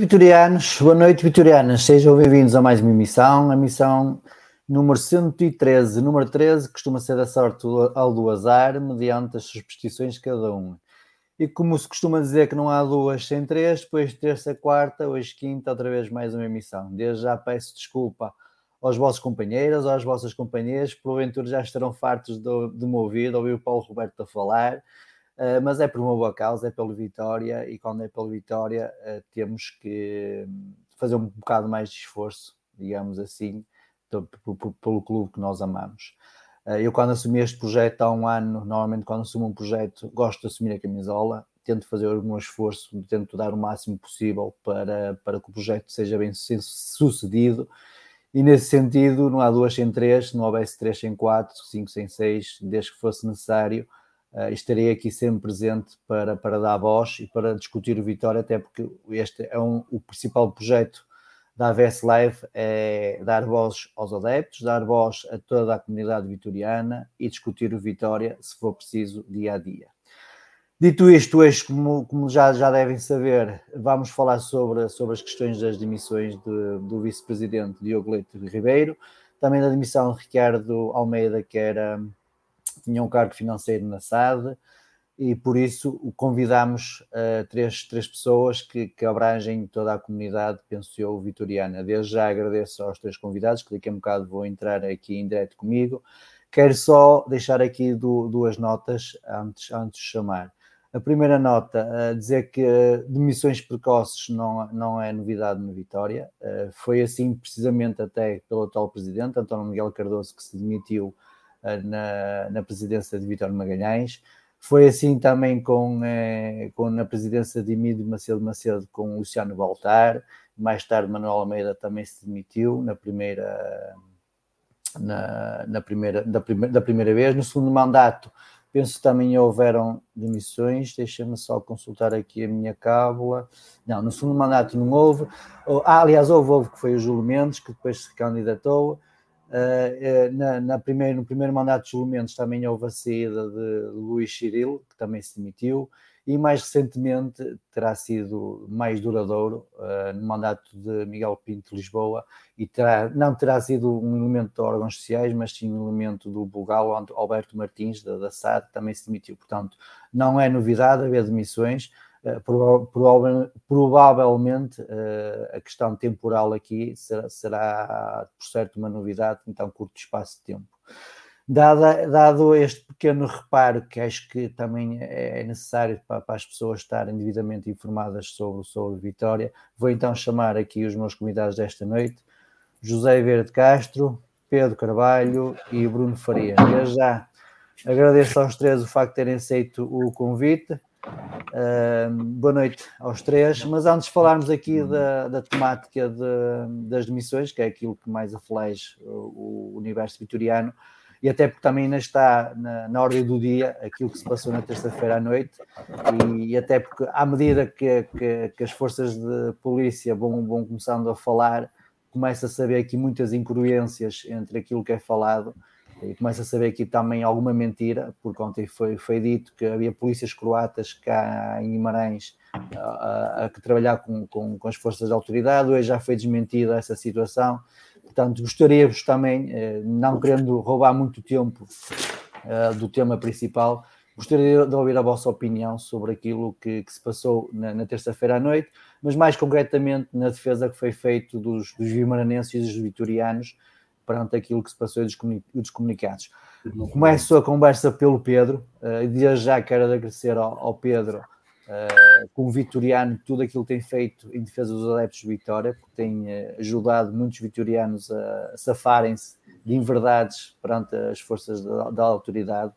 noite, vitorianos. Boa noite, vitorianas. Sejam bem-vindos a mais uma emissão, a missão número 113. Número 13 costuma ser da sorte ao do azar, mediante as superstições de cada um. E como se costuma dizer que não há duas sem três, depois terça, quarta, hoje quinta, outra vez mais uma emissão. Desde já peço desculpa aos vossos companheiros, às vossas companheiras, porventura já estarão fartos de, de me ouvir, de ouvir o Paulo Roberto a falar mas é por uma boa causa, é pela vitória, e quando é pela vitória uh, temos que fazer um bocado mais de esforço, digamos assim, pelo clube que nós amamos. Uh, eu, quando assumi este projeto há um ano, normalmente, quando assumo um projeto, gosto de assumir a camisola, tento fazer meu esforço, tento dar o máximo possível para, para que o projeto seja bem sucedido. E nesse sentido, não há duas sem três, não houvesse três sem quatro, cinco sem seis, desde que fosse necessário estarei aqui sempre presente para, para dar voz e para discutir o Vitória, até porque este é um, o principal projeto da AVS Live, é dar voz aos adeptos, dar voz a toda a comunidade vitoriana e discutir o Vitória, se for preciso, dia a dia. Dito isto, hoje, como, como já, já devem saber, vamos falar sobre, sobre as questões das demissões de, do vice-presidente Diogo Leite Ribeiro, também da demissão de Ricardo Almeida, que era tinha um cargo financeiro na SAD e por isso o convidamos uh, três, três pessoas que, que abrangem toda a comunidade, penso eu, vitoriana. Desde já agradeço aos três convidados, que daqui a um bocado vou entrar aqui em direto comigo. Quero só deixar aqui do, duas notas antes, antes de chamar. A primeira nota, uh, dizer que uh, demissões precoces não, não é novidade na Vitória. Uh, foi assim precisamente até pelo atual presidente, António Miguel Cardoso, que se demitiu na, na presidência de Vitor Magalhães. Foi assim também com, eh, com na presidência de Emílio Macedo Macedo com Luciano Baltar. Mais tarde, Manuel Almeida também se demitiu na primeira, na, na primeira, da, primeira, da primeira vez. No segundo mandato, penso também houveram demissões. Deixa-me só consultar aqui a minha cábula. Não, no segundo mandato não houve. Ah, aliás, houve, houve que foi o Júlio Mendes, que depois se candidatou. Uh, na, na primeiro, no primeiro mandato de Júlio Mendes também houve a saída de Luís Cirilo, que também se demitiu, e mais recentemente terá sido mais duradouro uh, no mandato de Miguel Pinto de Lisboa e terá, não terá sido um elemento de órgãos sociais, mas sim um elemento do Bugal, Alberto Martins, da, da SAD, também se demitiu. Portanto, não é novidade haver demissões, prova provavelmente uh, a questão temporal aqui será, será, por certo, uma novidade em tão curto espaço de tempo. Dado este pequeno reparo, que acho que também é necessário para, para, as pessoas estarem devidamente informadas sobre, sobre Vitória, vou então chamar aqui os meus convidados desta noite, José Verde Castro, Pedro Carvalho e Bruno Faria. Já agradeço aos três o facto de terem aceito o convite. Uh, boa noite aos três, mas antes de falarmos aqui da, da temática de, das demissões, que é aquilo que mais aflige o, o universo vitoriano, e até porque também ainda está na, na ordem do dia aquilo que se passou na terça-feira à noite, e, e, até porque à medida que, que, que, as forças de polícia vão, vão começando a falar, começa a saber aqui muitas incongruências entre aquilo que é falado e começa a saber aqui também alguma mentira, porque ontem foi, foi dito que havia polícias croatas cá em Guimarães a, a, a trabalhar com, com, com, as forças de autoridade, hoje já foi desmentida essa situação, Portanto, gostaria-vos também, eh, não querendo roubar muito tempo eh, do tema principal, gostaria de ouvir a vossa opinião sobre aquilo que, que se passou na, na terça-feira à noite, mas mais concretamente na defesa que foi feita dos, dos vimaranenses e dos vitorianos perante aquilo que se passou e dos comunicados. Começo a conversa pelo Pedro, uh, desde já quero agradecer ao, ao Pedro uh, com o Vitoriano, tudo aquilo que tem feito em defesa dos adeptos de Vitória, porque tem uh, ajudado muitos vitorianos a, a safarem-se de inverdades perante as forças da, da, autoridade.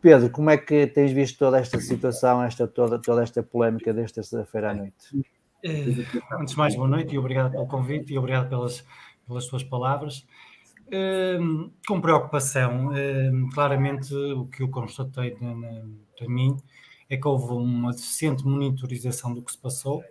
Pedro, como é que tens visto toda esta situação, esta, toda, toda esta polémica desta terça-feira à noite? Eh, antes de mais, boa noite e obrigado pelo convite e obrigado pelas, pelas tuas palavras. Com preocupação, claramente o que eu constatei de, mim é que houve uma deficiente monitorização do que se passou.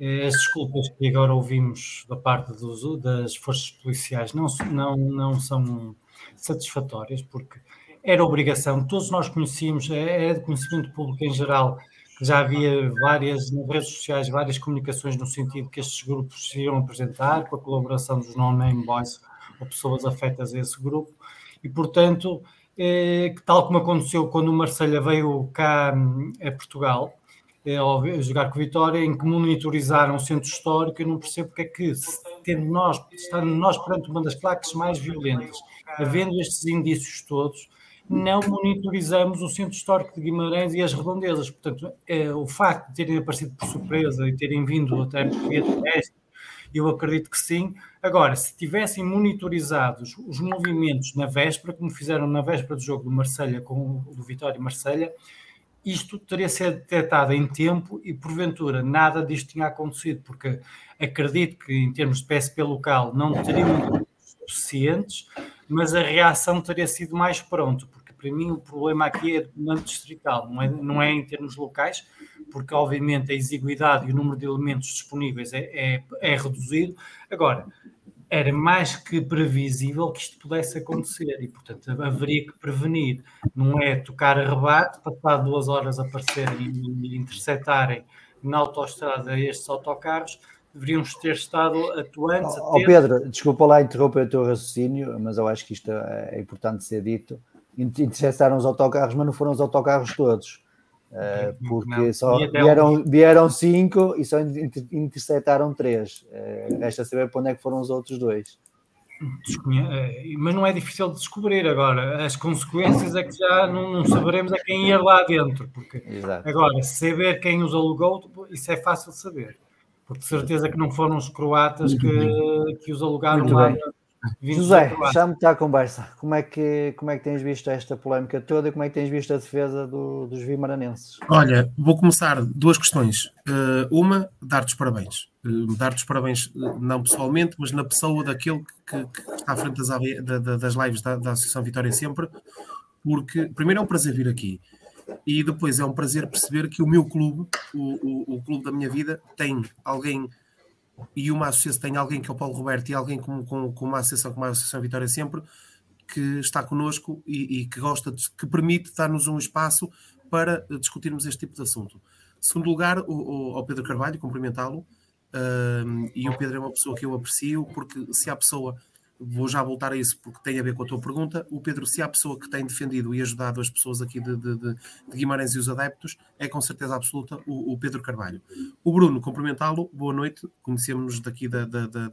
Eh, as desculpas que agora ouvimos da parte dos, das forças policiais não, não, não são satisfatórias, porque era obrigação, todos nós conhecíamos, é, é de conhecimento público em geral, que já havia várias, nas redes sociais, várias comunicações no sentido que estes grupos se iam apresentar, com a colaboração dos non-name boys ou pessoas afetas a esse grupo, e portanto eh, tal como aconteceu quando o Marselha veio cá hum, a Portugal, eh, ao jogar com Vitória, em que monitorizaram o centro histórico, eu não percebo porque é que, tendo nós, estando nós perante uma das claques mais violentas, havendo estes indícios todos, não monitorizamos o centro histórico de Guimarães e as redondezas. Portanto, é, o facto de terem aparecido por surpresa e terem vindo até via terrestre eu acredito que sim. Agora, se tivessem monitorizados os movimentos na véspera, como fizeram na véspera do jogo do Marselha com o Vitória e Marselha, isto teria sido detectado em tempo e, porventura, nada disto tinha acontecido, porque acredito que, em termos de PSP local, não teriam suficientes, mas a reação teria sido mais pronta, porque para mim o problema aqui é do distrital, não é, não é em termos locais, porque obviamente a exiguidade e o número de elementos disponíveis é, é, é reduzido. Agora, era mais que previsível que isto pudesse acontecer e, portanto, haveria que prevenir. Não é tocar a rebate, passar duas horas aparecerem e interceptarem na autoestrada estes autocarros, deveríamos ter estado atuantes. Oh, oh Pedro, desculpa lá interromper o teu raciocínio, mas eu acho que isto é importante ser dito. Interceptaram os autocarros, mas não foram os autocarros todos. Uh, porque não. só vieram, vieram cinco e só interceptaram três. Uh, resta saber para onde é que foram os outros dois. Eh, mas não é difícil de descobrir agora. As consequências é que já não, não saberemos a quem ir lá dentro. Porque Exato. agora, saber quem os alugou, isso é fácil de saber. Porque de certeza que não foram os croatas que, que os alugaram Muito lá. Bem. José, está a conversa. Como é, que, como é que tens visto esta polémica toda e como é que tens visto a defesa do, dos vimaranenses? Olha, vou começar duas questões. Uh, uma, dar-te os parabéns. Uh, dar-te os parabéns, uh, não pessoalmente, mas na pessoa daquele que, que está à frente das, das lives da, da Associação Vitória Sempre, porque primeiro é um prazer vir aqui e depois é um prazer perceber que o meu clube, o, o, o clube da minha vida, tem alguém e uma associação tem alguém que é o Paulo Roberto e alguém com, com, com uma associação como a Associação Vitória Sempre que está connosco e, e que gosta, de, que permite dar-nos um espaço para discutirmos este tipo de assunto. Segundo lugar, o, o, ao Pedro Carvalho, cumprimentá-lo. Uh, e o Pedro é uma pessoa que eu aprecio, porque se há pessoa vou já voltar a isso porque tem a ver com a tua pergunta. O Pedro, se há pessoa que tem defendido e ajudado as pessoas aqui de, de, de Guimarães e os adeptos, é com certeza absoluta o, o Pedro Carvalho. O Bruno, cumprimentá-lo, boa noite, conhecemos-nos daqui da, da, da,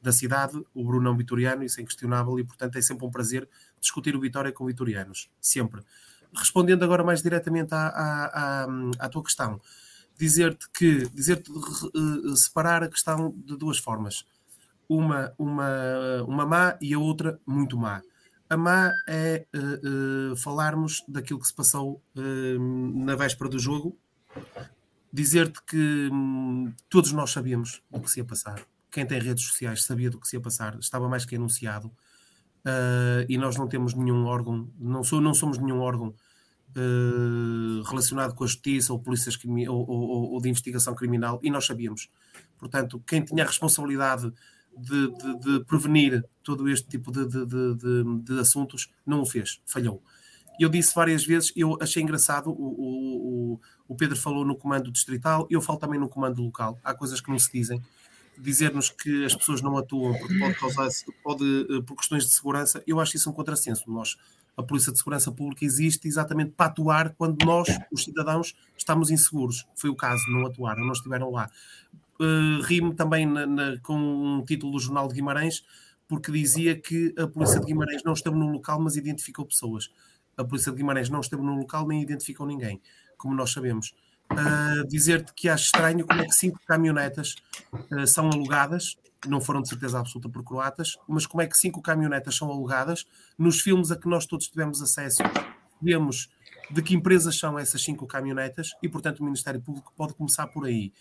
da, cidade, o Bruno é um vitoriano, isso é inquestionável, e portanto é sempre um prazer discutir o Vitória com vitorianos, sempre. Respondendo agora mais diretamente à, à, à, à tua questão, dizer-te que, dizer-te, uh, separar a questão de duas formas uma, uma, uma má e a outra muito má. A má é uh, uh, falarmos daquilo que se passou uh, na véspera do jogo, dizer-te que um, todos nós sabíamos do que se ia passar. Quem tem redes sociais sabia do que se ia passar, estava mais que anunciado. e nós não temos nenhum órgão, não, sou, não somos nenhum órgão relacionado com a justiça ou polícias ou, ou, ou de investigação criminal, e nós sabíamos. Portanto, quem tinha a responsabilidade de, de, de prevenir todo este tipo de, de, assuntos, não o fez, falhou. Eu disse várias vezes, eu achei engraçado, o, o, o Pedro falou no comando distrital, eu falo também no comando local, há coisas que não se dizem. Dizer-nos que as pessoas não atuam porque pode causar, pode, eh, por questões de segurança, eu acho isso um contrassenso. Nós, a Polícia de Segurança Pública existe exatamente para atuar quando nós, os cidadãos, estamos inseguros. Foi o caso, não atuaram, não estiveram lá uh, ri-me também na, na, com um título do Jornal de Guimarães, porque dizia que a Polícia de Guimarães não esteve no local, mas identificou pessoas. A Polícia de Guimarães não esteve no local nem identificou ninguém, como nós sabemos. Uh, Dizer-te que acho estranho como é que cinco caminhonetas uh, são alugadas, não foram de certeza absoluta por croatas, mas como é que cinco caminhonetas são alugadas nos filmes a que nós todos tivemos acesso, vemos de que empresas são essas cinco caminhonetas e, portanto, o Ministério Público pode começar por aí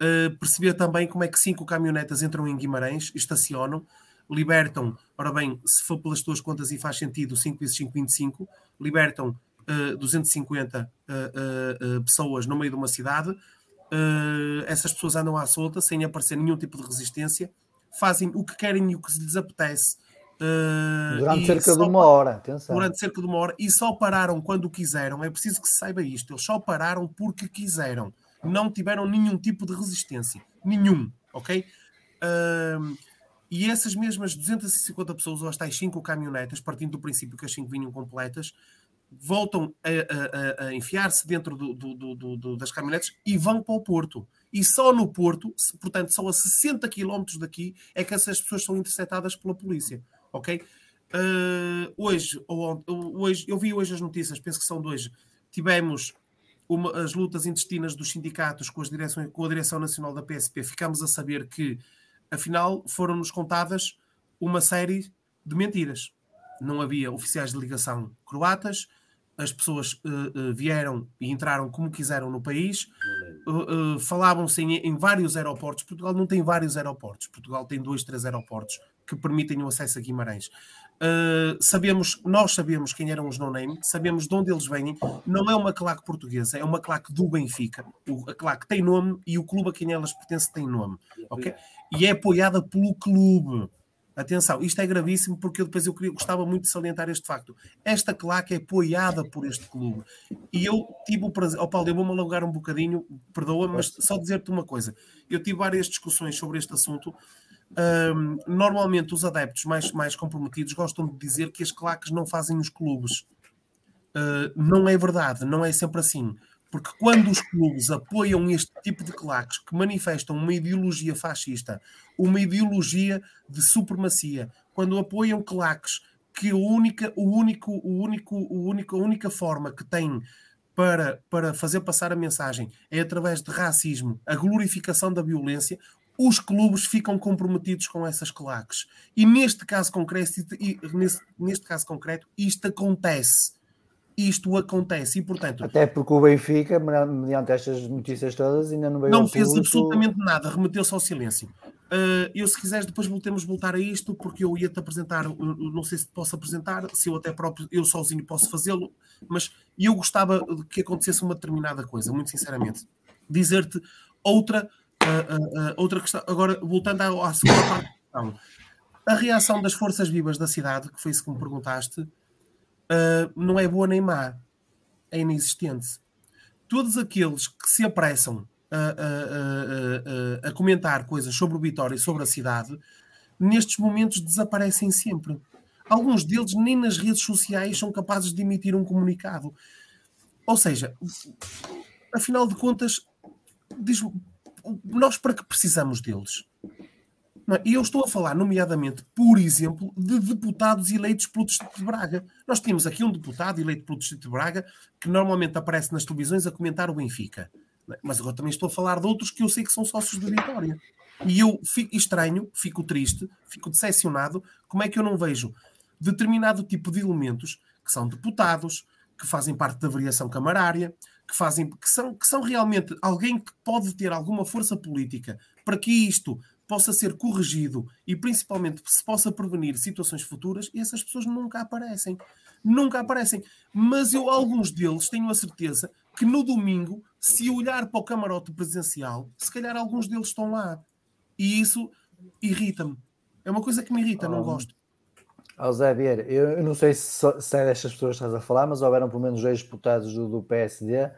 uh, perceber também como é que cinco caminhonetas entram em Guimarães, estacionam, libertam, ora bem, se for pelas tuas contas e faz sentido, 5 vezes 5, 25, libertam uh, 250 uh, uh, pessoas no meio de uma cidade, uh, essas pessoas andam à solta, sem aparecer nenhum tipo de resistência, fazem o que querem e o que lhes apetece. Uh, durante cerca de uma hora, atenção. Durante cerca de uma hora, e só pararam quando quiseram. É preciso que se saiba isto. Eles só pararam porque quiseram não tiveram nenhum tipo de resistência. Nenhum, ok? Uh, e essas mesmas 250 pessoas, ou as tais 5 caminhonetas, partindo do princípio que as 5 vinham completas, voltam a, a, a enfiar-se dentro do, do, do, das caminhonetes e vão para o Porto. E só no Porto, portanto, só a 60 km daqui, é que essas pessoas são interceptadas pela polícia. Ok? Uh, hoje, ou, hoje, eu vi hoje as notícias, penso que são de hoje, tivemos uma, as lutas intestinas dos sindicatos com, as com a direção nacional da PSP, ficámos a saber que, afinal, foram-nos contadas uma série de mentiras. Não havia oficiais de ligação croatas, as pessoas uh, uh, vieram e entraram como quiseram no país, uh, falavam-se em, em, vários aeroportos. Portugal não tem vários aeroportos, Portugal tem dois, três aeroportos que permitem o acesso a Guimarães. Uh, sabemos, nós sabemos quem eram os no-name, sabemos de onde eles vêm. Não é uma claque portuguesa, é uma claque do Benfica. O, a claque tem nome e o clube a quem elas pertencem tem nome. Okay? E é apoiada pelo clube. Atenção, isto é gravíssimo porque eu depois eu queria, gostava muito de salientar este facto. Esta claque é apoiada por este clube. E eu tive o prazer. Oh, Paulo, eu vou-me alongar um bocadinho, perdoa, mas só dizer-te uma coisa. Eu tive várias discussões sobre este assunto um, normalmente os adeptos mais, mais comprometidos gostam de dizer que as claques não fazem os clubes. Uh, não é verdade, não é sempre assim. Porque quando os clubes apoiam este tipo de claques que manifestam uma ideologia fascista, uma ideologia de supremacia, quando apoiam claques que a única, o único, o único, o único, a única forma que têm para, para fazer passar a mensagem é através de racismo, a glorificação da violência, os clubes ficam comprometidos com essas claques. E neste caso concreto, e neste, neste caso concreto, isto acontece. Isto acontece e, portanto. Até porque o Benfica, mediante estas notícias todas, ainda não veio Não fez público... absolutamente nada, remeteu-se ao silêncio. Uh, eu, se quiseres, depois voltemos voltar a isto, porque eu ia-te apresentar, não sei se te posso apresentar, se eu até próprio, eu sozinho posso fazê-lo, mas eu gostava que acontecesse uma determinada coisa, muito sinceramente. Dizer-te outra uh, uh, outra questão, agora voltando à, à segunda parte da questão, a reação das forças vivas da cidade, que foi isso que me perguntaste, não é boa nem má, é inexistente. todos aqueles que se apressam a, a, a, a, comentar coisas sobre o Vitória e sobre a cidade, nestes momentos desaparecem sempre. Alguns deles nem nas redes sociais são capazes de emitir um comunicado. Ou seja, afinal de contas, nós para que precisamos deles? É? E eu estou a falar, nomeadamente, por exemplo, de deputados eleitos pelo Distrito de Braga. Nós temos aqui um deputado eleito pelo Distrito de Braga que normalmente aparece nas televisões a comentar o Benfica. É? Mas agora também estou a falar de outros que eu sei que são sócios da Vitória. E eu fico estranho, fico triste, fico decepcionado. Como é que eu não vejo determinado tipo de elementos que são deputados, que fazem parte da variação camarária, que fazem que são, que são realmente alguém que pode ter alguma força política para que isto possa ser corrigido e principalmente se possa prevenir situações futuras, e essas pessoas nunca aparecem. Nunca aparecem. Mas eu, alguns deles, tenho a certeza que no domingo, se olhar para o camarote presidencial, se calhar alguns deles estão lá. E isso irrita-me. É uma coisa que me irrita, não gosto. Zé Vieira, eu, eu, não sei se, se é destas pessoas que estás a falar, mas houveram pelo menos dois deputados do, do PSD uh,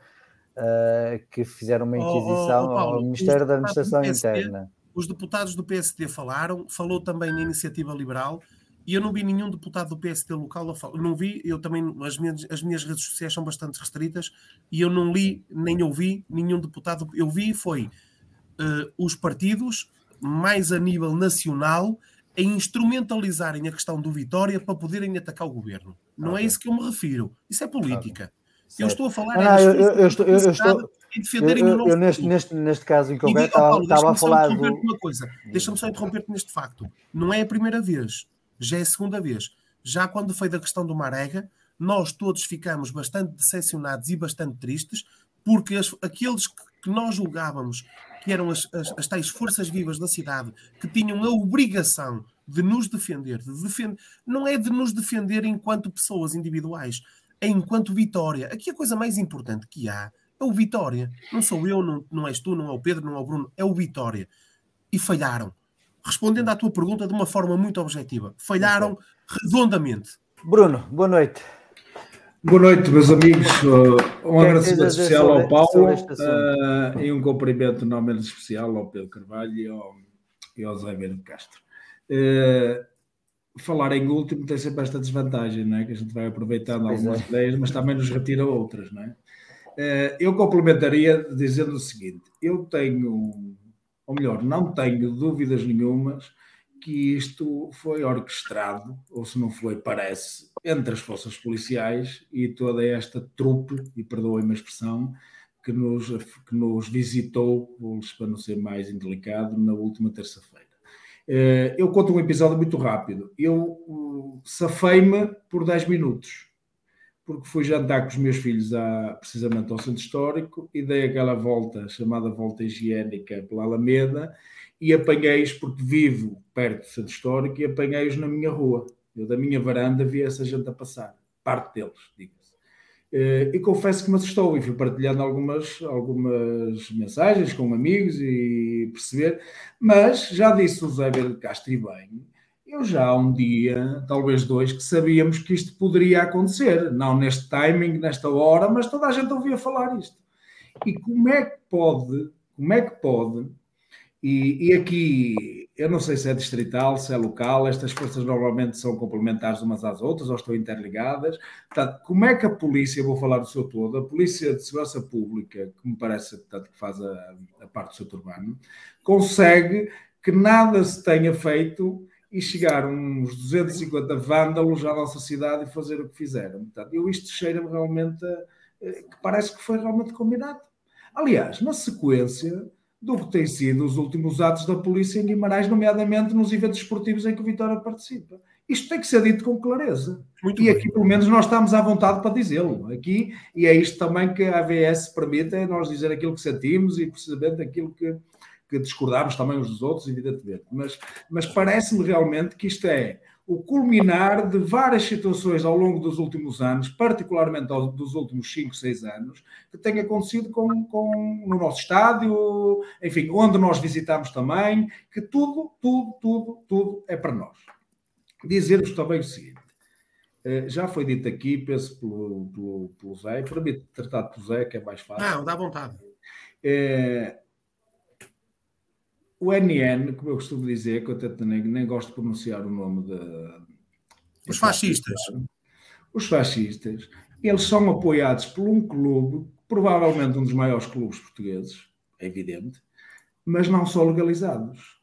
que fizeram uma inquisição oh, oh, Paulo, ao Ministério da Administração Interna. Os deputados do PSD falaram, falou também na Iniciativa Liberal, e eu não vi nenhum deputado do PSD local a falar. Não vi, eu também, as minhas, as minhas redes sociais são bastante restritas, e eu não li, nem ouvi nenhum deputado. Eu vi foi uh, os partidos, mais a nível nacional, a instrumentalizarem a questão do Vitória para poderem atacar o governo. Não é okay. é isso que eu me refiro. Isso é política. Okay. Eu estou a falar não, é eu, eu, eu, estou, eu, estou defenderem eu, eu, eu neste, neste, neste caso em concreto estava, estava a falar do... uma coisa. Deixa-me só interromper-te neste facto. Não é a primeira vez, já é a segunda vez. Já quando foi da questão do Marega, nós todos ficamos bastante decepcionados e bastante tristes, porque as, aqueles que, que nós julgávamos que eram as, as, as, tais forças vivas da cidade, que tinham a obrigação de nos defender, de defender, não é de nos defender enquanto pessoas individuais, é enquanto Vitória. Aqui a coisa mais importante que há é o Vitória. Não sou eu, não, não és tu, não é o Pedro, não é o Bruno, é o Vitória. E falharam. Respondendo à tua pergunta de uma forma muito objetiva, falharam redondamente. Bruno, boa noite. Boa noite, meus amigos. Uh, um agradecimento especial ao Paulo uh, e um cumprimento não menos especial ao Pedro Carvalho e ao, e ao Zé Pedro Castro. Uh, falar em último tem sempre esta desvantagem, não é? Que a gente vai aproveitando pois algumas é. ideias, mas também nos retira outras, não é? Uh, eu complementaria dizendo o seguinte: eu tenho, ou melhor, não tenho dúvidas nenhumas que isto foi orquestrado, ou se não foi, parece, entre as forças policiais e toda esta trupe, e perdoem-me a expressão, que nos, que nos visitou, para não ser mais indelicado, na última terça-feira. Eh, eu conto um episódio muito rápido. Eu safei-me por 10 minutos, porque fui jantar com os meus filhos a, precisamente ao centro histórico e dei aquela volta, chamada volta higiênica, pela Alameda, e apanhei-os, porque vivo perto do centro histórico, e apanhei-os na minha rua. Eu, da minha varanda, vi essa gente a passar. Parte deles, diga-se. Eh, e confesso que me assustou e fui partilhando algumas, algumas mensagens com amigos e perceber. Mas já disse o Zé de Castro e bem, eu já há um dia, talvez dois, que sabíamos que isto poderia acontecer. Não neste timing, nesta hora, mas toda a gente ouvia falar isto. E como é que pode, como é que pode e, e, aqui, eu não sei se é distrital, se é local, estas forças normalmente são complementares umas às outras ou estão interligadas. Portanto, como é que a polícia, vou falar do seu todo, a Polícia de Segurança Pública, que me parece portanto, que faz a, a parte do setor urbano, consegue que nada se tenha feito e chegar uns 250 vândalos à nossa cidade e fazer o que fizeram. Portanto, eu isto cheira-me realmente, que parece que foi realmente combinado. Aliás, na sequência do que têm sido os últimos atos da polícia em Guimarães, nomeadamente nos eventos esportivos em que o Vitória participa. Isto tem que ser dito com clareza. Muito e bem. aqui, pelo menos, nós estamos à vontade para dizê-lo. Aqui, e é isto também que a AVS permite, é nós dizer aquilo que sentimos e precisamente aquilo que, que discordamos também uns dos outros, evidentemente. Mas, mas parece-me realmente que isto é o culminar de várias situações ao longo dos últimos anos, particularmente dos últimos 5, 6 anos, que tem acontecido com, com, no nosso estádio, enfim, onde nós visitamos também, que tudo, tudo, tudo, tudo é para nós. Dizer-vos também o seguinte: Uh, já foi dito aqui, penso pelo, pelo, pelo Zé, para mim tratar pelo Zé, que é mais fácil. Não, dá vontade. Uh, o NN, como eu costumo dizer, que eu até nem, nem gosto de pronunciar o nome de. Os fascistas. Os fascistas, eles são apoiados por um clube, provavelmente um dos maiores clubes portugueses, é evidente, mas não são legalizados.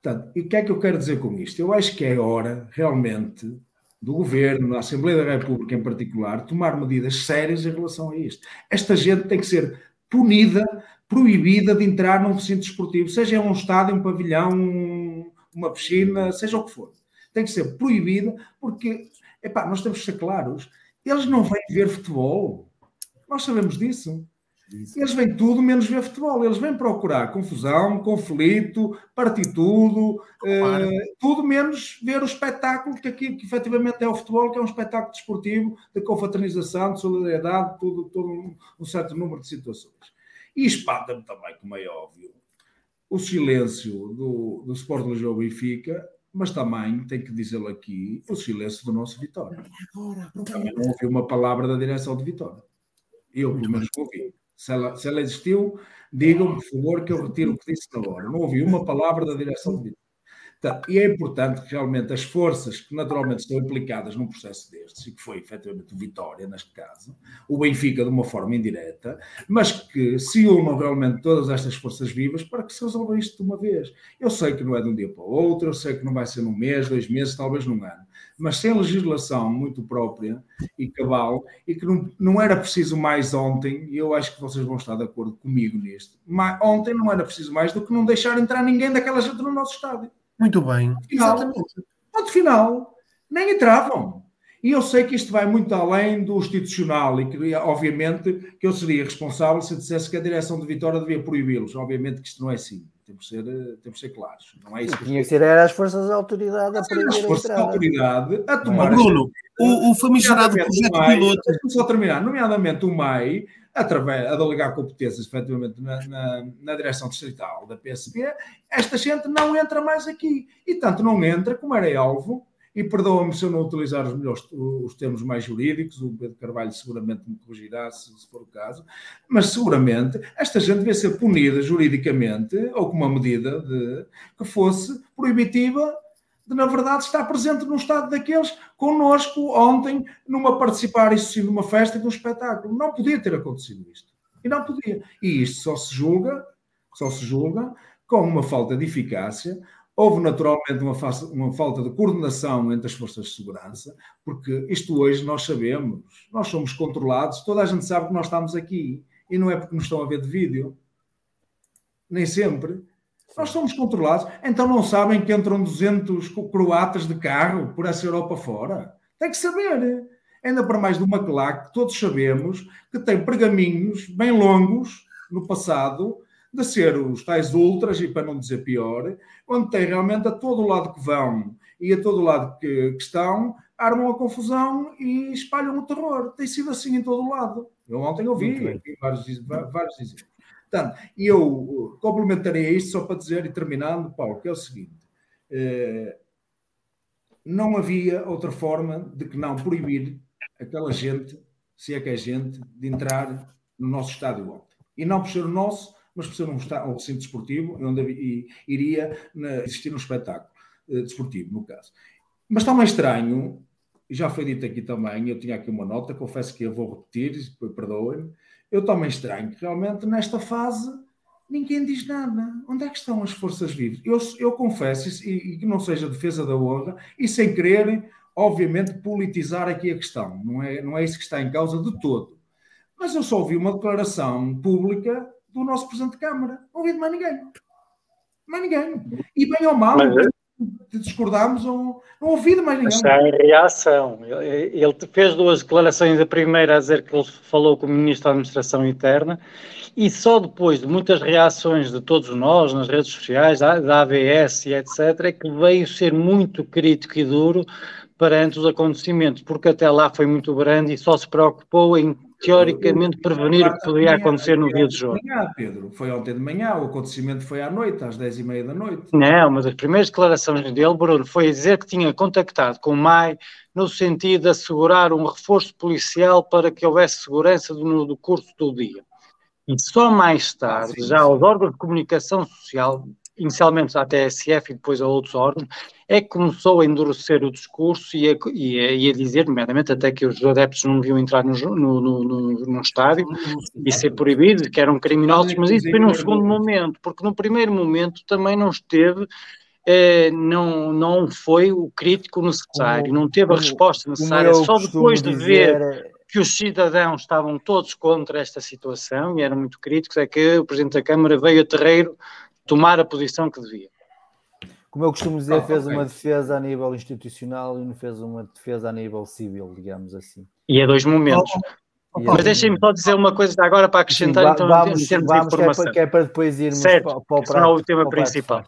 Portanto, e o que é que eu quero dizer com isto? Eu acho que é hora, realmente, do governo, da Assembleia da República em particular, tomar medidas sérias em relação a isto. Esta gente tem que ser punida, proibida de entrar num recinto esportivo, seja um estádio, um pavilhão, uma piscina, seja o que for. Tem que ser proibida, porque, epá, nós temos que ser claros, eles não vêm ver futebol. Nós sabemos disso. Eles vêm tudo menos ver futebol. Eles vêm procurar confusão, conflito, partir tudo, claro. uh, tudo menos ver o espetáculo que aqui que efetivamente é o futebol, que é um espetáculo desportivo, de confraternização, de solidariedade, tudo, todo um, um certo número de situações. E espanta-me também, como é óbvio, o silêncio do, do Sport Lisboa Benfica, mas também, tenho que dizê-lo aqui, o silêncio do nosso Vitória. Também não ouvi uma palavra da direção de Vitória. Eu, pelo menos, ouvi. Se ela, se ela existiu, digam-me, por favor, que eu retiro o que disse na hora. Não ouvi uma palavra da direção de Vitória. Portanto, e é importante que realmente as forças que naturalmente estão implicadas num processo destes, e que foi efetivamente o Vitória, neste caso, o Benfica de uma forma indireta, mas que se unam realmente todas estas forças vivas para que se resolva isto de uma vez. Eu sei que não é de um dia para o outro, eu sei que não vai ser num mês, dois meses, talvez num ano, mas sem legislação muito própria e cabal, e que não, não era preciso mais ontem, e eu acho que vocês vão estar de acordo comigo nisto, mas ontem não era preciso mais do que não deixar entrar ninguém daquela gente no nosso estádio. Muito bem. Final, Exatamente. Ponto final. Nem entravam. E eu sei que isto vai muito além do institucional e que, obviamente, que eu seria responsável se dissesse que a direção de Vitória devia proibi-los. Obviamente que isto não é assim. Temos que ser, temos que ser claros. Não é isso que Tinha que ser era as forças da autoridade a proibir As forças da autoridade a tomar... Bruno, o, o famigerado projeto piloto... Só terminar. Nomeadamente o MAI através, a delegar competências efetivamente na, na, na, direção distrital da PSP, esta gente não entra mais aqui. E tanto não entra, como era alvo, e perdoa-me se eu não utilizar os melhores os termos mais jurídicos, o Pedro Carvalho seguramente me corrigirá se, se, for o caso, mas seguramente esta gente devia ser punida juridicamente ou com uma medida de, que fosse proibitiva na verdade, estar presente no estado daqueles connosco ontem, numa participar, isso sim, numa festa e de um espetáculo. Não podia ter acontecido isto. E não podia. E isto só se julga, só se julga com uma falta de eficácia. Houve naturalmente uma, uma falta de coordenação entre as forças de segurança, porque isto hoje nós sabemos, nós somos controlados, toda a gente sabe que nós estamos aqui, e não é porque nos estão a ver de vídeo, nem sempre. Nós somos controlados. Então não sabem que entram 200 croatas de carro por essa Europa fora? Tem que saber. Ainda para mais de uma claque, que todos sabemos que tem pergaminhos bem longos no passado de ser os tais ultras, e para não dizer pior, onde tem realmente a todo lado que vão e a todo lado que, que estão, armam a confusão e espalham o terror. Tem sido assim em todo lado. Eu ontem ouvi vários, vários exemplos. Portanto, eu uh, complementaria isto só para dizer, e terminando, Paulo, que é o seguinte: eh, não havia outra forma de que não proibir aquela gente, se é que é gente, de entrar no nosso estádio ontem. E não por ser o nosso, mas por ser um, um recinto desportivo, onde iria existir um espetáculo uh, desportivo, no caso. Mas está mais estranho, já foi dito aqui também, eu tinha aqui uma nota, confesso que eu vou repetir, perdoem-me, eu também estranho que realmente nesta fase ninguém diz nada. Onde é que estão as forças vivas? Eu, eu confesso, e, e que não seja defesa da honra, e sem querer, obviamente, politizar aqui a questão. Não é, não é isso que está em causa de todo. Mas eu só ouvi uma declaração pública do nosso Presidente de Câmara. Não ouvi de mais ninguém. Mais ninguém. E bem ou mal, Mas, discordámos ou não ouvi mais ninguém. Em reação. Ele fez duas declarações. A primeira a dizer que ele falou com o Ministro da Administração Interna e só depois de muitas reações de todos nós nas redes sociais, da AVS e etc., é que veio ser muito crítico e duro perante os acontecimentos, porque até lá foi muito grande e só se preocupou em teoricamente prevenir o que poderia acontecer no dia do jogo. Manhã, Pedro, foi ontem de manhã, o acontecimento foi à noite, às 10 e meia da noite. Não, mas as primeiras declarações dele, Bruno, foi dizer que tinha contactado com o MAI no sentido de assegurar um reforço policial para que houvesse segurança do curso do dia. E só mais tarde, ah, sim, já sim. aos órgãos de comunicação social, inicialmente à TSF e depois a outros órgãos, é que começou a endurecer o discurso e a, e a, e a dizer, nomeadamente, até que os adeptos não deviam entrar no, no, no, no estádio e ser proibido, que eram criminosos, mas isso foi num segundo momento, porque no primeiro momento também não esteve eh, não, não foi o crítico necessário, não teve a resposta necessária, só depois de ver que os cidadãos estavam todos contra esta situação e eram muito críticos, é que o Presidente da Câmara veio a terreiro tomar a posição que devia. Como eu costumo dizer, oh, fez okay. uma defesa a nível institucional e não fez uma defesa a nível civil, digamos assim. E é dois momentos. Oh, oh, Mas deixem-me só dizer uma coisa agora para acrescentar, Sim, então, vamos, em termos vamos, de informação. Que é, para, que é para depois irmos certo, para, para o prato, é o tema principal.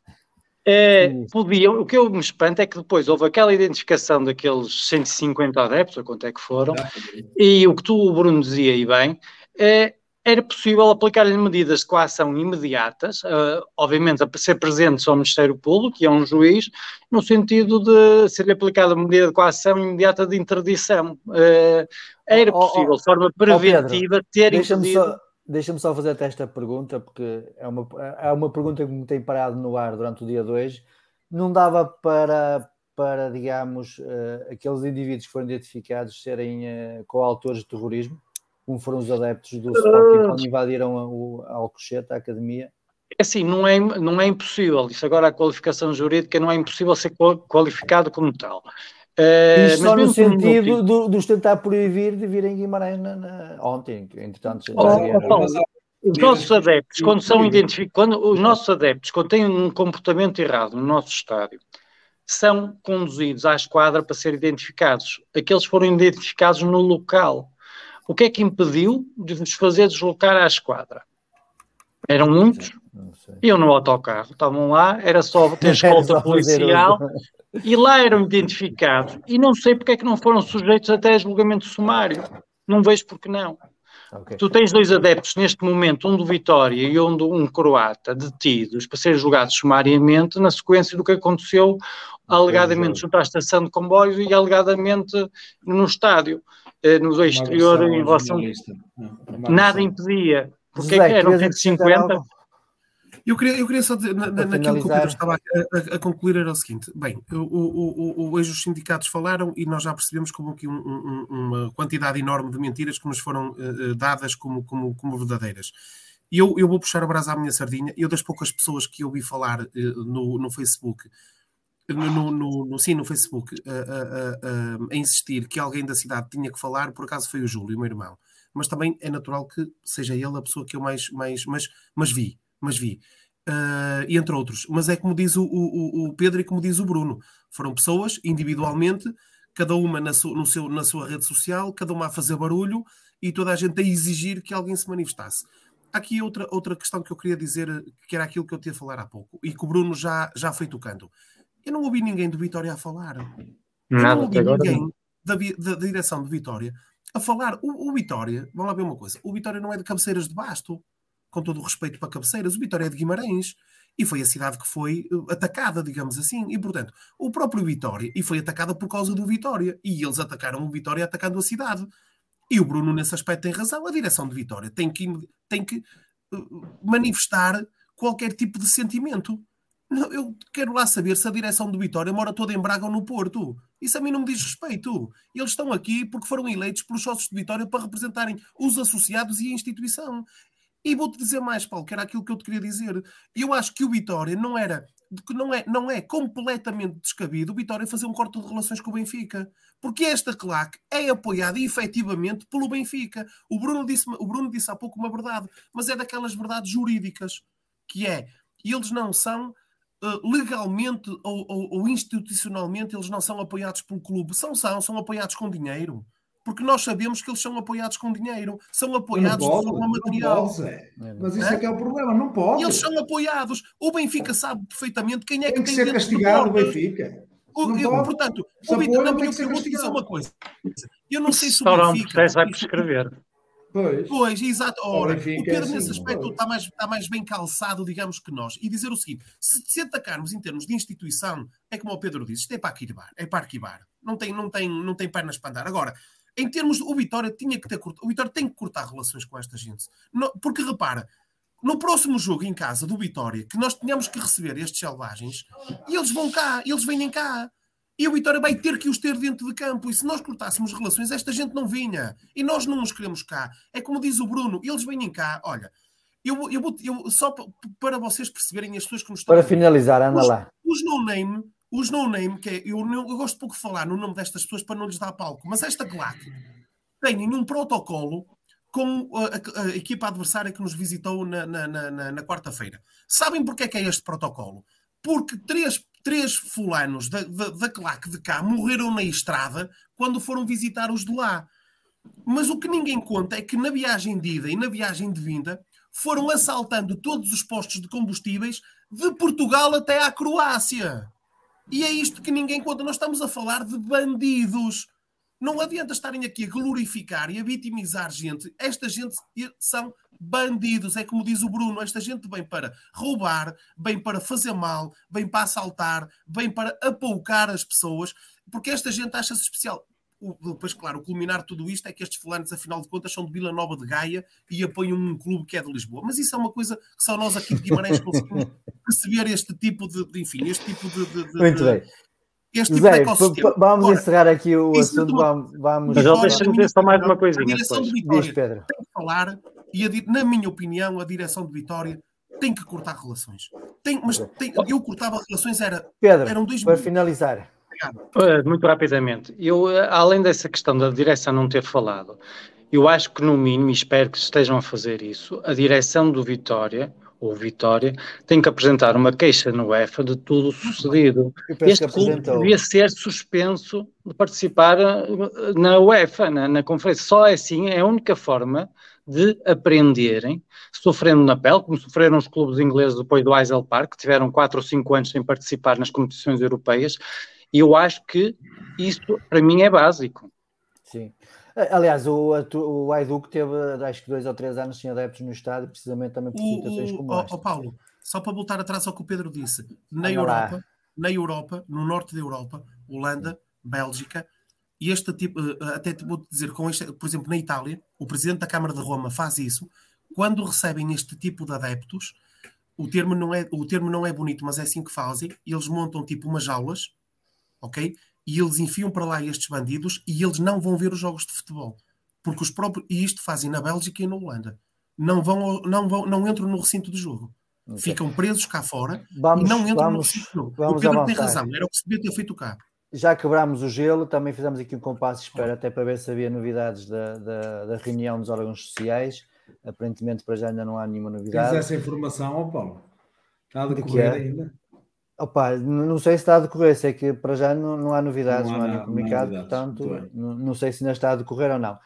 É, podiam, o que eu me espanto é que depois houve aquela identificação daqueles 150 adeptos, ou quanto é que foram, e o que tu, Bruno, dizia e bem, é, era possível aplicar-lhe medidas de coação imediatas, uh, obviamente a ser presente só o Ministério Público, que é um juiz, no sentido de ser-lhe aplicada uma medida de coação imediata de interdição. Uh, era possível, de forma preventiva, oh, ter impedido... Deixa-me só fazer até esta pergunta, porque é uma, é uma pergunta que me tem parado no ar durante o dia 2. Não dava para, para digamos, uh, aqueles indivíduos que foram identificados serem uh, coautores de terrorismo, como foram os adeptos do Sporting quando invadiram a, a Alcochete, a academia? É assim, não é, não é impossível. Isso agora a qualificação jurídica não é impossível ser qualificado como tal. Uh, Isto só no sentido do, dos tentar proibir de virem Guimarães na, na, ontem, entretanto. Oh, oh, os nossos adeptos, quando são identificados, quando os nossos adeptos, quando têm um comportamento errado no nosso estádio, são conduzidos à esquadra para serem identificados. Aqueles foram identificados no local. O que é que impediu de nos fazer deslocar à esquadra? Eram muitos, eu no autocarro, estavam lá, era só ter escolta policial e lá eram identificados. E não sei porque é que não foram sujeitos até a julgamento sumário. Não vejo porque não. Okay. Tu tens dois adeptos neste momento, um do Vitória e um do um croata, detidos para serem julgados sumariamente na sequência do que aconteceu alegadamente junto à estação de comboios e alegadamente no estádio, eh, no exterior em relação. Nada impedia. Porque José, é que eram 150? Eu queria, eu queria só dizer, na, naquilo que o Pedro estava a, a, a, concluir era o seguinte: bem, o, o, o, hoje os sindicatos falaram e nós já percebemos como que um, um, uma quantidade enorme de mentiras que nos foram uh, dadas como, como, como verdadeiras. E eu, eu vou puxar a brasa à minha sardinha. Eu, das poucas pessoas que ouvi falar uh, no, no Facebook, no, no, no, sim, no Facebook, uh, a insistir que alguém da cidade tinha que falar, por acaso foi o Júlio, o meu irmão. Mas também é natural que seja ele a pessoa que eu mais, mais mas, mas vi mas vi. Uh, entre outros. Mas é como diz o, o, o, Pedro e como diz o Bruno. Foram pessoas, individualmente, cada uma na, su, no seu, na sua rede social, cada uma a fazer barulho e toda a gente a exigir que alguém se manifestasse. Aqui outra, outra questão que eu queria dizer, que era aquilo que eu tinha a falar há pouco, e que o Bruno já, já foi tocando. Eu não ouvi ninguém do Vitória a falar. Eu não ouvi ninguém da, da, da, direção de Vitória a falar. O, o Vitória, vamos lá ver uma coisa, o Vitória não é de cabeceiras de basto com todo o respeito para cabeceiras, o Vitória é de Guimarães e foi a cidade que foi eh, atacada, digamos assim. E, portanto, o próprio Vitória, e foi atacada por causa do Vitória, e eles atacaram o Vitória atacando a cidade. E o Bruno, nesse aspecto, tem razão. A direção de Vitória tem que, tem que uh, manifestar qualquer tipo de sentimento. Eu quero lá saber se a direção de Vitória mora toda em Braga ou no Porto. Isso a mim não me diz respeito. Eles estão aqui porque foram eleitos pelos sócios de Vitória para representarem os associados e a instituição. E vou-te dizer mais, Paulo, que era aquilo que eu te queria dizer. Eu acho que o Vitória não era, não é, não é completamente descabido o Vitória fazer um corte de relações com o Benfica. Porque esta claque é apoiada efetivamente pelo Benfica. O Bruno, disse, o Bruno disse há pouco uma verdade, mas é daquelas verdades jurídicas, que é, eles não são legalmente ou, ou, ou institucionalmente, eles não são apoiados pelo clube. São, são, são apoiados com dinheiro porque nós sabemos que eles são apoiados com dinheiro, são apoiados pode, de forma material. Pode, é. Mas isso é? é? que é o problema, não pode. Eles são apoiados. O Benfica sabe perfeitamente quem é tem que, tem que ser castigado o Benfica. O, eu, portanto, o não, eu, dizer uma coisa. Eu não sei se o Benfica. vai prescrever. Pois, pois exato. Ora, o Pedro, é assim, nesse aspecto, está mais, está mais bem calçado, digamos, que nós. E dizer o seguinte: se, se atacarmos em termos de instituição, é como o Pedro disse, isto é para arquivar, é para arquivar. Não tem, não tem, não tem pernas para andar. Agora, em termos de. O Vitória tinha que ter. O Vitória tem que cortar relações com esta gente. porque repara, no próximo jogo em casa do Vitória, que nós tínhamos que receber estes selvagens, e eles vão cá, eles vêm cá. E o Vitória vai ter que os ter dentro de campo. E se nós cortássemos relações, esta gente não vinha. E nós não os queremos cá. É como diz o Bruno, eles vêm cá. Olha, eu, eu, eu, só para vocês perceberem as pessoas que nos estão. Para finalizar, anda os, lá. Os no-name, os no-name, que é, eu, eu gosto pouco de falar no nome destas pessoas para não lhes dar palco, mas esta claque tem um protocolo com a, a, a, equipa adversária que nos visitou na, na, na, na quarta-feira. Sabem porque é que é este protocolo? Porque três, três fulanos da, da, da claque de cá morreram na estrada quando foram visitar os de lá. Mas o que ninguém conta é que na viagem de ida e na viagem de vinda foram assaltando todos os postos de combustíveis de Portugal até à Croácia. E é isto que ninguém conta. Nós estamos a falar de bandidos. Não adianta estarem aqui a glorificar e a vitimizar gente. Esta gente são bandidos, é como diz o Bruno. Esta gente vem para roubar, vem para fazer mal, vem para assaltar, vem para apoucar as pessoas, porque esta gente acha-se especial. Depois, claro, o culminar de tudo isto é que estes fulanos, afinal de contas, são de Vila Nova de Gaia e apoiam um clube que é de Lisboa. Mas isso é uma coisa que só nós aqui de Guimarães conseguimos perceber este tipo de, de enfim, este tipo de, de, de Muito bem este tipo Zé, de ecossistema. Vamos Ora, encerrar aqui o assunto. Vamos, vamos... Mas deixa-me dizer só mais uma coisinha. A direção depois. de Vitória Diz, Pedro. tem que falar, e a, na minha opinião, a direção de Vitória tem que cortar relações. Tem, mas tem, eu cortava relações, era, Pedro, eram dois para finalizar. Muito rapidamente. Eu, além dessa questão da direção não ter falado, eu acho que, no mínimo, e espero que estejam a fazer isso, a direção do Vitória ou Vitória, tem que apresentar uma queixa no UEFA de tudo o sucedido. Este clube devia ser suspenso de participar eh, na UEFA, na, na conferência. Só é assim, é a única forma de aprenderem, sofrendo na pele, como sofreram os clubes ingleses depois do Eisel Park, que tiveram 4 ou 5 anos sem participar nas competições europeias, e eu acho que isto, para mim, é básico. Sim. Aliás, o, o Aiduque teve, acho que dois ou três anos sem adeptos no estádio, precisamente também por situações como esta. Ó Paulo, só para voltar atrás ao que o Pedro disse, na Europa, na Europa, no norte da Europa, Holanda, Bélgica, e este tipo, eh, até te vou dizer, com este, por exemplo, na Itália, o presidente da Câmara de Roma faz isso, quando recebem este tipo de adeptos, o termo não é, o termo não é bonito, mas é assim que fazem, eles montam tipo umas aulas, ok? E eles enfiam para lá estes bandidos e eles não vão ver os jogos de futebol. Porque os próprios. E isto fazem na Bélgica e na Holanda. Não, vão, não, vão, não entram no recinto do jogo. Okay. Ficam presos cá fora vamos, e não entram vamos, no recinto do jogo. Vamos o Pedro avançar. tem razão, era o que se devia ter feito cá. Já quebrámos o gelo, também fizemos aqui um compasso de espera até para ver se havia novidades da, da, da reunião dos órgãos sociais. Aparentemente para já ainda não há nenhuma novidade. Tens essa informação, ó Paulo? Está a decorrer ainda? Opa, não sei se está a decorrer, sei que para já não, não há novidades, não há, não há comunicado, portanto, não, não, sei se ainda está a decorrer ou não.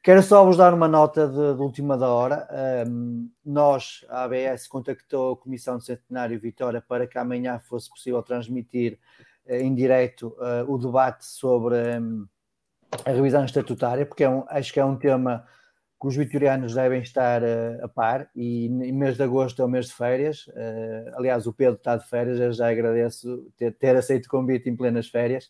Quero só vos dar uma nota de, de última da hora. Um, nós, a ABS, contactou a Comissão de Centenário Vitória para que amanhã fosse possível transmitir uh, em direto uh, o debate sobre um, a revisão estatutária, porque é um, acho que é um tema que os vitorianos devem estar uh, a par e em mês de agosto é o mês de férias. Uh, aliás, o Pedro está de férias, eu já agradeço ter, ter aceito o convite em plenas férias.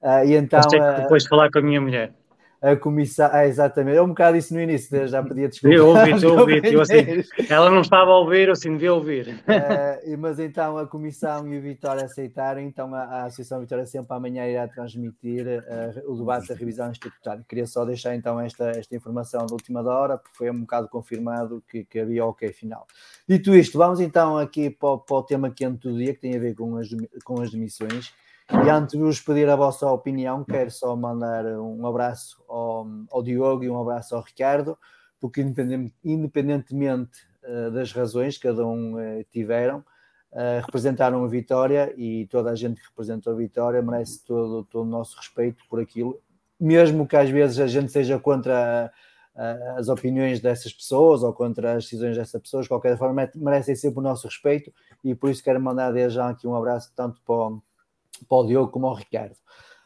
Uh, e então, depois de falar com a minha mulher a comissão. Ah, exatamente. Eu um bocado isso no início, já pedia desculpa. Eu ouvi, eu ouvi. Eu, assim, ela não estava a ouvir, eu assim devia ouvir. Uh, mas então a comissão e o Vitória aceitaram, então a, a Associação Vitória sempre amanhã irá transmitir uh, o debate da revisão estatutária. Queria só deixar então esta, esta informação da última hora, porque foi um bocado confirmado que, que havia ok final. Dito isto, vamos então aqui para, para o tema quente do dia, que tem a ver com as, com as demissões. E antes de vos pedir a vossa opinião, quero só mandar um abraço ao, ao Diogo e um abraço ao Ricardo, porque independentemente uh, das razões que cada um uh, tiveram, uh, representaram a vitória e toda a gente que representa a vitória merece todo, todo o nosso respeito por aquilo, mesmo que às vezes a gente seja contra as opiniões dessas pessoas ou contra as decisões dessas pessoas, de qualquer forma, merecem sempre o nosso respeito e por isso quero mandar desde já aqui um abraço tanto para o para o Diogo como ao Ricardo.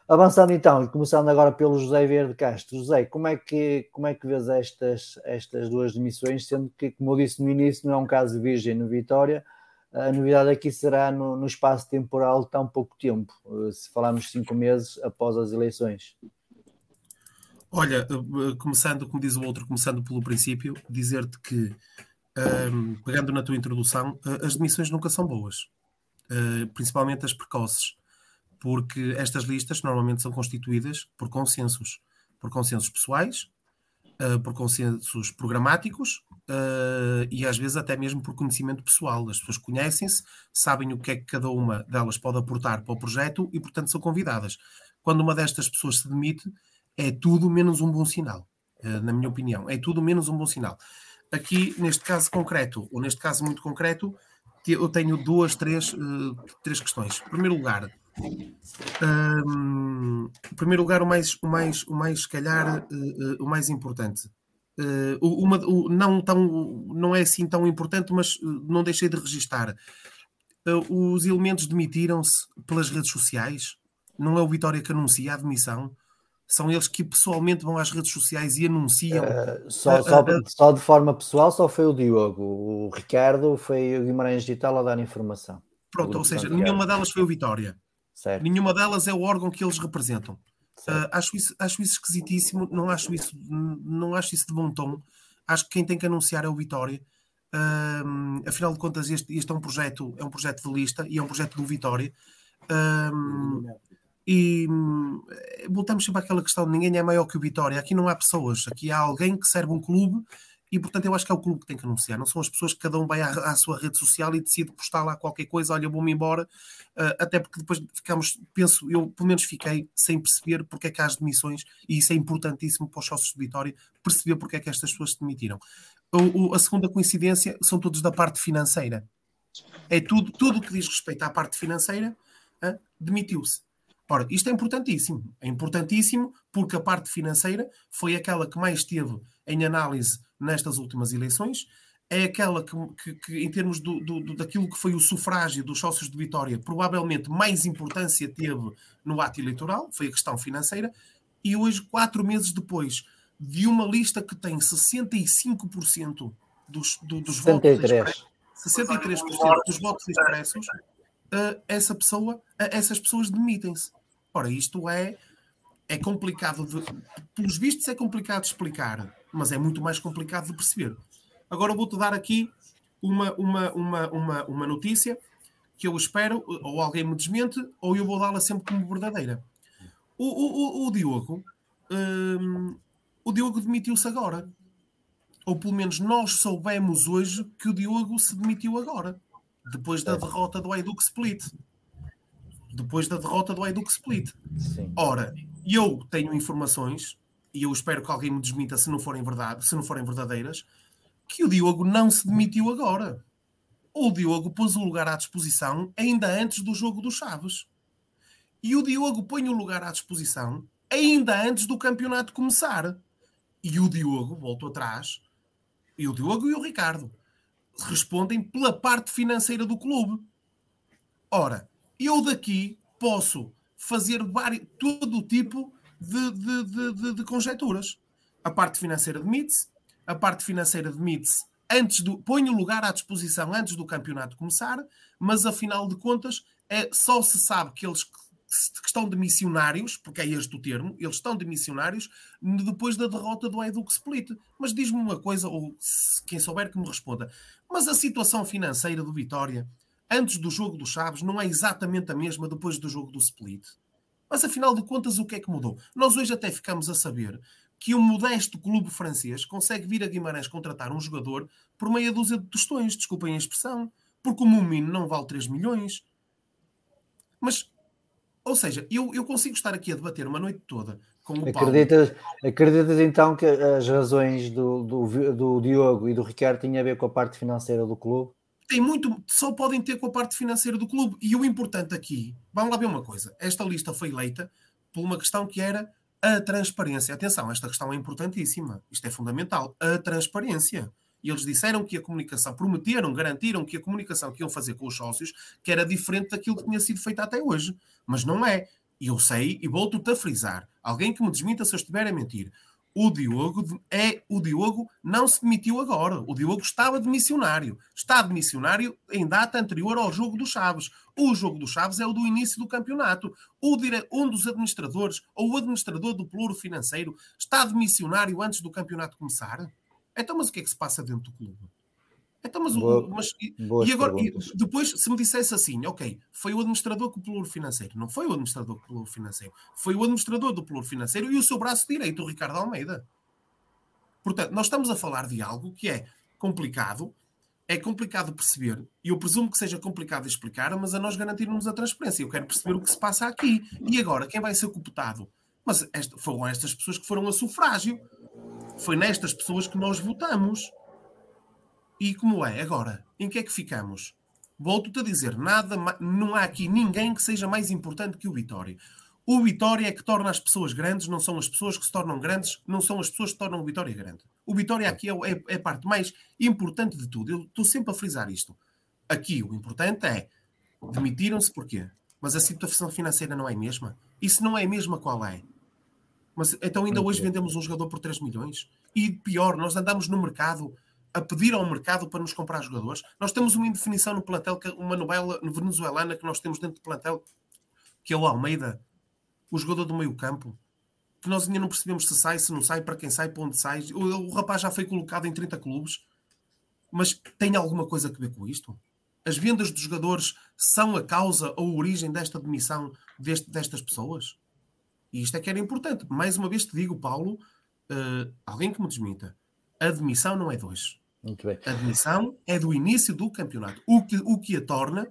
Avançando então, e começando agora pelo José Verde Castro. José, como é que, como é que vês estas, estas duas demissões, sendo que, como eu disse no início, não é um caso virgem no Vitória, a novidade aqui será no, no espaço temporal tão pouco tempo, eh, se falarmos cinco meses após as eleições. Olha, eh, começando, como diz o outro, começando pelo princípio, dizer-te que, um, ehm, pegando na tua introdução, eh, as demissões nunca são boas, principalmente as precoces, porque estas listas normalmente são constituídas por consensos, por consensos pessoais, uh, por consensos programáticos uh, e às vezes até mesmo por conhecimento pessoal. As pessoas conhecem-se, sabem o que é que cada uma delas pode aportar para o projeto e, portanto, são convidadas. Quando uma destas pessoas se demite, é tudo menos um bom sinal, eh, na minha opinião. É tudo menos um bom sinal. Aqui, neste caso concreto, ou neste caso muito concreto, eu tenho duas, três, eh, três questões. Em primeiro lugar, um, em primeiro lugar, o mais, o mais, o mais, se calhar, uh, uh, o mais importante. Uh, uma, o, não, tão, não é assim tão importante, mas não deixei de registar. os elementos demitiram-se pelas redes sociais. Não é o Vitória que anuncia a demissão são eles que pessoalmente vão às redes sociais e anunciam. Uh, só, só, só, de forma pessoal, só foi o Diogo. O Ricardo foi o Guimarães Digital a dar informação. Pronto, ou seja, nenhuma delas foi o Vitória. Certo. Nenhuma delas é o órgão que eles representam. Uh, acho, isso, acho isso esquisitíssimo, não acho isso, não acho isso de bom tom. Acho que quem tem que anunciar é o Vitória. Uh, afinal de contas, este, este, é um projeto, é um projeto de lista e é um projeto do Vitória. Uh, e hum, voltamos sempre àquela questão: ninguém é maior que o Vitória. Aqui não há pessoas, aqui há alguém que serve um clube e, portanto, eu acho que é o clube que tem que anunciar. Não são as pessoas que cada um vai à, à sua rede social e decide postar lá qualquer coisa, olha, vou-me embora. Uh, até porque depois ficamos, penso, eu pelo menos fiquei sem perceber porque é que há as demissões e isso é importantíssimo para os sócios de Vitória perceber porque é que estas pessoas se demitiram. O, o, a segunda coincidência são todos da parte financeira. É tudo, tudo que diz respeito à parte financeira, uh, demitiu-se. Ora, isto é importantíssimo. É importantíssimo porque a parte financeira foi aquela que mais teve em análise nestas últimas eleições. É aquela que, que, que em termos do, do, daquilo que foi o sufrágio dos sócios de Vitória, provavelmente mais importância teve no ato eleitoral, foi a questão financeira. E hoje, quatro meses depois de uma lista que tem 65% dos, do, dos 63. votos expressos, 63% dos votos expressos, uh, essa pessoa, uh, essas pessoas demitem-se. Ora, isto é, é complicado de. Pelos vistos, é complicado de explicar, mas é muito mais complicado de perceber. Agora vou-te dar aqui uma, uma, uma, uma, uma notícia que eu espero, ou alguém me desmente, ou eu vou dá-la sempre como verdadeira. O, o, o, Diogo, hum, o Diogo demitiu-se agora. Ou pelo menos nós soubemos hoje que o Diogo se demitiu agora, depois da derrota do Eduk Split depois da derrota do Eduk Split. Sim. Ora, eu tenho informações, e eu espero que alguém me desminta se não forem verdade, se não forem verdadeiras, que o Diogo não se demitiu agora. O Diogo pôs o lugar à disposição ainda antes do jogo dos Chaves. E o Diogo põe o lugar à disposição ainda antes do campeonato começar. E o Diogo, volto atrás, e o Diogo e o Ricardo respondem pela parte financeira do clube. Ora, eu daqui posso fazer vários, todo o tipo de, de, de, de, de conjecturas. A parte financeira demite-se, a parte financeira demite-se antes do. põe o lugar à disposição antes do campeonato começar, mas afinal de contas é, só se sabe que eles que estão de missionários, porque é este o termo, eles estão de missionários depois da derrota do Eduk Split. Mas diz-me uma coisa, ou quem souber que me responda, mas a situação financeira do Vitória antes do jogo dos Chaves não é exatamente a mesma depois do jogo do Split. Mas afinal de contas, o que é que mudou? Nós hoje até ficamos a saber que um modesto clube francês consegue vir a Guimarães contratar um jogador por meia dúzia de tostões, desculpem a expressão, porque o Mumino não vale 3 milhões. Mas, ou seja, eu, eu consigo estar aqui a debater uma noite toda com o acreditas, Paulo. Acreditas então que as razões do, do, do Diogo e do Ricardo tinham a ver com a parte financeira do clube? Tem muito, só podem ter com a parte financeira do clube. E o importante aqui, vamos lá ver uma coisa: esta lista foi eleita por uma questão que era a transparência. Atenção, esta questão é importantíssima, isto é fundamental. A transparência. E eles disseram que a comunicação, prometeram, garantiram que a comunicação que iam fazer com os sócios que era diferente daquilo que tinha sido feito até hoje. Mas não é. e eu sei, e volto-te a frisar, alguém que me desminta se eu estiver a mentir, o Diogo é o Diogo não se demitiu agora. O Diogo estava de missionário. Está de missionário em data anterior ao jogo dos Chaves. O jogo dos Chaves é o do início do campeonato. Dire... Um dos administradores ou o administrador do pluro financeiro está de missionário antes do campeonato começar. Então, mas o que é que se passa dentro do clube? Então, mas, boa, mas e agora, e depois, se me dissesse assim, ok, foi o administrador do pluro financeiro, não foi o administrador do pluro financeiro, foi o administrador do pluro financeiro e o seu braço direito, o Ricardo Almeida. Portanto, nós estamos a falar de algo que é complicado, é complicado perceber, e eu presumo que seja complicado explicar, mas a nós garantirmos a transparência. Eu quero perceber o que se passa aqui. E agora, quem vai ser computado? Mas esta, foram estas pessoas que foram a sufrágio. Foi nestas pessoas que nós votamos. E como é agora? Em que é que ficamos? Volto-te a dizer, nada, não há aqui ninguém que seja mais importante que o Vitória. O Vitória é que torna as pessoas grandes, não são as pessoas que se tornam grandes, não são as pessoas que tornam o Vitória grande. O Vitória aqui é, é, é a parte mais importante de tudo. Eu estou sempre a frisar isto. Aqui o importante é demitiram-se porquê? Mas a situação financeira não é a mesma? E se não é a mesma, qual é? Mas então ainda hoje vendemos um jogador por 3 milhões? E pior, nós andamos no mercado a pedir ao mercado para nos comprar jogadores. Nós temos uma indefinição no plantel, é uma novela venezuelana que nós temos dentro do plantel, que é o Almeida, o jogador do meio campo, que nós ainda não percebemos se sai, se não sai, para quem sai, para onde sai. O, o rapaz já foi colocado em 30 clubes, mas tem alguma coisa a ver com isto? As vendas dos jogadores são a causa ou a origem desta demissão deste, destas pessoas? E isto é que era importante. Mais uma vez te digo, Paulo, uh, alguém que me desminta. A demissão não é hoje. Muito bem. A admissão é do início do campeonato, o que, o que a torna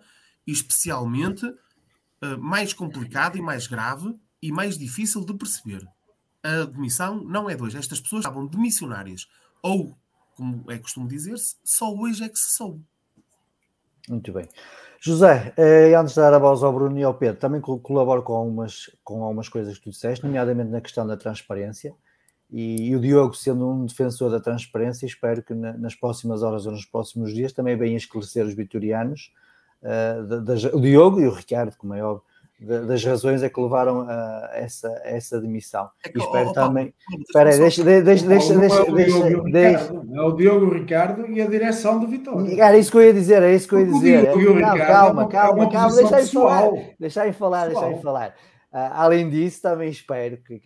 especialmente uh, mais complicado e mais grave e mais difícil de perceber. A admissão não é de hoje. Estas pessoas estavam demissionárias. Ou, como é costume dizer-se, só hoje é que se soube. Muito bem. José, eh, antes de dar a voz ao Bruno e ao Pedro, também colaboro com algumas, com algumas coisas que tu disseste, nomeadamente na questão da transparência. E, e, o Diogo, sendo um defensor da transparência, espero que na, nas próximas horas ou nos próximos dias também venha esclarecer os vitorianos, uh, da, da, o Diogo e o Ricardo, como é óbvio, da, das razões a que levaram a essa, a essa demissão. É que, espero oh, também. Espera aí, deixa, deixa, deixa, deixa, deixa, É o Diogo o Ricardo e a direção do Vitória. Era isso que eu ia dizer, é isso que eu ia dizer. calma, calma, calma, deixa-me falar, deixa-me falar, deixa-me falar. Uh, além disso, também espero que,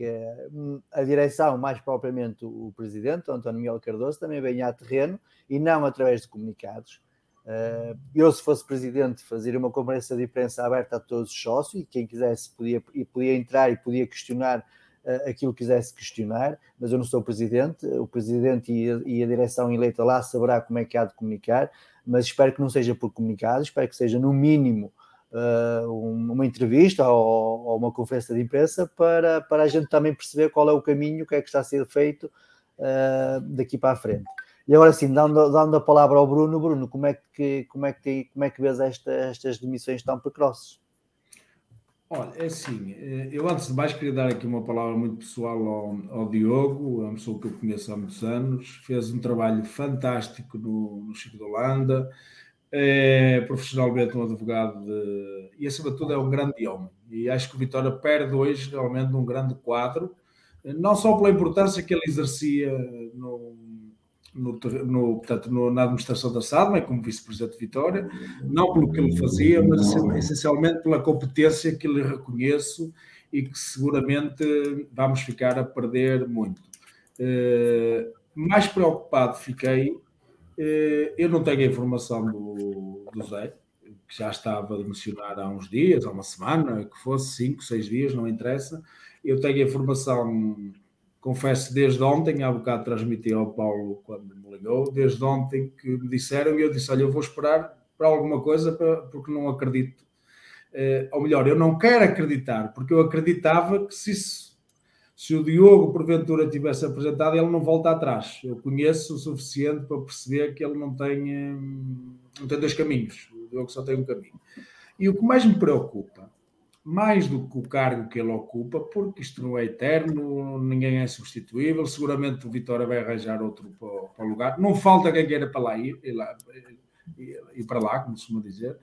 hum, a direção, mais propriamente o presidente, António Miguel Cardoso, também venha a terreno e não através de comunicados. Uh, eu, se fosse presidente, fazer uma conferência de imprensa aberta a todos os sócios e quem quisesse podia, e podia entrar e podia questionar uh, aquilo que quisesse questionar, mas eu não sou presidente. O presidente e a, e a direção eleita lá saberá como é que há de comunicar, mas espero que não seja por comunicado, espero que seja no mínimo uh, uma entrevista ou, ou, uma conferência de imprensa para, para a gente também perceber qual é o caminho, o que é que está a ser feito uh, daqui para a frente. E agora sim, dando, dando a palavra ao Bruno, Bruno, como é que, como é que, como é que vês esta, estas demissões tão precoces? Olha, é assim, eh, eu antes de mais queria dar aqui uma palavra muito pessoal ao, ao Diogo, é uma pessoa que eu conheço há muitos anos, fez um trabalho fantástico no, no Chico de Holanda, é profissionalmente um advogado de, e acima de tudo é um grande homem. E acho que o Vitória perde hoje realmente um grande quadro, não só pela importância que ele exercia no, no, no, portanto, no, na administração da SADMA, como vice-presidente de Vitória, não pelo que ele fazia, mas essencialmente pela competência que lhe reconheço e que seguramente vamos ficar a perder muito. Uh, mais preocupado fiquei eu não tenho a informação do, do Zé, que já estava a mencionar há uns dias, há uma semana, que fosse cinco, seis dias, não interessa. Eu tenho a informação, confesso, desde ontem, há bocado transmiti ao Paulo quando me ligou, desde ontem que me disseram e eu disse: Olha, eu vou esperar para alguma coisa porque não acredito. Uh, ou melhor, eu não quero acreditar, porque eu acreditava que se isso se o Diogo porventura tivesse apresentado, ele não volta atrás. Eu conheço o suficiente para perceber que ele não tem, hum, não tem dois caminhos. O Diogo só tem um caminho. E o que mais me preocupa, mais do que o cargo que ele ocupa, porque isto não é eterno, ninguém é substituível, seguramente o Vitória vai arranjar outro para, o lugar. Não falta quem queira para lá ir, ir, lá, ir para lá, como se costuma dizer.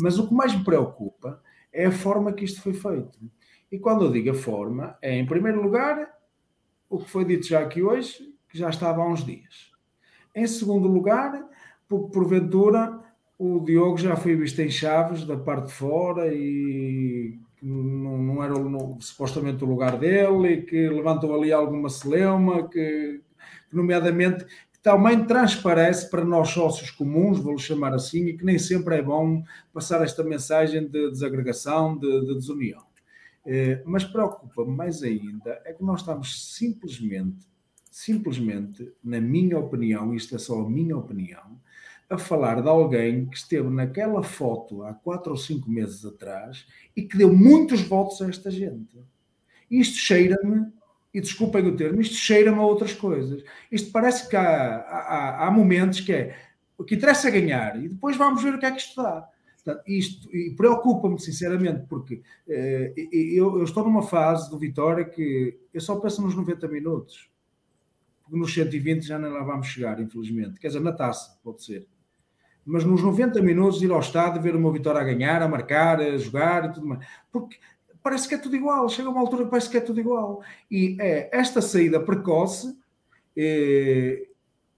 Mas o que mais me preocupa é a forma que isto foi feito E quando eu digo a forma, é em primeiro lugar o que foi dito já aqui hoje, que já estava há uns dias. Em segundo lugar, porque porventura o Diogo já foi visto em Chaves da parte de fora e não, não era no, supostamente o lugar dele e que levantou ali alguma celeuma que, nomeadamente também transparece para nós sócios comuns, vou-lhe chamar assim, e que nem sempre é bom passar esta mensagem de desagregação, de, de desunião. Eh, mas preocupa-me mais ainda é que nós estamos simplesmente, simplesmente, na minha opinião, isto é só a minha opinião, a falar de alguém que esteve naquela foto há quatro ou cinco meses atrás e que deu muitos votos a esta gente. Isto cheira-me e desculpem o termo, isto cheira-me a outras coisas. Isto parece que há, há, há momentos que é o que interessa é ganhar e depois vamos ver o que é que isto dá. Portanto, isto preocupa-me sinceramente, porque eh, eu, eu, estou numa fase do Vitória que eu só penso nos 90 minutos, porque nos 120 já nem lá vamos chegar, infelizmente. Quer dizer, na taça, pode ser. Mas nos 90 minutos ir ao estádio, ver meu Vitória a ganhar, a marcar, a jogar e tudo mais. Porque parece que é tudo igual, chega uma altura que parece que é tudo igual. E é esta saída precoce, e, eh,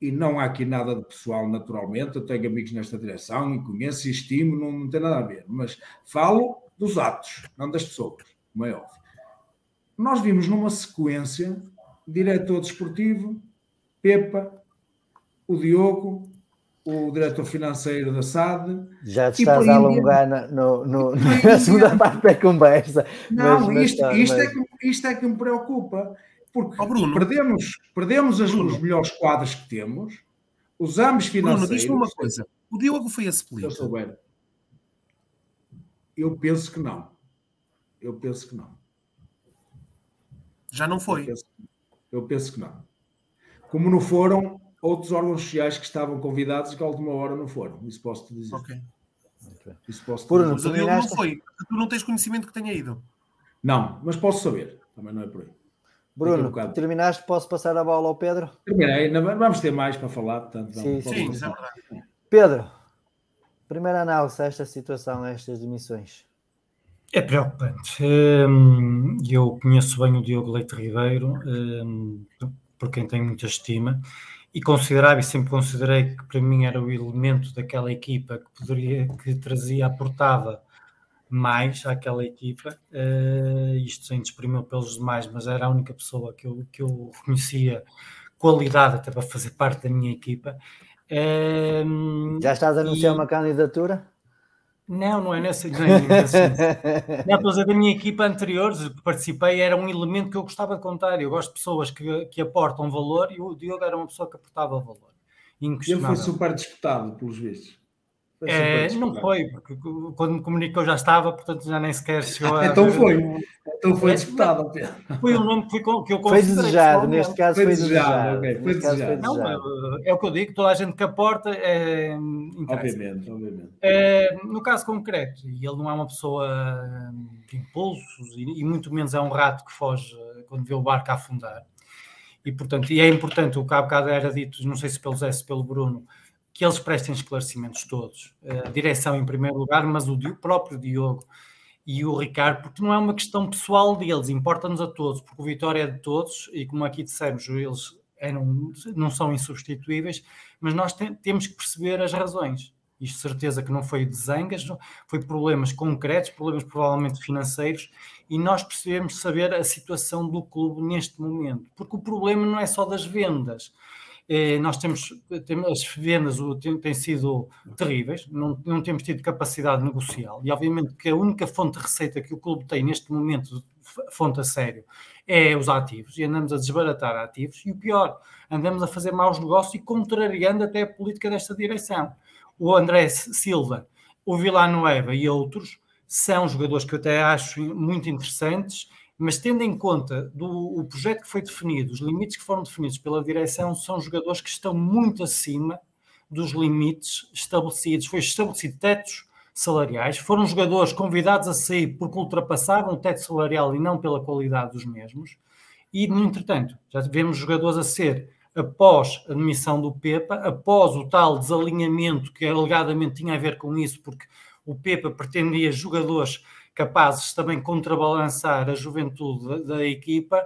e não há aqui nada de pessoal, naturalmente, eu tenho amigos nesta direção e conheço e estimo, não, não tem nada a ver, mas falo dos atos, não das pessoas, como é óbvio. Nós vimos numa sequência, diretor desportivo, Pepa, o Diogo, o diretor financeiro da SAD. Já te estás a alongar no, no, na segunda parte da conversa. Não, mas, isto, mas, isto, mas... É que, isto é que me preocupa, porque oh, Bruno. perdemos, perdemos as, os melhores quadros que temos, usamos financeiros... Bruno, diz-me uma coisa, o Diogo foi a split? Eu souber. Eu penso que não. Eu penso que não. Já não foi? Eu penso, eu penso que não. Como não foram outros órgãos sociais que estavam convidados e que à última hora não foram. Isso posso-te dizer. Ok. Isso posso Por dizer. Mas o não foi. Tu não tens conhecimento que tenha ido. Não, mas posso saber. Também não é por aí. Bruno, um terminaste? Posso passar a bola ao Pedro? Terminei. Vamos ter mais para falar. Portanto, sim, sim, é verdade. Pedro, primeira análise a esta situação, a estas demissões. É preocupante. Hum, eu conheço bem o Diogo Leite Ribeiro, hum, por quem tenho muita estima, e considerava e sempre considerei que para mim era o elemento daquela equipa que poderia, que trazia, aportava mais àquela equipa, uh, isto sem desprimir pelos demais, mas era a única pessoa que eu, que eu reconhecia qualidade até para fazer parte da minha equipa. Uh, Já estás a anunciar e... uma candidatura? Não, não é nessa. Não, é nessa. não, estou a dizer da minha equipa anterior, que participei, era um elemento que eu gostava de contar. Eu gosto de pessoas que, que aportam valor e o Diogo era uma pessoa que aportava valor. Ele foi super disputado, pelos vistos. É, não foi, porque quando me comunicou já estava, portanto já nem sequer chegou a. então foi, então foi é, disputado, Pedro. Foi o nome que, foi, que eu Foi desejado, neste caso foi, foi desejado. Okay, foi desejado. Não, é o que eu digo, toda a gente que aporta é. Obviamente, obviamente. É, no caso concreto, e ele não é uma pessoa de impulsos, e, e muito menos é um rato que foge quando vê o barco a afundar. E, portanto, e é importante, o que há bocado era dito, não sei se pelo Zé, se pelo Bruno, que eles prestem esclarecimentos todos. A direção em primeiro lugar, mas o próprio Diogo e o Ricardo, porque não é uma questão pessoal deles, importa-nos a todos, porque o Vitória é de todos e como aqui dissemos, eles eram, não são insubstituíveis, mas nós te, temos que perceber as razões. Isto certeza que não foi de zangas, foi problemas concretos, problemas provavelmente financeiros, e nós percebemos saber a situação do clube neste momento, porque o problema não é só das vendas, eh, nós temos, temos as vendas têm sido terríveis, não, não temos tido capacidade negocial e obviamente que a única fonte de receita que o clube tem neste momento, fonte a sério, é os ativos e andamos a desbaratar ativos e o pior, andamos a fazer maus negócios e contrariando até a política desta direção. O André Silva, o Villanueva e outros são jogadores que eu até acho muito interessantes mas tendo em conta do, o projeto que foi definido, os limites que foram definidos pela direção, são jogadores que estão muito acima dos limites estabelecidos. Foi estabelecido tetos salariais, foram jogadores convidados a sair porque ultrapassaram o teto salarial e não pela qualidade dos mesmos. E, no entretanto, já tivemos jogadores a ser, após a demissão do Pepa, após o tal desalinhamento que alegadamente tinha a ver com isso, porque o Pepa pretendia jogadores capazes também contrabalançar a juventude da, da equipa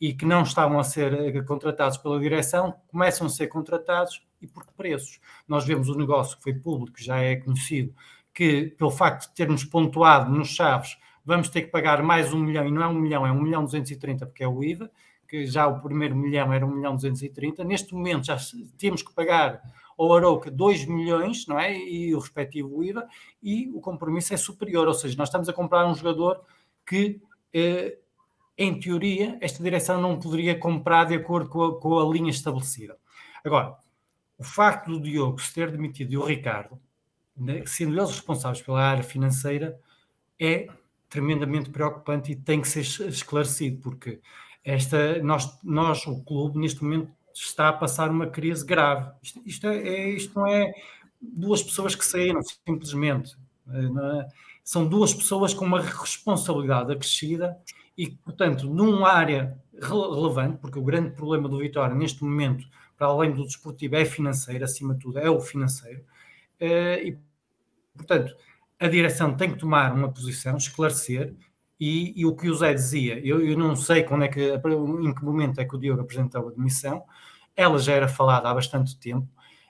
e que não estavam a ser eh, contratados pela direção, começam a ser contratados e por que preços? Nós vemos o negócio que foi público, já é conhecido, que pelo facto de termos pontuado nos chaves, vamos ter que pagar mais um milhão, e não é um milhão, é um milhão 230, porque é o IVA, que já o primeiro milhão era um milhão 230, neste momento já temos que pagar ao Arouca 2 milhões, não é? E o respectivo IVA, e o compromisso é superior, ou seja, nós estamos a comprar um jogador que, eh, em teoria, esta direção não poderia comprar de acordo com a, com a linha estabelecida. Agora, o facto do Diogo se ter demitido e o Ricardo, né, sendo eles responsáveis pela área financeira, é tremendamente preocupante e tem que ser esclarecido, porque esta, nós, nós, o clube, neste momento está a passar uma crise grave. Isto, isto, é, é isto não é duas pessoas que saíram, simplesmente. É? São duas pessoas com uma responsabilidade acrescida e, portanto, numa área relevante, porque o grande problema do Vitória neste momento, para além do desportivo, é financeiro, acima de tudo, é o financeiro. Eh, e, portanto, a direção tem que tomar uma posição, esclarecer, e, e, o que o Zé dizia, eu, eu, não sei quando é que, em que momento é que o Diogo apresentou a demissão, ela já era falada há bastante tempo,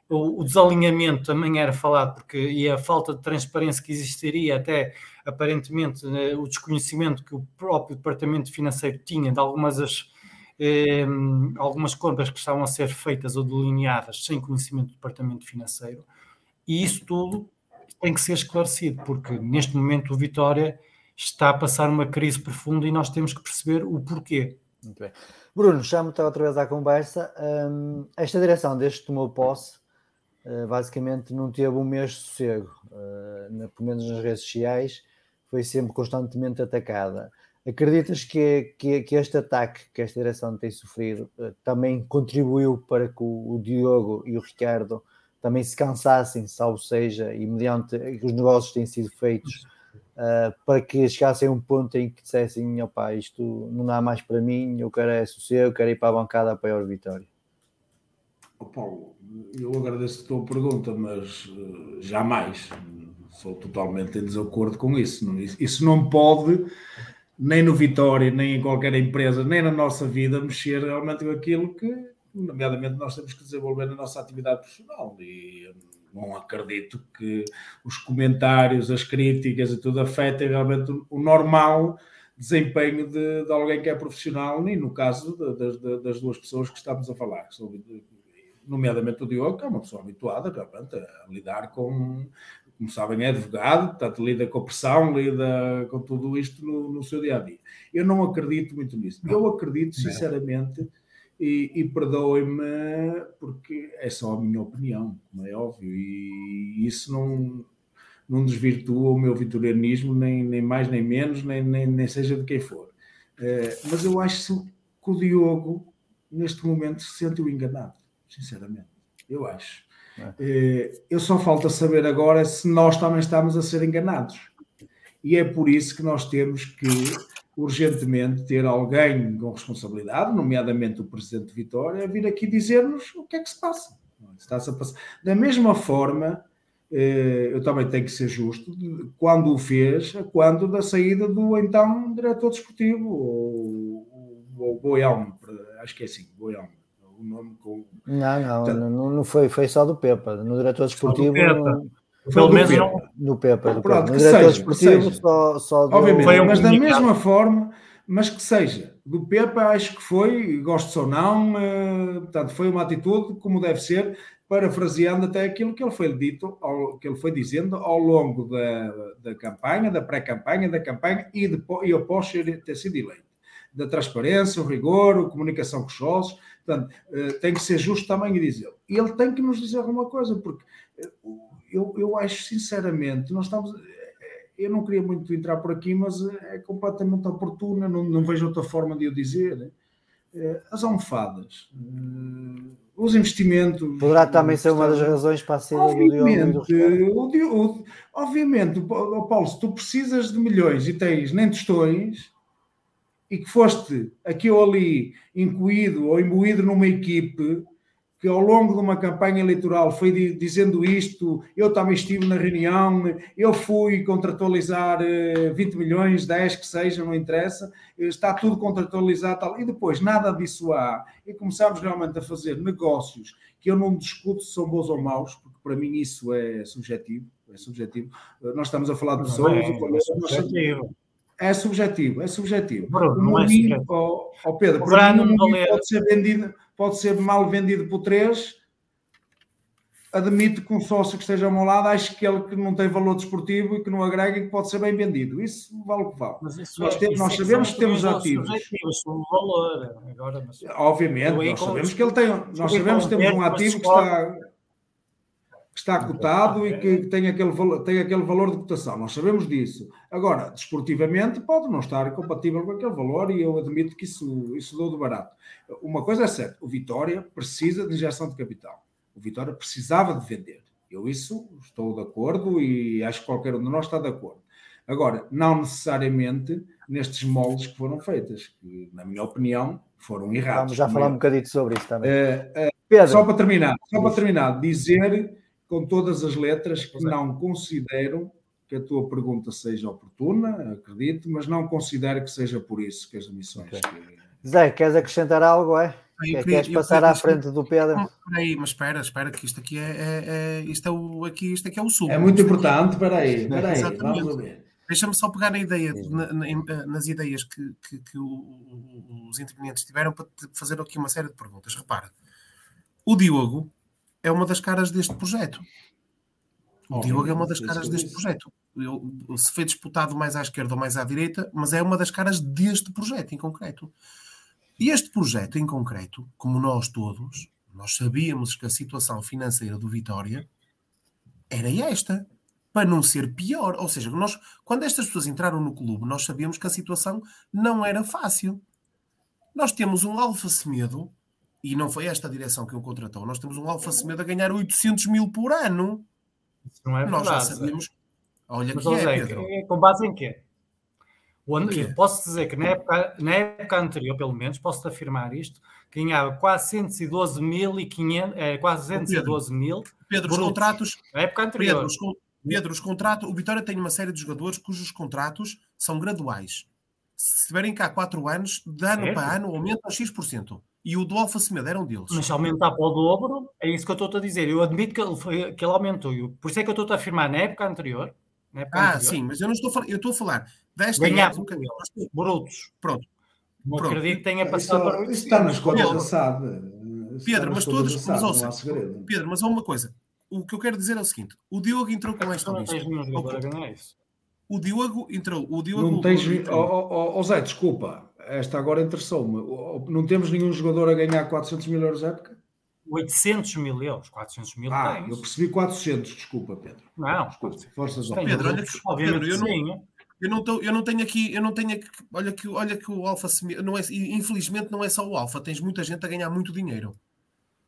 o, o desalinhamento também era falado, porque e a falta de transparência que existiria, até aparentemente né, o desconhecimento que o próprio departamento financeiro tinha de algumas das, eh, algumas compras que estavam a ser feitas ou delineadas sem conhecimento do departamento financeiro, e isso tudo tem que ser esclarecido, porque neste momento o Vitória está a passar uma crise profunda e nós temos que perceber o porquê. Muito bem. Bruno, chamo-te outra vez à conversa. Um, esta direção, desde que tomou posse, uh, basicamente não teve um mês de sossego, uh, na, pelo menos nas redes sociais, foi sempre constantemente atacada. Acreditas que, que, que, este ataque que esta direção tem sofrido uh, também contribuiu para que o, o, Diogo e o Ricardo também se cansassem, salvo seja, e mediante os negócios têm sido feitos uh, para que chegassem a um ponto em que dissessem: opá, isto não dá mais para mim, eu quero é sossego, eu quero ir para a bancada apoiar o Vitória? Oh, Paulo, eu agradeço a tua pergunta, mas uh, jamais sou totalmente em desacordo com isso. Isso não pode, nem no Vitória, nem em qualquer empresa, nem na nossa vida, mexer realmente com aquilo que, nomeadamente, nós temos que desenvolver na nossa atividade profissional. E não acredito que os comentários, as críticas e tudo afetem realmente o normal desempenho de, de alguém que é profissional, e no caso de, de, das duas pessoas que estamos a falar, nomeadamente o Diogo, que é uma pessoa habituada realmente a lidar com, como sabem, é advogado, portanto lida com a pressão, lida com tudo isto no, no seu dia a dia. Eu não acredito muito nisso. Eu acredito, sinceramente, e, e perdoem-me porque é só a minha opinião, como é óbvio, e isso não, não desvirtua o meu vitorianismo, nem, nem mais nem menos, nem, nem, nem seja de quem for. Uh, mas eu acho que o Diogo, neste momento, se sentiu enganado, sinceramente. Eu acho. É. Uh, eu só falta saber agora se nós também estamos a ser enganados. E é por isso que nós temos que urgentemente ter alguém com responsabilidade, nomeadamente o Presidente de Vitória, a vir aqui dizer-nos o que é que se passa. Está-se a passar. Da mesma forma, eh, eu também tenho que ser justo, quando o fez, quando da saída do então diretor desportivo, o, o Boião, acho que é assim, Boião. O nome com... Não, não, não, não foi, foi só do Pepa. No diretor desportivo. Pelo menos Pepa. não. No Pepa, no Pronto, Pepa. No diretor desportivo, só, só do... Obviamente, foi um mas da mesma forma, mas que seja. Do Pepa, acho que foi, gosto ou não, uh, portanto, foi uma atitude como deve ser, parafraseando até aquilo que ele foi dito, ao, que ele foi dizendo ao longo da, da campanha, da pré-campanha, da campanha e, de, e após ter sido eleito. Da transparência, o rigor, a comunicação com os sócios, portanto, uh, tem que ser justo também e dizer. Ele tem que nos dizer alguma coisa, porque uh, eu, eu acho sinceramente, nós estamos. Eu não queria muito entrar por aqui, mas é completamente oportuna, não, não vejo outra forma de eu dizer. Eh, as almofadas, eh, os investimentos. Poderá também ser uma das razões para a saída obviamente, do Diogo. Obviamente, Paulo, se tu precisas de milhões e tens nem tostões e que foste aqui ou ali incluído ou imbuído numa equipe que ao longo de uma campanha eleitoral foi dizendo isto, eu também estive na reunião, eu fui contratualizar 20 eh, milhões, 10 que seja, não interessa, está tudo contratualizado tal, e depois nada disso há, e começamos realmente a fazer negócios que eu não discuto se são bons ou maus, porque para mim isso é subjetivo, é subjetivo. Nós estamos a falar de pessoas, é, é, subjetivo. É subjetivo, é subjetivo. Bruno, o mim, é oh Pedro, para mim, pode ser vendido pode ser mal vendido por 3. Admito que um sócio que esteja ao meu lado acho que ele que não tem valor desportivo e que não agrega e que pode ser bem vendido. Isso vale o que vale. nós, é, temos, nós sabemos que temos ativos. Valor, agora, mas... Obviamente, nós sabemos que ele tem. Nós sabemos que temos um ativo que está que está cotado e que tem aquele, tem aquele valor de cotação. Nós sabemos disso. Agora, desportivamente, pode não estar compatível com aquele valor e eu admito que isso, isso dou de barato. Uma coisa é certa, o Vitória precisa de injeção de capital. O Vitória precisava de vender. Eu isso estou de acordo e acho que qualquer um de nós está de acordo. Agora, não necessariamente nestes moldes que foram feitas, que, na minha opinião, foram errados. Vamos já falar um bocadinho sobre isso também. Uh, uh, Pedro. Só para terminar, só para terminar, dizer com todas as letras que é. não considero que a tua pergunta seja oportuna, acredito, mas não considero que seja por isso que as emissões. Okay. Zé, queres acrescentar algo? É? Eu, queres passar à frente do Pedro? Aí, mas espera, espera, que isto aqui é, é, é, isto é o, aqui, isto aqui é o sumo. É muito importante, espera aí, espera aí, vamos ver. Deixa-me só pegar na ideia, na, na, nas ideias que, que, que os intervenientes tiveram para fazer aqui uma série de perguntas. Repara, o Diogo é uma das caras deste projeto. O Diogo é uma das caras deste projeto. Eu, se foi disputado mais à esquerda ou mais à direita, mas é uma das caras deste projeto em concreto. E este projeto em concreto, como nós todos, nós sabíamos que a situação financeira do Vitória era esta, para não ser pior. Ou seja, nós, quando estas pessoas entraram no clube, nós sabíamos que a situação não era fácil. Nós temos um Alfa Semedo e não foi esta a direção que o contratou. Nós temos um Alfa Semedo a ganhar 800 mil por ano. Isso não é Nós já sabíamos. Olha Mas, que é, Pedro. É, com base em quê? Posso dizer que na época, na época anterior, pelo menos, posso afirmar isto, ganhava quase 112 mil e 500, é, quase 112 mil. Pedro, os contratos. Na época anterior. Pedro, os, Pedro, os contratos. O Vitória tem uma série de jogadores cujos contratos são graduais. Se estiverem cá 4 anos, de ano certo. para ano, aumentam X% e o do Alfa Semedo era um deles. Mas se aumentar para o dobro, é isso que eu estou a dizer. Eu admito que ele, foi, que ele aumentou. Por isso é que eu estou a afirmar na época anterior. Na época ah, anterior, sim, mas eu não estou a falar, eu estou a falar desta Ganhar época. Brutos. Pronto. Não Pronto. acredito que tenha passado isso, para Isso está nas contas da SAD. Pedro, mas todos. Mas, ouça, Pedro, mas há uma coisa. O que eu quero dizer é o seguinte: o Diogo entrou com esta lista. O Diogo entrou. O Diogo, não tens. Ó oh, oh, oh, Zé, desculpa esta agora interessou-me. Não temos nenhum jogador a ganhar 400 mil euros época? 800 mil euros, 400 mil Ah, tens. eu percebi 400, desculpa, Pedro. Não, desculpa. Forças ao Pedro, olha que, Pedro, eu não, eu não, tô, eu não tenho aqui, eu não tenho aqui, olha que, olha que o Alfa, não é, infelizmente não é só o Alfa, tens muita gente a ganhar muito dinheiro.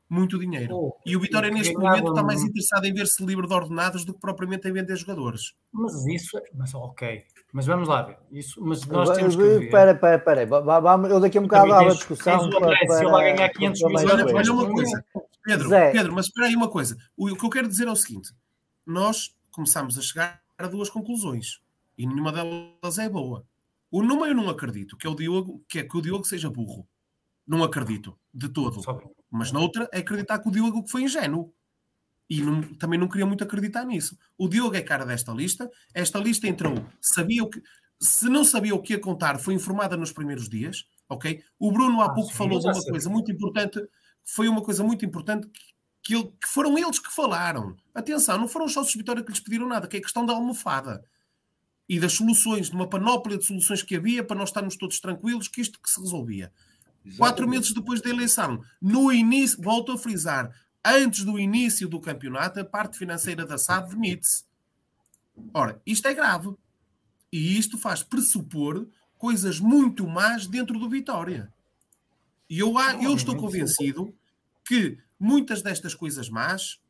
Muito dinheiro. Oh, e o Vitória neste momento está mais interessado em ver-se livre de ordenados do que propriamente em vender jogadores. Mas isso, mas ok, mas vamos lá ver. Isso, mas nós temos que ver. Espera, espera, espera. Vamos, eu daqui a um bocado há uma discussão. Para, para, se ele ganhar 500 milhões. Olha, olha uma coisa. Pedro, Pedro, mas espera aí uma coisa. O, o que eu quero dizer é o seguinte. Nós começamos a chegar a duas conclusões. E nenhuma delas é boa. O numa eu não acredito, que é o Diogo, que é que o Diogo seja burro. Não acredito, de todo. Mas noutra é acreditar que o Diogo foi ingênuo e não, também não queria muito acreditar nisso. O Diogo é cara desta lista. Esta lista entrou, sabia o que. Se não sabia o que ia contar, foi informada nos primeiros dias, ok? O Bruno há ah, pouco sim, falou de uma sei. coisa muito importante, foi uma coisa muito importante que, ele, que, foram eles que falaram. Atenção, não foram os sócios de Vitória que lhes pediram nada, que é a questão da almofada e das soluções, de uma panóplia de soluções que havia para nós estarmos todos tranquilos, que isto que se resolvia. Exatamente. Quatro meses depois da eleição, no início, volto a frisar, antes do início do campeonato, a parte financeira da SAD demite-se. Ora, isto é grave. E isto faz pressupor coisas muito más dentro do Vitória. E eu, eu estou convencido que muitas destas coisas más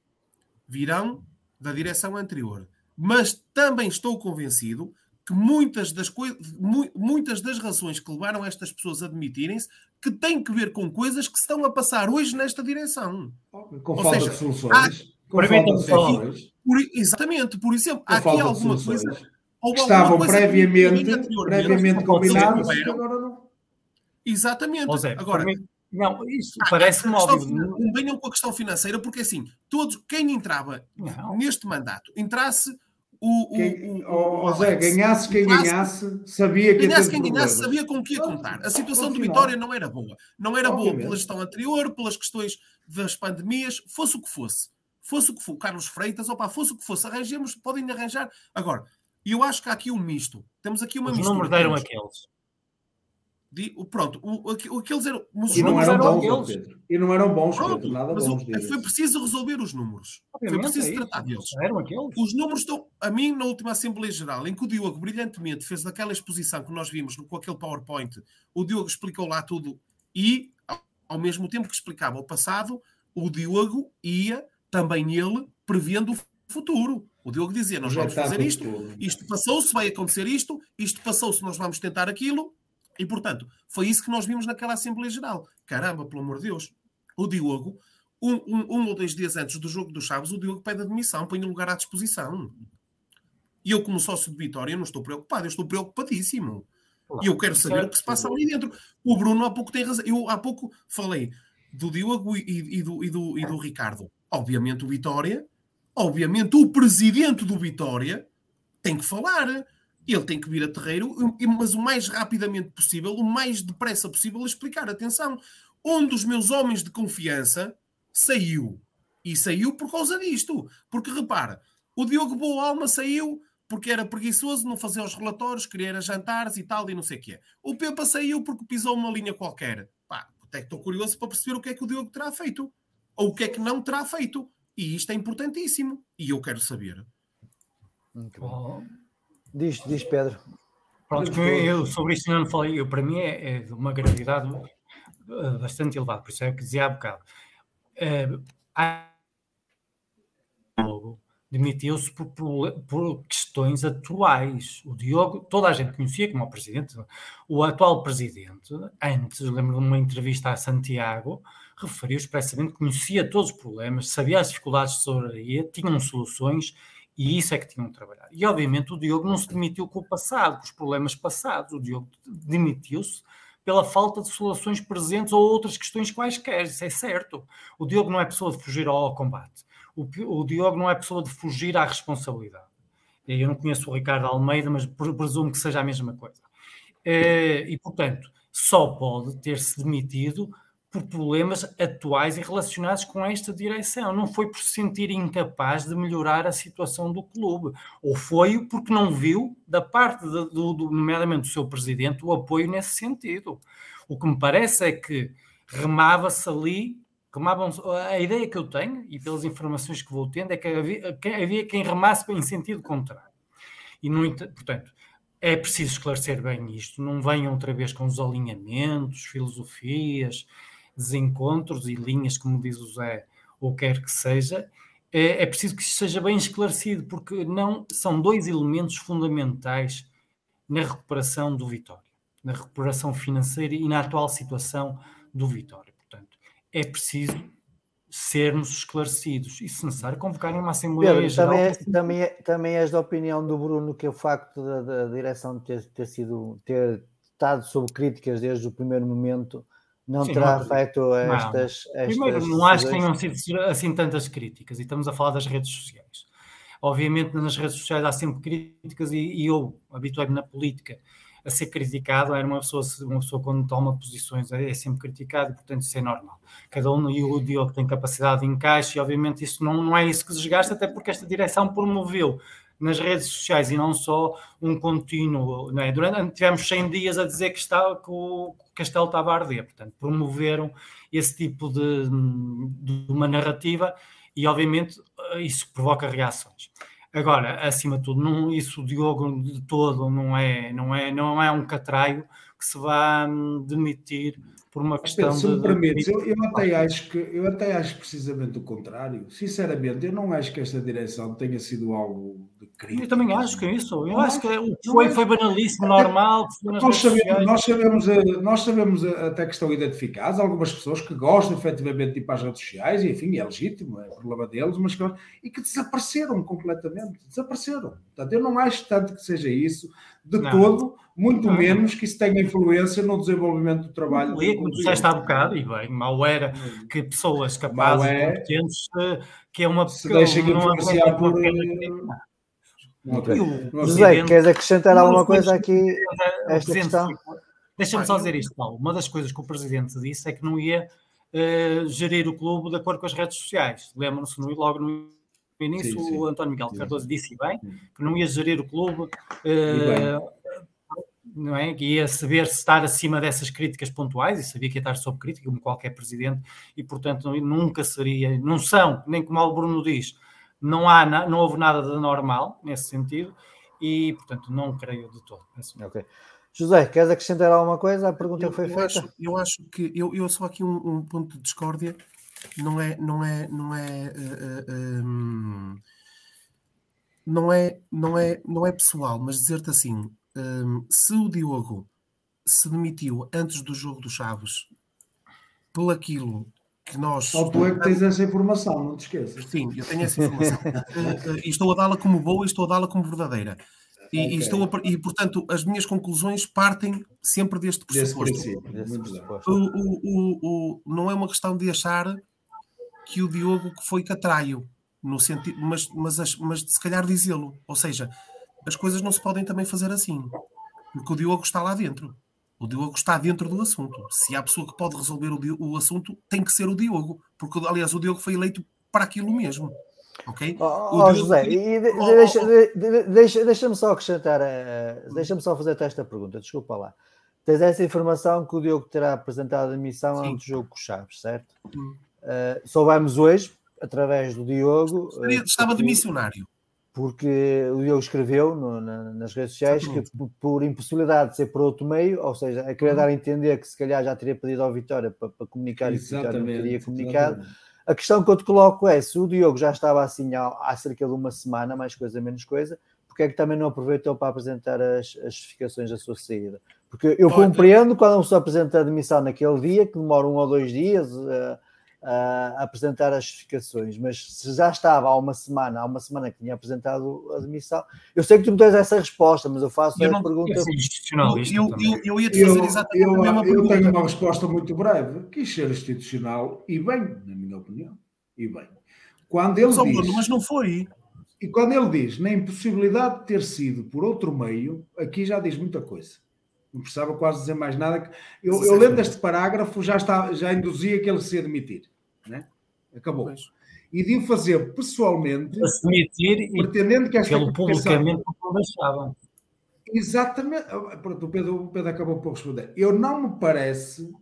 virão da direção anterior. Mas também estou convencido que muitas das, muitas das razões que levaram estas pessoas a demitirem-se que tem que ver com coisas que se estão a passar hoje nesta direção. Com Ou falta seja, de soluções. Há, com falta de soluções. Por, exatamente, por exemplo, há aqui alguma coisa. Estavam coisa previamente, previamente combinados agora não. Exatamente. Zé, agora, mim, não, isso ah, parece-me óbvio. Não venham com a questão financeira, porque assim, todos, quem entrava não. neste mandato, entrasse o, quem, o, o, Zé, ganhasse quem ganhasse, sabia que ganhasse quem ganhasse, sabia com que ia contar. A situação de Vitória não era boa. Não era boa pela gestão anterior, pelas questões das pandemias, fosse o que fosse. Fosse o que fosse. Carlos Freitas, opa, fosse o que fosse. Arranjemos, podem arranjar. Agora, eu acho que há aqui um misto. Temos aqui uma Os mistura. Os números deram aqueles. De, pronto, o, o, aqueles eram. Os e não eram, eram bons, Pedro. E não eram bons, pronto, Pedro, nada bons. O, foi preciso resolver os números. Obviamente, foi preciso é tratar deles. Eram aqueles. Os números estão. A mim, na última Assembleia Geral, em que o Diogo brilhantemente fez daquela exposição que nós vimos com aquele PowerPoint, o Diogo explicou lá tudo e, ao, ao mesmo tempo que explicava o passado, o Diogo ia também ele prevendo o futuro. O Diogo dizia: Nós vamos fazer isto, isto passou-se, vai acontecer isto, isto passou-se, nós vamos tentar aquilo e, portanto, foi isso que nós vimos naquela Assembleia Geral. Caramba, pelo amor de Deus. O Diogo, um, um, um ou dois dias antes do jogo dos Chaves, o Diogo pede admissão, põe o lugar à disposição. E eu, como sócio de Vitória, não estou preocupado, eu estou preocupadíssimo. E eu quero saber o que se passa ali dentro. O Bruno há pouco tem razão. Eu há pouco falei do Diogo e, e, do, e, do, e do Ricardo. Obviamente o Vitória, obviamente o presidente do Vitória tem que falar ele tem que vir a terreiro, mas o mais rapidamente possível, o mais depressa possível, explicar. Atenção, um dos meus homens de confiança saiu. E saiu por causa disto. Porque repara, o Diogo Boa Alma saiu porque era preguiçoso, não fazia os relatórios, queria jantares e tal, e não sei o quê. O Pepa saiu porque pisou uma linha qualquer. Pá, até que estou curioso para perceber o que é que o Diogo terá feito. Ou o que é que não terá feito. E isto é importantíssimo. E eu quero saber. Muito bom. Diz, diz Pedro. Pronto, eu sobre isso não falei. Eu, para mim é, é de uma gravidade eh, bastante elevada, por isso é o que dizia há bocado. Uh, demitiu-se por, por, por, questões atuais. O Diogo, toda a gente conhecia como o presidente, o atual presidente, antes, lembro de uma entrevista a Santiago, referiu expressamente que conhecia todos os problemas, sabia as dificuldades de tesouraria, tinham soluções e isso é que tinham de trabalhar. E obviamente o Diogo não se demitiu com o passado, com os problemas passados. O Diogo demitiu-se pela falta de soluções presentes ou outras questões quaisquer. Isso é certo. O Diogo não é pessoa de fugir ao combate. O, o Diogo não é pessoa de fugir à responsabilidade. Eu não conheço o Ricardo Almeida, mas presumo que seja a mesma coisa. Eh, e, portanto, só pode ter-se demitido por problemas atuais e relacionados com esta direção. Não foi por se sentir incapaz de melhorar a situação do clube, ou foi porque não viu, da parte, de, do, do, nomeadamente do seu presidente, o apoio nesse sentido. O que me parece é que remava-se ali, remavam a ideia que eu tenho, e pelas informações que vou tendo, é que havia, havia quem remasse em sentido contrário. E, no, portanto, é preciso esclarecer bem isto, não venham outra vez com os alinhamentos, filosofias, desencontros e linhas, como diz o Zé, ou quer que seja, é, é preciso que isto seja bem esclarecido, porque não são dois elementos fundamentais na recuperação do Vitória, na recuperação financeira e na atual situação do Vitória. Portanto, é preciso sermos esclarecidos e, se necessário, convocarem uma Assembleia Pedro, Geral. Também, é, também, é, também és da opinião do Bruno que o facto da, da direção ter, ter sido ter estado sob críticas desde o primeiro momento não Sim, terá não, feito estas, não. Primeiro, não acho que tenham sido assim tantas críticas, e estamos a falar das redes sociais. Obviamente, nas redes sociais há sempre críticas, e, e eu habituei-me na política a ser criticado. Era uma pessoa, uma pessoa quando toma posições é, é sempre criticado, e portanto isso é normal. Cada um, e o Diogo tem capacidade de encaixe, e obviamente isso não, não é isso que desgasta, até porque esta direção promoveu nas redes sociais e não só um contínuo. Não é? Durante, tivemos 100 dias a dizer que, está, que o castelo estava a arder, portanto, promoveram esse tipo de, de uma narrativa e, obviamente, isso provoca reações. Agora, acima de tudo, não, isso Diogo de todo não é, não é, não é um catraio que se vá hum, demitir por uma questão se de. Me permites, eu, eu, até acho que eu até acho precisamente o contrário. Sinceramente, eu não acho que esta direção tenha sido algo de crime. Eu também acho que é isso. Eu não acho que foi, foi banalíssimo, normal. Nós sabemos, nós, sabemos, eh, nós sabemos eh, até que estão identificados algumas pessoas que gostam efetivamente de ir para as redes sociais, e enfim, é legítimo, é problema deles, mas que, e que desapareceram completamente. Desapareceram. Portanto, eu não acho tanto que seja isso de não. todo muito menos que isso tenha influência no desenvolvimento do trabalho. Como disseste há bocado, e bem, mal era que pessoas capazes e é, competentes, eh, que é uma se deixem influenciar por. José, queres acrescentar alguma coisa aqui a esta questão? Deixa-me só dizer isto, Paulo. Uma das coisas que o Presidente disse é que não ia uh, gerir o clube de acordo com as redes sociais. Lembram-se logo no início, sim, sim. o António Miguel Cardoso disse bem que não ia gerir o clube uh, não é? Que ia saber estar acima dessas críticas pontuais e sabia que ia estar sob crítica, como qualquer presidente, e portanto nunca seria, não são, nem como o Bruno diz, não, há, não houve nada de normal nesse sentido, e portanto não creio de todo. Ok. José, queres acrescentar alguma coisa? A pergunta eu, foi eu feita. Acho, eu acho que eu, eu só aqui um, um, ponto de discórdia não é não é não é uh, uh, um, não é não é não é pessoal, mas dizer-te assim um, se o Diogo se demitiu antes do jogo dos Chaves por aquilo que nós. Só tu é que tens essa informação, não te esqueças. Sim, eu tenho essa informação. uh, uh, e estou a dá-la como boa e estou a dá-la como verdadeira. E, okay. e, estou a, e, portanto, as minhas conclusões partem sempre deste pressuposto. O, o, o, não é uma questão de achar que o Diogo que foi catraio, no sentido, mas, mas, mas se calhar dizê-lo. Ou seja, as coisas não se podem também fazer assim. Porque o Diogo está lá dentro. O Diogo está dentro do assunto. Se há pessoa que pode resolver o, o assunto, tem que ser o Diogo. Porque, aliás, o Diogo foi eleito para aquilo mesmo. Ok? Oh, oh José, e de, oh, deixa, de, deixa, deixa-me só acrescentar, uh, deixa-me só fazer esta pergunta, desculpa lá. Tens essa informação que o Diogo terá apresentado a missão Sim. antes do jogo com o Chaves, certo? Uh, soubemos hoje, através do Diogo. Uh, estava de missionário porque o Diogo escreveu no, na, nas redes sociais que por, impossibilidade de ser por outro meio, ou seja, a querer uhum. dar a entender que se calhar já teria pedido ao Vitória para, para comunicar exatamente, e o Vitória não teria comunicado. Exatamente. A questão que eu te coloco é: se o Diogo já estava assim há, há, cerca de uma semana, mais coisa, menos coisa, porque é que também não aproveitou para apresentar as, as justificações da sua saída? Porque eu compreendo quando pessoa apresenta a demissão naquele dia, que demora um ou dois dias. Uh, a apresentar as justificações, mas se já estava há uma semana, há uma semana que tinha apresentado a demissão, eu sei que tu me tens essa resposta, mas eu faço eu a pergunta. Eu, eu, eu, eu, ia te fazer exatamente eu, a mesma eu pergunta. tenho uma resposta muito breve. Quis ser institucional e bem, na minha opinião, e bem. Quando ele mas, diz, mas não foi. E quando ele diz na impossibilidade de ter sido por outro meio, aqui já diz muita coisa. Não precisava quase dizer mais nada. Eu, eu lendo este parágrafo já, está, já induzia que ele se ia demitir. Né? Acabou. Pois. E de o fazer pessoalmente, a se demitir pretendendo que esta pelo publicamente não deixava. Exatamente. Ah, pronto, o Pedro, o Pedro acabou por responder. Eu não me parece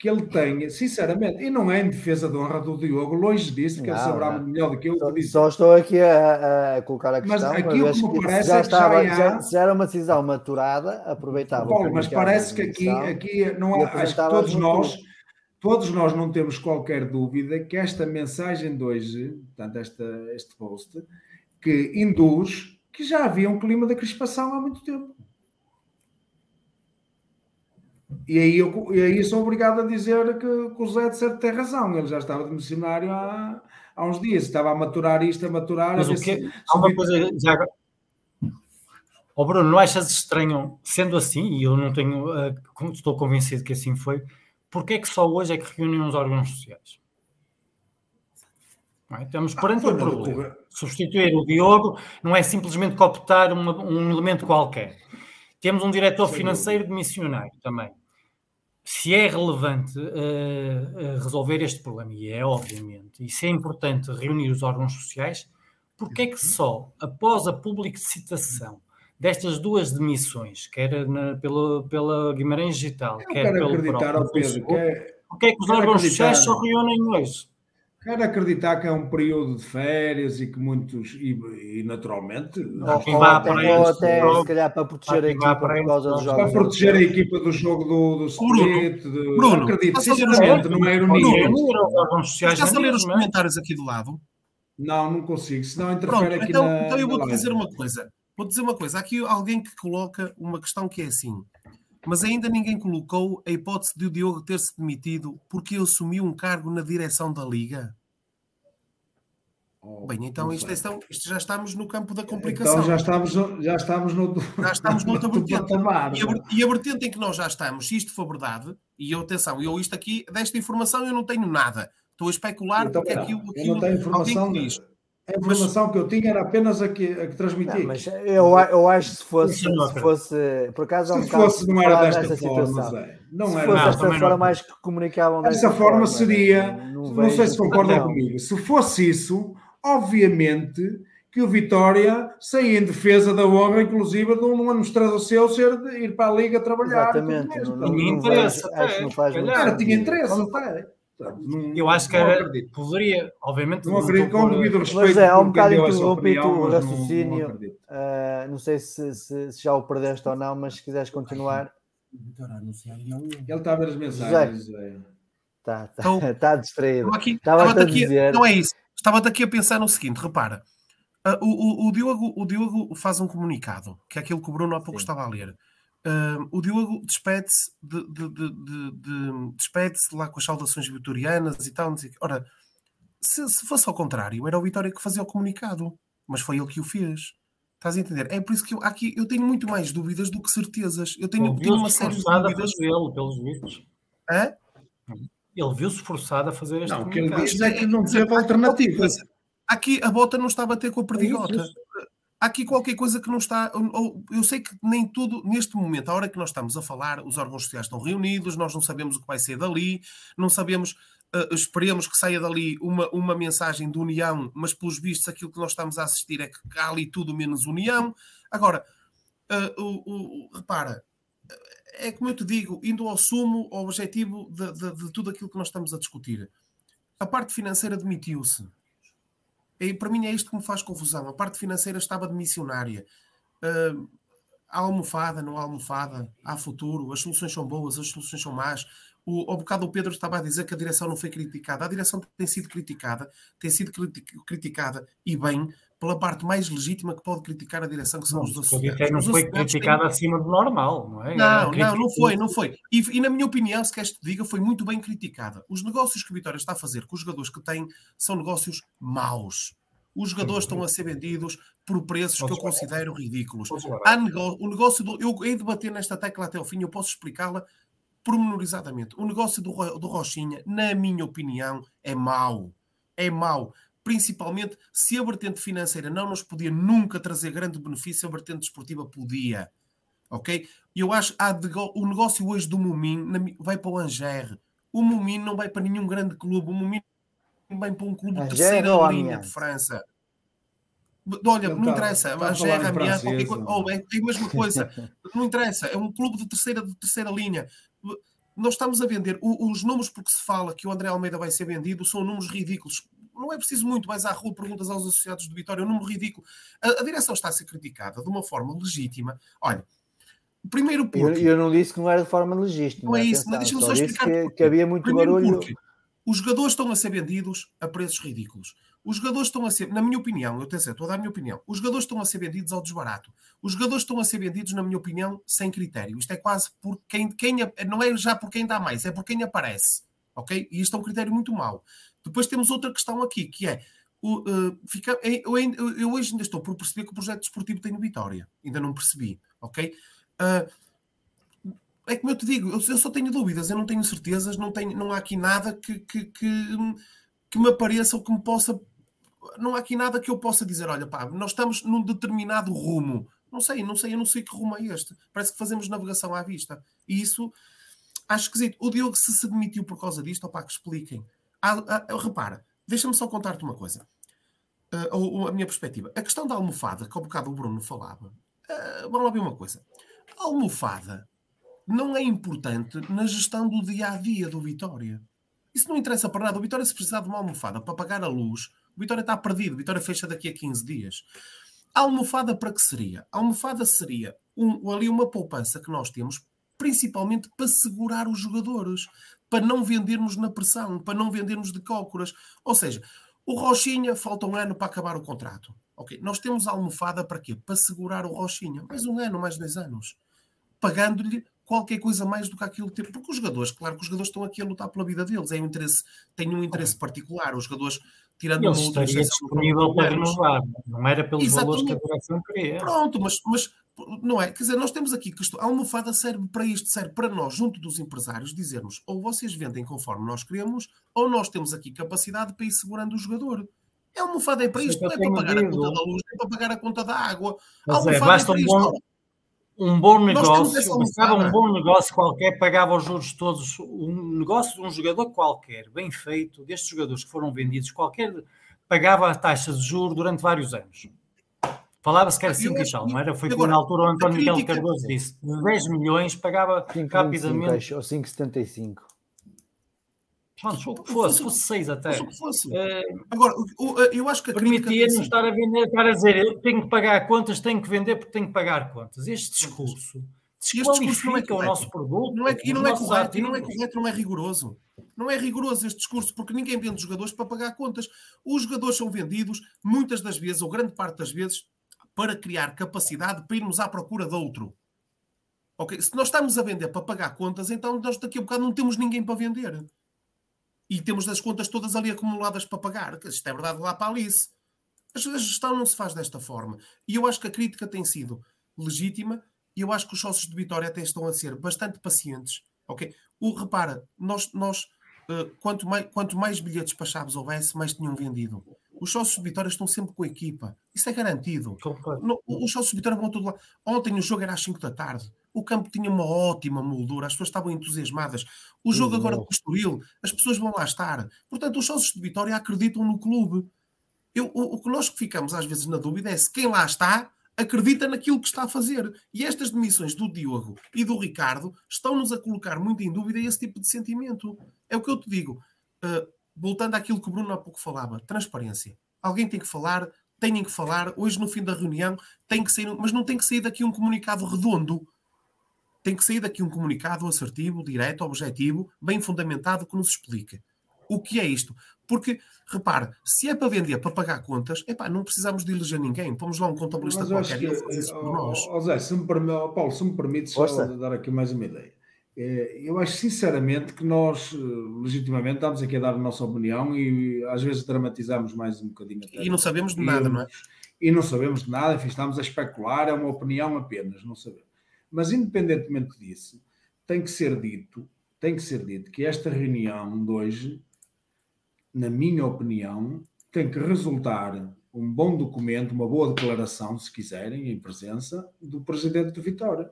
que ele tenha, sinceramente, e não é em defesa da honra do Diogo, longe disso, que não, ele saberá não. melhor do que eu. Só, só estou aqui a, a, colocar a questão. Mas aquilo que me parece já, é estava, já, já, já, era uma decisão maturada, aproveitava. Paulo, mas parece que aqui, aqui não há, acho que todos nós, todos nós não temos qualquer dúvida que esta mensagem de hoje, portanto, esta, este post, que induz que já havia um clima de crispação há muito tempo. E aí, eu, e aí sou obrigado a dizer que, que o Zé de certo tem razão. Ele já estava de missionário há, há uns dias, estava a maturar isto, a maturar. Mas a o que há uma coisa já Oh Bruno, não achas estranho, sendo assim, e eu não tenho, uh, estou convencido que assim foi, porque é que só hoje é que reúnem os órgãos sociais? É? Estamos perante ah, um problema. Substituir o Diogo não é simplesmente cooptar uma, um elemento qualquer. Temos um diretor financeiro de missionário também se é relevante uh, resolver este problema, e é obviamente, e se é importante reunir os órgãos sociais, porque é que só após a publicitação destas duas demissões, quer na, pela, pela Guimarães Digital, Eu quer pelo próprio Pedro, que é, porque é que os órgãos sociais só reúnem hoje? Quero acreditar que é um período de férias e que muitos, e, e naturalmente, ou, ou até, ou até se calhar para proteger a equipa por causa dos jogos. Para proteger a equipa do jogo do, do Split. Bruno, Bruno, não acredito, sinceramente, não é ironia. Estás a ler os comentários aqui do lado? Não, não consigo, senão interfere Pronto, aqui então, na, Então eu vou-te dizer uma coisa. Vou dizer uma coisa. Há aqui alguém que coloca uma questão que é assim. Mas ainda ninguém colocou a hipótese de o Diogo ter se demitido porque assumiu um cargo na direção da Liga. Oh, Bem, então isto, é, isto, já estamos no campo da complicação. Então já estamos, já estamos no, já estamos no outro vertente. E a, vertente em que nós já estamos, se isto for verdade, e eu, atenção, eu isto aqui, desta informação eu não tenho nada. Estou a especular então, porque aquilo, aquilo eu não tenho informação diz. A informação mas, que eu tinha era apenas a que, a que transmitia. Não, mas eu, eu acho que se fosse, se fosse por acaso, se fosse, não era desta forma, Zé. Não se era. fosse desta forma, mais que comunicavam dessa forma, forma seria, não, não sei se concordam comigo, se fosse isso, obviamente que o Vitória saía em defesa da honra, inclusive, de um administrador seu ser de ir para a Liga trabalhar. Exatamente. Não, não, tinha interesse. Acho que não faz muito tinha interesse, até. Não, eu acho que era, poderia, obviamente. Não acredito, com devido respeito. Mas é, há um bocado interrompido o raciocínio. Não, uh, não sei se, se, se, já o perdeste ou não, mas se quiseres continuar. Ele está a ver as mensagens. Está, está, então, está distraído. Aqui, estava, estava a dizer... Não é isso. Estava aqui a pensar no seguinte: repara, uh, o, o, o, Diogo, o Diogo faz um comunicado, que é aquilo que o Bruno há pouco Sim. estava a ler. Uh, o Diogo despede-se de, de, de, de despede-se lá com as saudações vitorianas e tal. Ora, se, se, fosse ao contrário, era o Vitória que fazia o comunicado, mas foi ele que o fez. Estás a entender? É por isso que eu, aqui eu tenho muito mais dúvidas do que certezas. Eu tenho, tenho uma série de dúvidas. Ele, pelos vistos. Hã? Ele viu-se forçado a fazer este Não, o que ele diz é que não teve alternativa. Aqui a bota não está a bater com a perdigota. Há aqui qualquer coisa que não está. Eu sei que nem tudo, neste momento, a hora que nós estamos a falar, os órgãos sociais estão reunidos, nós não sabemos o que vai ser dali, não sabemos. Uh, esperemos que saia dali uma, uma mensagem de união, mas pelos vistos aquilo que nós estamos a assistir é que há ali tudo menos união. Agora, uh, o, repara, é como eu te digo, indo ao sumo, ao objetivo de, de, de tudo aquilo que nós estamos a discutir. A parte financeira demitiu-se e para mim é isto que me faz confusão. A parte financeira estava de missionária. Uh, há almofada, não há almofada, há futuro, as soluções são boas, as soluções são más. O, ao bocado o Pedro estava a dizer que a direção não foi criticada. A direção tem sido criticada, tem sido criticada e bem pela parte mais legítima que pode criticar a direção, que são não, os associados. Não foi criticada têm... acima do normal, não é? Não, não, não foi, não foi. E, e, na minha opinião, se queres te diga, foi muito bem criticada. Os negócios que o Vitória está a fazer com os jogadores que tem são negócios maus. Os jogadores estão a ser vendidos por preços que eu considero ridículos. Há negócio, o negócio do. Eu hei de bater nesta tecla até ao fim, eu posso explicá-la pormenorizadamente. O negócio do, do Rochinha, na minha opinião, é mau. É mau principalmente se a vertente financeira não nos podia nunca trazer grande benefício, a vertente desportiva podia. Ok? Eu acho que o negócio hoje do Mumin vai para o Anger. O Mumin não vai para nenhum grande clube. O Mumin vai para um clube de terceira linha de França. Olha, não, não interessa, a Anger, Amiens, qualquer coisa. Oh, é, é a mesma coisa. não interessa, é um clube de terceira, de terceira linha. Nós estamos a vender os números porque se fala que o André Almeida vai ser vendido, são números ridículos não é preciso muito, mais à rua, perguntas aos associados do Vitória, é um número ridículo. A, a, direção está a ser criticada de uma forma legítima. Olha, primeiro ponto. Eu, eu, não disse que não era de forma legítima. Não é isso, mas deixa-me só explicar. Que, que, havia muito barulho. Porque os jogadores estão a ser vendidos a preços ridículos. Os jogadores estão a ser, na minha opinião, eu tenho estou a dar a minha opinião, os jogadores estão a ser vendidos ao desbarato. Os jogadores estão a ser vendidos, na minha opinião, sem critério. Isto é quase por quem, quem não é já por quem dá mais, é por quem aparece. Ok? E isto é um critério muito mau. Depois temos outra questão aqui, que é o, uh, fica, eu, eu, eu, hoje ainda estou por perceber que o projeto desportivo tem vitória. Ainda não percebi, ok? Uh, é como eu te digo, eu, eu, só tenho dúvidas, eu não tenho certezas, não, tenho, não há aqui nada que, que, que, que me apareça ou que me possa. Não há aqui nada que eu possa dizer, olha, pá, nós estamos num determinado rumo. Não sei, não sei, eu não sei que rumo é este. Parece que fazemos navegação à vista. E isso acho esquisito. O Diogo, se se demitiu por causa disto, opá, que expliquem. Ah, ah, repara, deixa-me só contar-te uma coisa. Uh, ou, ou, a minha perspectiva. A questão da almofada, que ao bocado o Bruno falava, uh, vamos lá ver uma coisa. A almofada não é importante na gestão do dia a dia do Vitória. Isso não interessa para nada. O Vitória, se precisar de uma almofada para pagar a luz, o Vitória está perdido. O Vitória fecha daqui a 15 dias. A almofada para que seria? A almofada seria um, ali uma poupança que nós temos, principalmente para segurar os jogadores, para não vendermos na pressão, para não vendermos de cócoras. Ou seja, o Rochinha falta um ano para acabar o contrato. Ok, nós temos a almofada para quê? Para segurar o Rochinha. Mais um ano, mais dois anos. Pagando-lhe qualquer coisa mais do que aquilo que Porque os jogadores, claro que os jogadores estão aqui a lutar pela vida deles. É um interesse, têm um interesse particular. Os jogadores tirando Ele estaria disponível para renovar, não era pelos Exatamente. valores que a direção queria. Pronto, mas, mas não é? Quer dizer, nós temos aqui que a almofada serve para isto, serve para nós, junto dos empresários, dizermos ou vocês vendem conforme nós queremos, ou nós temos aqui capacidade para ir segurando o jogador. A almofada é para isto, não é para pagar a conta da luz, é para pagar a conta da água. A almofada é, basta é para um bom, um bom negócio, bastava um bom negócio qualquer, pagava os juros todos, um negócio de um jogador qualquer, bem feito, destes jogadores que foram vendidos, qualquer, pagava a taxa de juros durante vários anos. Falava-se que era 5 e tal, não era? Foi agora, na altura o António Miguel Cardoso disse: de 10 milhões pagava 5, rapidamente. ou 5,75. Pronto, o que fosse, fosse 6 até. O que fosse. É, agora, eu acho que a Permitia-nos estar a vender, estar a dizer, eu tenho que pagar contas, tenho que vender porque tenho que pagar contas. Este discurso desqualifica este não é o nosso produto. Não é, e não é correto, e não é correto, não é rigoroso. Não é rigoroso este discurso, porque ninguém vende jogadores para pagar contas. Os jogadores são vendidos, muitas das vezes, ou grande parte das vezes, para criar capacidade para irmos à procura de outro. Okay? Se nós estamos a vender para pagar contas, então nós daqui a bocado não temos ninguém para vender. E temos as contas todas ali acumuladas para pagar. Isto é verdade lá para a Alice. A gestão não se faz desta forma. E eu acho que a crítica tem sido legítima e eu acho que os sócios de Vitória até estão a ser bastante pacientes. Ok? O, repara, nós, nós uh, quanto, mais, quanto mais bilhetes Chaves houvesse, mais tinham vendido. Os sócios de Vitória estão sempre com a equipa. Isso é garantido. No, os sócios de Vitória vão tudo lá. Ontem o jogo era às 5 da tarde. O campo tinha uma ótima moldura. As pessoas estavam entusiasmadas. O jogo agora do Estoril, as pessoas vão lá estar. Portanto, os sócios de Vitória acreditam no clube. Eu, o, o que nós ficamos às vezes na dúvida é se quem lá está acredita naquilo que está a fazer. E estas demissões do Diogo e do Ricardo estão-nos a colocar muito em dúvida esse tipo de sentimento. É o que eu te digo. Uh, voltando àquilo que o Bruno há pouco falava, transparência. Alguém tem que falar, têm que falar, hoje no fim da reunião tem que sair, mas não tem que sair daqui um comunicado redondo. Tem que sair daqui um comunicado assertivo, direto, objetivo, bem fundamentado, que nos explique o que é isto. Porque, repare, se é para vender, para pagar contas, epá, não precisamos de eleger ninguém. Pomos lá um contabilista qualquer que, e ele faz isso por nós. Oh, Zé, se me, Paulo, se me permite só dar aqui mais uma ideia. É, eu acho sinceramente que nós, eh, legitimamente, estamos aqui a dar a nossa opinião e às vezes dramatizamos mais um bocadinho. Até. E não sabemos de nada, e, não é? E não sabemos de nada, enfim, estamos a especular, é uma opinião apenas, não sabemos. Mas independentemente disso, tem que ser dito, tem que ser dito que esta reunião de hoje, na minha opinião, tem que resultar um bom documento, uma boa declaração, se quiserem, em presença do Presidente de Vitória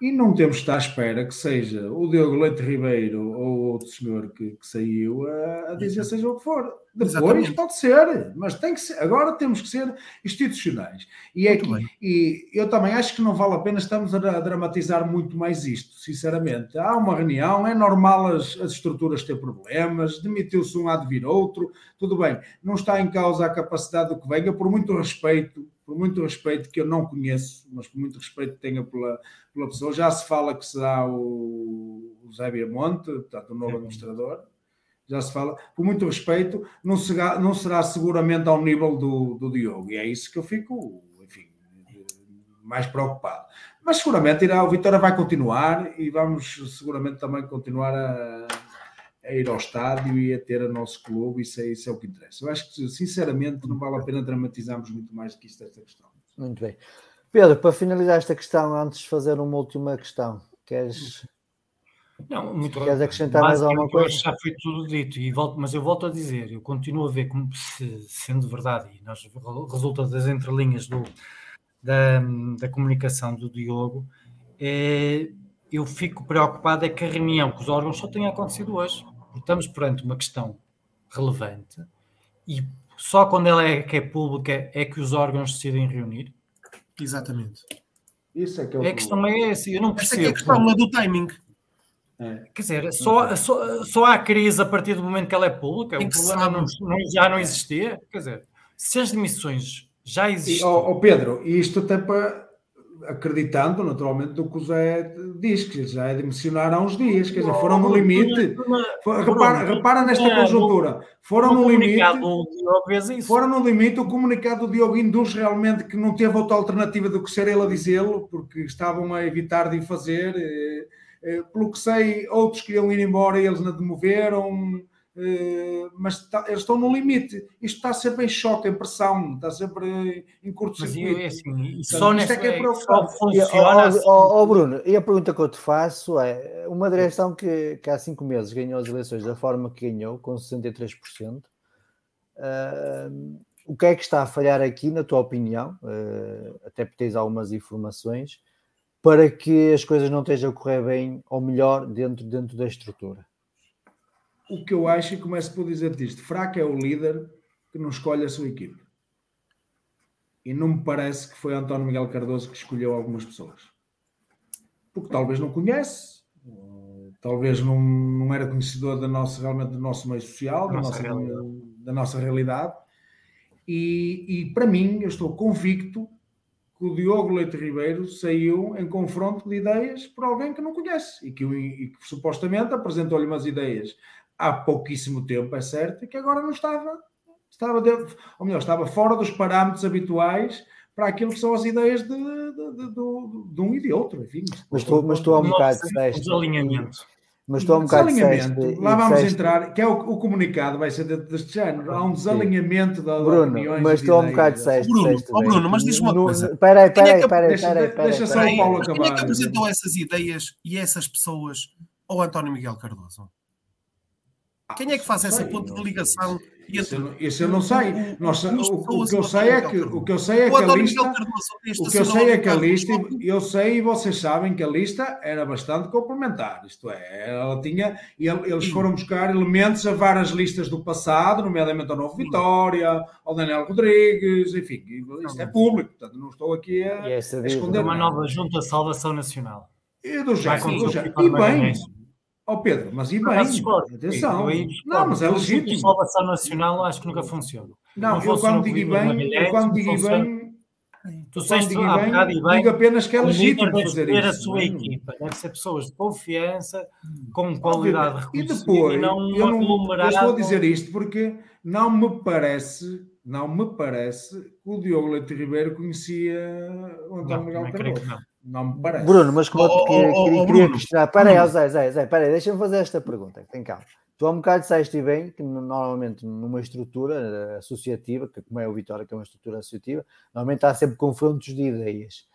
e não temos de estar à espera que seja o Diogo Leite Ribeiro ou outro senhor que, que saiu a, a, dizer seja o que for. Depois Exatamente. pode ser, mas tem que ser. Agora temos que ser institucionais. E, é que, e eu também acho que não vale a pena estamos a, dramatizar muito mais isto, sinceramente. Há uma reunião, é normal as, as estruturas ter problemas, demitiu-se um, há de vir outro, tudo bem. Não está em causa a capacidade do que venha, por muito respeito por muito respeito que eu não conheço, mas por muito respeito que tenha pela, pela pessoa, já se fala que será o, o Zé Biamonte, portanto, o novo administrador, já se fala, por muito respeito, não será, não será seguramente ao nível do, do Diogo, e é isso que eu fico, enfim, mais preocupado. Mas seguramente irá, o Vitória vai continuar e vamos seguramente também continuar a a ir ao estádio e a ter o nosso clube, isso é, isso é o que interessa. Eu acho que, sinceramente, não vale a pena dramatizarmos muito mais do que isso desta questão. Muito bem. Pedro, para finalizar esta questão, antes de fazer uma última questão, queres, não, muito queres acrescentar mais alguma coisa? Já foi tudo dito, e volto, mas eu volto a dizer, eu continuo a ver como se, sendo verdade, e nós resulta das entrelinhas do, da, da comunicação do Diogo, é, eu fico preocupado é que a reunião com os órgãos só tenha acontecido hoje estamos perante uma questão relevante e só quando ela é que é pública é que os órgãos decidem reunir. Exatamente. Isso é que é o a questão é essa, eu não percebo. Essa é, a questão é do timing. É. Quer dizer, só, só, só há crise a partir do momento que ela é pública, o problema não, não, já não existia. Quer dizer, se as demissões já existem. Oh, oh Pedro, isto até para acreditando naturalmente do que o Zé diz, que já é de mencionar há uns dias, quer dizer, foram no limite, repara, repara nesta conjuntura, foram no limite, foram no limite, o comunicado do Diogo induz realmente que não teve outra alternativa do que ser ele a dizê-lo, porque estavam a evitar de o fazer, eh, eh, pelo que sei, outros queriam ir embora e eles não demoveram, Uh, mas está, eles estão no limite. Isto está sempre em choque, em pressão, está sempre em curto-circuito. Assim, só isto é que é preocupante. Funciona assim. oh, oh, Bruno, e a pergunta que eu te faço é: uma direção que, que há cinco meses ganhou as eleições da forma que ganhou, com 63%, uh, o que é que está a falhar aqui, na tua opinião? Uh, até porque tens algumas informações, para que as coisas não estejam a correr bem ou melhor dentro, dentro da estrutura o que eu acho, e começo por dizer isto, fraco é o líder que não escolhe a sua equipe. E não me parece que foi António Miguel Cardoso que escolheu algumas pessoas. Porque talvez não conhece, talvez não, não era conhecedor da nossa, realmente do nosso meio social, da nossa, da nossa realidade. E, e para mim, eu estou convicto que o Diogo Leite Ribeiro saiu em confronto de ideias por alguém que não conhece e que, e que supostamente apresentou-lhe umas ideias há pouquíssimo tempo, é certo, e que agora não estava, estava dentro, ou melhor, estava fora dos parâmetros habituais para aquilo que são as ideias de, de, de, de, de um e de outro, enfim. Mas tu, mas tu há um bocado disseste... Desalinhamento. Mas há um bocado disseste... Lá vamos disseste... entrar, que é o, o, comunicado, vai ser dentro deste género. Há um desalinhamento da Bruno, mas há um bocado disseste... Bruno, oh, Bruno, mas diz uma coisa. Espera aí, espera aí, espera aí. Deixa, deixa, deixa só o Paulo acabar. Quem é que apresentou essas ideias e essas pessoas ao António Miguel Cardoso? Quem é que faz essa ponte de ligação? Isso, eu, isso eu não sei. Nós, o, o, que eu sei é que o que eu sei é que a lista, o que eu sei é que a lista, eu sei e vocês sabem que a lista era bastante complementar. Isto é, ela tinha, eles foram buscar elementos a várias listas do passado, nomeadamente ao Novo Vitória, ao Daniel Rodrigues, enfim, isto é público, portanto não estou aqui a, a esconder. Uma nova junta de salvação nacional. E do já, e bem, Ó oh Pedro, mas e bem, atenção. Eu, não, mas é legítimo. A salvação nacional acho que nunca funciona. Não, não eu quando digo bem, eu quando digo bem, tu disseste há bem, bem, digo apenas que é legítimo fazer isso. a sua equipa, deve ser pessoas de confiança, com qualidade E depois, e não eu, não, eu estou a dizer isto porque não me parece, não me parece que o Diogo Leite Ribeiro conhecia o António Miguel Cardoso. Não me parece. Bruno, mas como oh, queria, oh, queria, queria questionar. Espera aí, Zé, Zé, Zé, espera aí, deixa-me fazer esta pergunta. Tem calma. Tu há um bocado disseste bem que normalmente numa estrutura eh, associativa, que como é o Vitória, que é uma estrutura associativa, normalmente há sempre confrontos de ideias.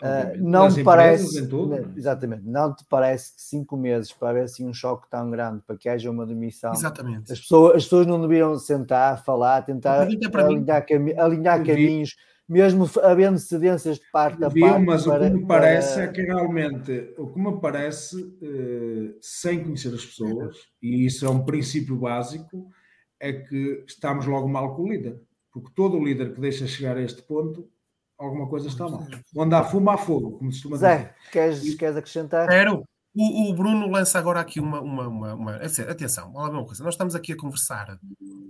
Uh, não me parece, exatamente, não te parece que cinco meses para haver assim um choque tão grande para que haja uma demissão, exatamente. As, pessoas, as pessoas não deviam sentar, falar, tentar alinhar, cami alinhar caminhos mesmo havendo cedências de parte a parte. Mas para, o que me parece para... é que realmente, o que me parece, eh, sem conhecer as pessoas, e isso é um princípio básico, é que estamos logo mal com o líder. Porque todo o líder que deixa chegar a este ponto, alguma coisa está mal. Quando há fumo, há fogo, como se costuma dizer. Zé, queres, queres acrescentar? Quero. O, o, Bruno lança agora aqui uma. uma, uma, uma atenção, olha uma coisa. Nós estamos aqui a conversar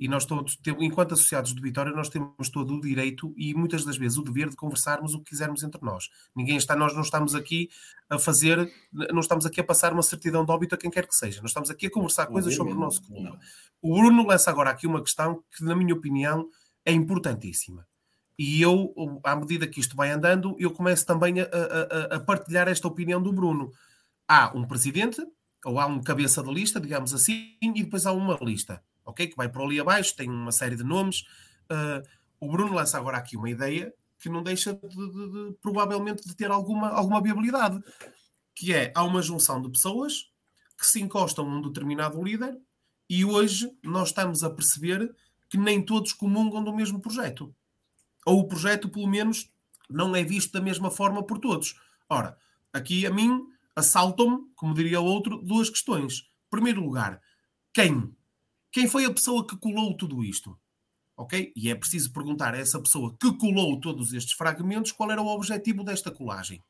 e nós todos, enquanto associados de Vitória, nós temos todo o direito e muitas das vezes o dever de conversarmos o que quisermos entre nós. Ninguém está, nós não estamos aqui a fazer, não estamos aqui a passar uma certidão de óbito a quem quer que seja. Nós estamos aqui a conversar coisas sobre o nosso clube. O Bruno lança agora aqui uma questão que, na minha opinião, é importantíssima. E eu, à medida que isto vai andando, eu começo também a, a, a partilhar esta opinião do Bruno há um presidente, ou há um cabeça de lista, digamos assim, e depois há uma lista, ok? Que vai por ali abaixo, tem uma série de nomes. Uh, o Bruno lança agora aqui uma ideia que não deixa de, de, de, provavelmente de ter alguma, alguma viabilidade, que é, há uma junção de pessoas que se encostam a um determinado líder e hoje nós estamos a perceber que nem todos comungam do mesmo projeto. Ou o projeto, pelo menos, não é visto da mesma forma por todos. Ora, aqui a mim assaltam-me, como diria o outro, duas questões. Em primeiro lugar, quem? Quem foi a pessoa que colou tudo isto? Ok? E é preciso perguntar a essa pessoa que colou todos estes fragmentos qual era o objetivo desta colagem.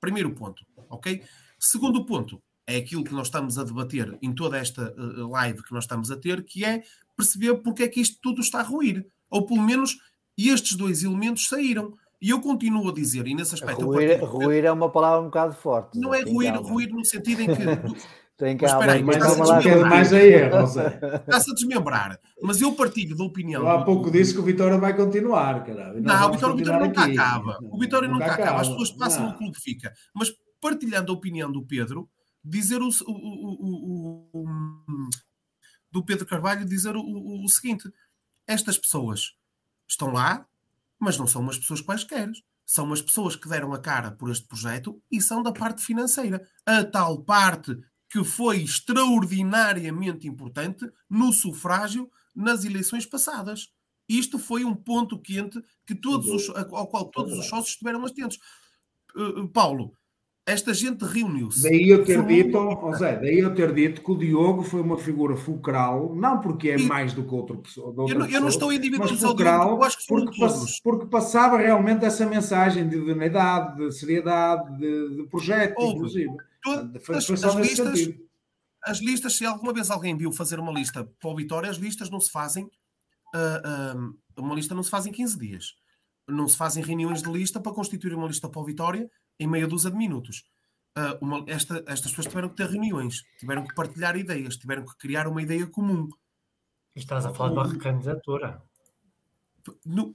Primeiro ponto, ok? Segundo ponto, é aquilo que nós estamos a debater em toda esta uh, live que nós estamos a ter, que é perceber porque é que isto tudo está a ruir. Ou pelo menos estes dois elementos saíram. E eu continuo a dizer, e nesse aspecto. Ruir, ruir é uma palavra um bocado forte. Não é ruir, ruir no sentido em que. Tem mas, mas, mas, mais aí, Está-se a desmembrar. Mas eu partilho da opinião. Eu há pouco disse que o Vitória vai continuar, caralho. Não, o Vitória, Vitória nunca aqui. acaba. O Vitória nunca, nunca acaba. acaba. As pessoas passam, não. o clube fica. Mas partilhando a opinião do Pedro, dizer o, o, o, o do Pedro Carvalho, dizer o, o seguinte: estas pessoas estão lá, mas não são umas pessoas quaisquer. São umas pessoas que deram a cara por este projeto e são da parte financeira. A tal parte que foi extraordinariamente importante no sufrágio nas eleições passadas. Isto foi um ponto quente que todos os, ao qual todos os sócios estiveram atentos. Uh, Paulo, esta gente reuniu-se. Daí eu ter dito, oh, Zé, daí eu ter dito que o Diogo foi uma figura fulcral, não porque é e, mais do que outra pessoa. Eu não, eu, não, estou individualizando Diogo, eu acho que porque, todos. porque passava realmente essa mensagem de unidade, de seriedade, de, de projeto, Ouve, inclusive. Todas, foi, foi as, listas, as listas, se alguma vez alguém viu fazer uma lista para o Vitória, as listas não se fazem. Uh, uh, uma lista não se faz em 15 dias. Não se fazem reuniões de lista para constituir uma lista para o Vitória em meia dúzia de minutos. Uh, uma, esta, estas pessoas tiveram que ter reuniões, tiveram que partilhar ideias, tiveram que criar uma ideia comum. E estás a falar de uma recandidatura. Não,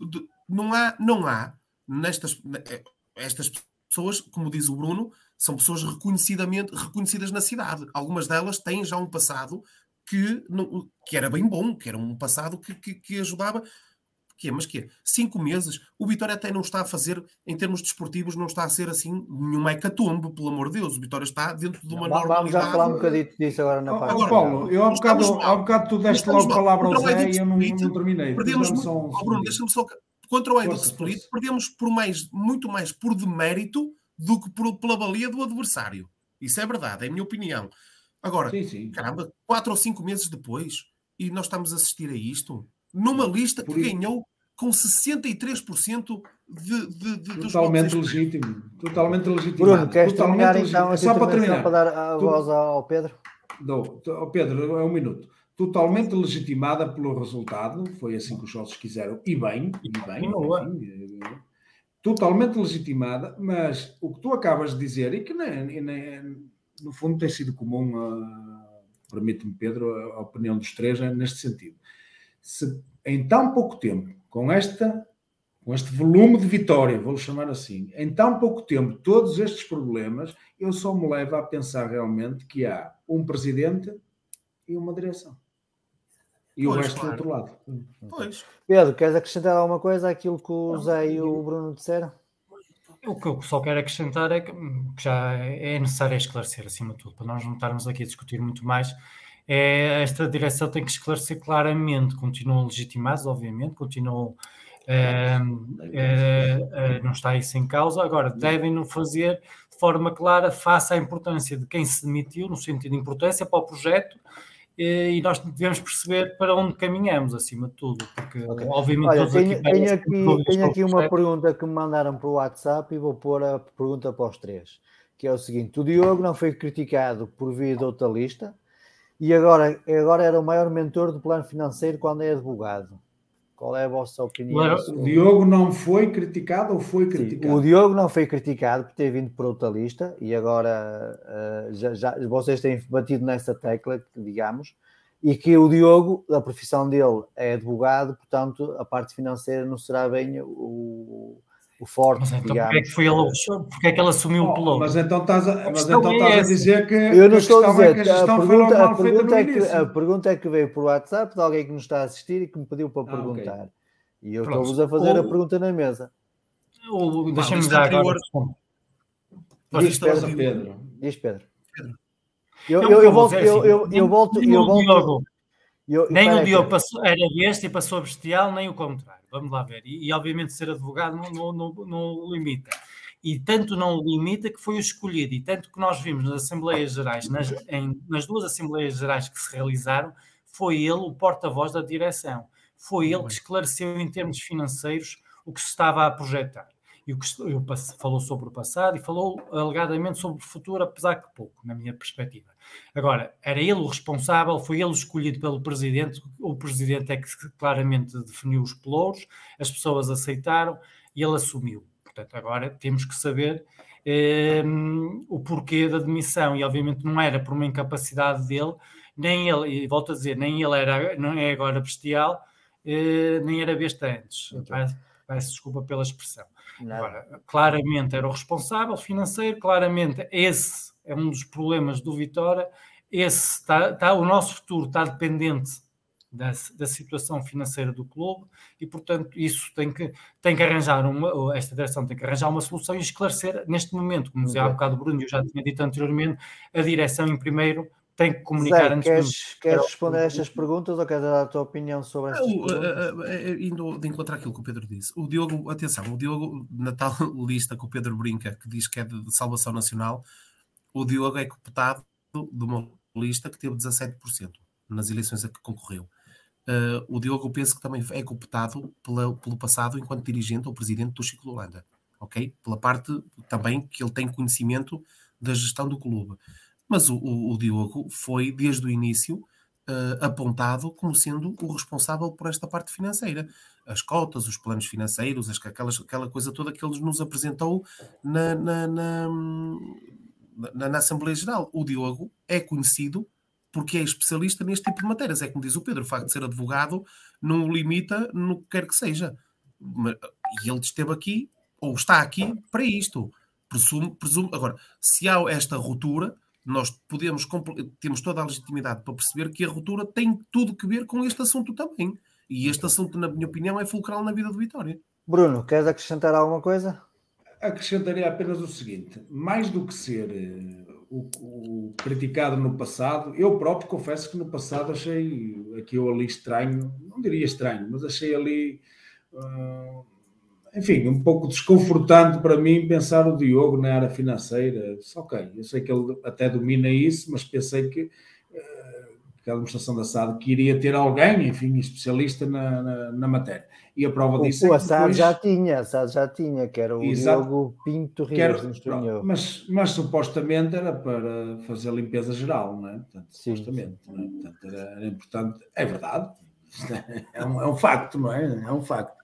não há, não há nestas eh, estas pessoas, como diz o Bruno, são pessoas reconhecidamente reconhecidas na cidade. Algumas delas têm já um passado que, que era bem bom, que era um passado que, que, que ajudava que é, mas que é? Cinco meses. O Vitória até não está a fazer, em termos desportivos, não está a ser assim nenhuma hecatombe, pelo amor de Deus. O Vitória está dentro de uma normalidade. Vamos já falar um bocadinho disso agora na parte. Agora, Paulo, eu há um bocado, há bocado tu deste logo a palavra ao Zé e eu não, não terminei. Perdemos muito, oh, Bruno, deixa-me só... Contra o Edith Split, força. perdemos por mais, muito mais por demérito do que por, pela balia do adversário. Isso é verdade, é a minha opinião. Agora, sim, sim. caramba, quatro ou cinco meses depois, e nós estamos a assistir a isto, numa lista que ganhou com 63% de, de, de Totalmente legítimo. Totalmente legítimo. Bruno, queres terminar então Só para terminar. para dar a voz ao Pedro? Dou. Ao Pedro, é um minuto. Totalmente legitimada pelo resultado, foi assim que os sócios quiseram, e bem, e bem. Enfim, totalmente legitimada, mas o que tu acabas de dizer, e que nem, nem, no fundo tem sido comum, uh, permite-me, Pedro, a opinião dos três é neste sentido. Se em tão pouco tempo com esta com este volume de vitória, vou chamar assim, em tão pouco tempo, todos estes problemas, eu só me levo a pensar realmente que há um presidente e uma direção. E pois, o resto claro. do outro lado. Pois. Pedro, queres acrescentar alguma coisa àquilo que o Zé e o Bruno disseram? O que eu só quero acrescentar é que, que já é necessário esclarecer, acima de tudo, para nós não estarmos aqui a discutir muito mais, é, esta direção tem que esclarecer claramente, continuam legitimados, obviamente, continuam, é, é, não está isso em causa, agora devem não fazer de forma clara face à importância de quem se demitiu, no sentido de importância para o projeto, e nós devemos perceber para onde caminhamos, acima de tudo, porque okay. obviamente Olha, tenho, aqui, tenho aqui, tenho aqui uma pergunta que me mandaram para o WhatsApp e vou pôr a pergunta para os três, que é o seguinte, o Diogo não foi criticado por vir de outra lista, e agora, agora era o maior mentor do plano financeiro quando é advogado. Qual é a vossa opinião? O Diogo não foi criticado ou foi criticado? Sim, o Diogo não foi criticado por ter vindo por outra lista e agora uh, já, já, vocês têm batido nessa tecla, digamos, e que o Diogo, a profissão dele é advogado, portanto a parte financeira não será bem o, o forte, mas então, digamos. Porque é que, foi ele, porque é que ele assumiu oh, o piloto? Mas então estás a, mas então é estás a dizer que. Eu não estou a dizer. É a, a, pergunta, a, pergunta é que, a pergunta é que veio por WhatsApp de alguém que nos está a assistir e que me pediu para ah, perguntar. Okay. E eu estou-vos a fazer a pergunta na mesa. Deixa-me dar agora. Diz Pedro. Pedro. Diz Pedro. Pedro. Eu, eu, eu, volto, eu, eu, eu volto, eu volto, eu, nem o Diogo passou, era este e passou a bestial, nem o contrário. Vamos lá ver. E, e obviamente ser advogado não, não, não, não, limita. E tanto não limita que foi o escolhido. E tanto que nós vimos nas Assembleias Gerais, nas, em, nas duas Assembleias Gerais que se realizaram, foi ele o porta-voz da direção. Foi ele que esclareceu em termos financeiros o que se estava a projetar. e o que falou sobre o passado e falou alegadamente sobre o futuro, apesar que pouco, na minha perspectiva. Agora, era ele o responsável, foi ele escolhido pelo presidente, o presidente é que claramente definiu os pelouros, as pessoas aceitaram e ele assumiu. Portanto, agora temos que saber eh, o porquê da demissão, e obviamente não era por uma incapacidade dele, nem ele, e volto a dizer, nem ele era, não é agora bestial, eh, nem era besta antes. Peço, peço desculpa pela expressão. Agora, claramente era o responsável financeiro, claramente esse é um dos problemas do Vitória. Esse está, está, o nosso futuro está dependente da, da, situação financeira do clube e, portanto, isso tem que, tem que arranjar uma, esta direção tem que arranjar uma solução e esclarecer neste momento, como dizia há bocado o Bruno, eu já tinha dito anteriormente, a direção em primeiro tem que comunicar Zé, antes queres, de... queres responder a estas perguntas ou queres dar a tua opinião sobre estas Não, perguntas? Uh, uh, indo de encontrar aquilo que o Pedro disse. O Diogo, atenção, o Diogo, na tal lista que o Pedro brinca, que diz que é de salvação nacional, o Diogo é copetado de uma lista que teve 17% nas eleições a que concorreu. Uh, o Diogo penso que também é copetado pela, pelo passado enquanto dirigente ou presidente do Chico de Holanda, ok? Pela parte também que ele tem conhecimento da gestão do clube. Mas o, o, o Diogo foi, desde o início, uh, apontado como sendo o responsável por esta parte financeira. As cotas, os planos financeiros, as, aquelas, aquela coisa toda que ele nos apresentou na, na, na, na, na Assembleia Geral. O Diogo é conhecido porque é especialista neste tipo de matérias. É como diz o Pedro, o facto de ser advogado não o limita no que quer que seja. E ele esteve aqui, ou está aqui, para isto. Presumo, presumo. Agora, se há esta ruptura, nós podemos, temos toda a legitimidade para perceber que a ruptura tem tudo que ver com este assunto também. E este assunto, na minha opinião, é fulcral na vida do Vitória. Bruno, queres acrescentar alguma coisa? Acrescentaria apenas o seguinte: mais do que ser o, o, criticado no passado, eu próprio confesso que no passado achei aqui ou ali estranho, não diria estranho, mas achei ali. Uh, enfim, um pouco desconfortante para mim pensar o Diogo na área financeira. Ok, eu sei que ele até domina isso, mas pensei que, uh, que a administração da SAD que iria ter alguém, enfim, especialista na, na, na matéria. E a prova disso o, é que. Depois... já tinha, SAD já tinha, que era o Exato. Diogo Pinto Rios, era, mas, mas supostamente era para fazer a limpeza geral, não é? Portanto, sim, supostamente, sim. Não é? Portanto, era, era importante, é verdade, é um, é um facto, não é? É um facto.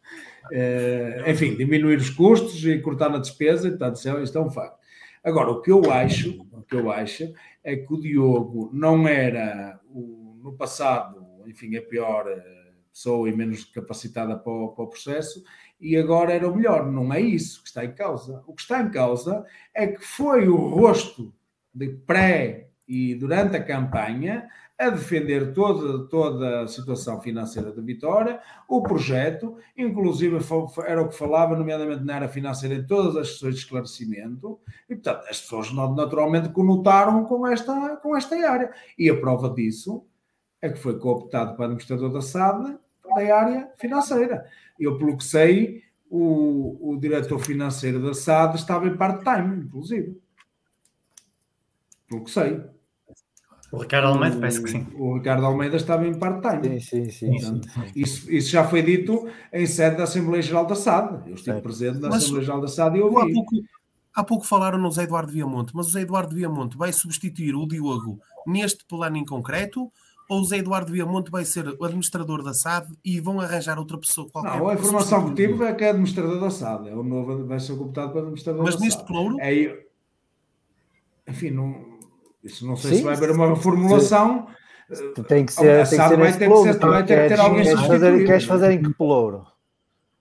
Uh, enfim, diminuir os custos e cortar na despesa, portanto, isto é um facto. Agora, o que eu acho, o que eu acho é que o Diogo não era o, no passado, enfim, a pior eh, pessoa e menos capacitada para o, para o, processo, e agora era o melhor. Não é isso que está em causa. O que está em causa é que foi o rosto de pré e durante a campanha a defender toda, toda a situação financeira da Vitória, o projeto, inclusive era o que falava, nomeadamente na área financeira, em todas as sessões de esclarecimento, e portanto as pessoas naturalmente conotaram com esta, com esta área. E a prova disso é que foi cooptado para administrador da SAD da área financeira. Eu, pelo que sei, o, o diretor financeiro da SAD estava em part-time, inclusive. Pelo que sei. O Ricardo Almeida, o, parece que sim. O Ricardo Almeida estava em part-time. Sim, sim, sim. sim. Isso, isso, já foi dito em sede da Assembleia Geral da SAD. Eu estive é. presente na mas, Assembleia Geral da SAD e ouvi. Há pouco, há pouco falaram no Zé Eduardo Viamonte, mas o Zé Eduardo Viamonte vai substituir o Diogo neste plano em concreto ou o Zé Eduardo Viamonte vai ser o administrador da SAD e vão arranjar outra pessoa qualquer? Não, a informação que tive é que é administrador da SAD. É o novo, vai ser cooptado para administrador mas da SAD. Mas neste pluro? É, enfim, não isso não sei Sim, se vai haver uma reformulação. Tem que ser, tem que ser vai, ter que ser, vai ter que ter alguém queres fazer, queres fazer em que pelouro?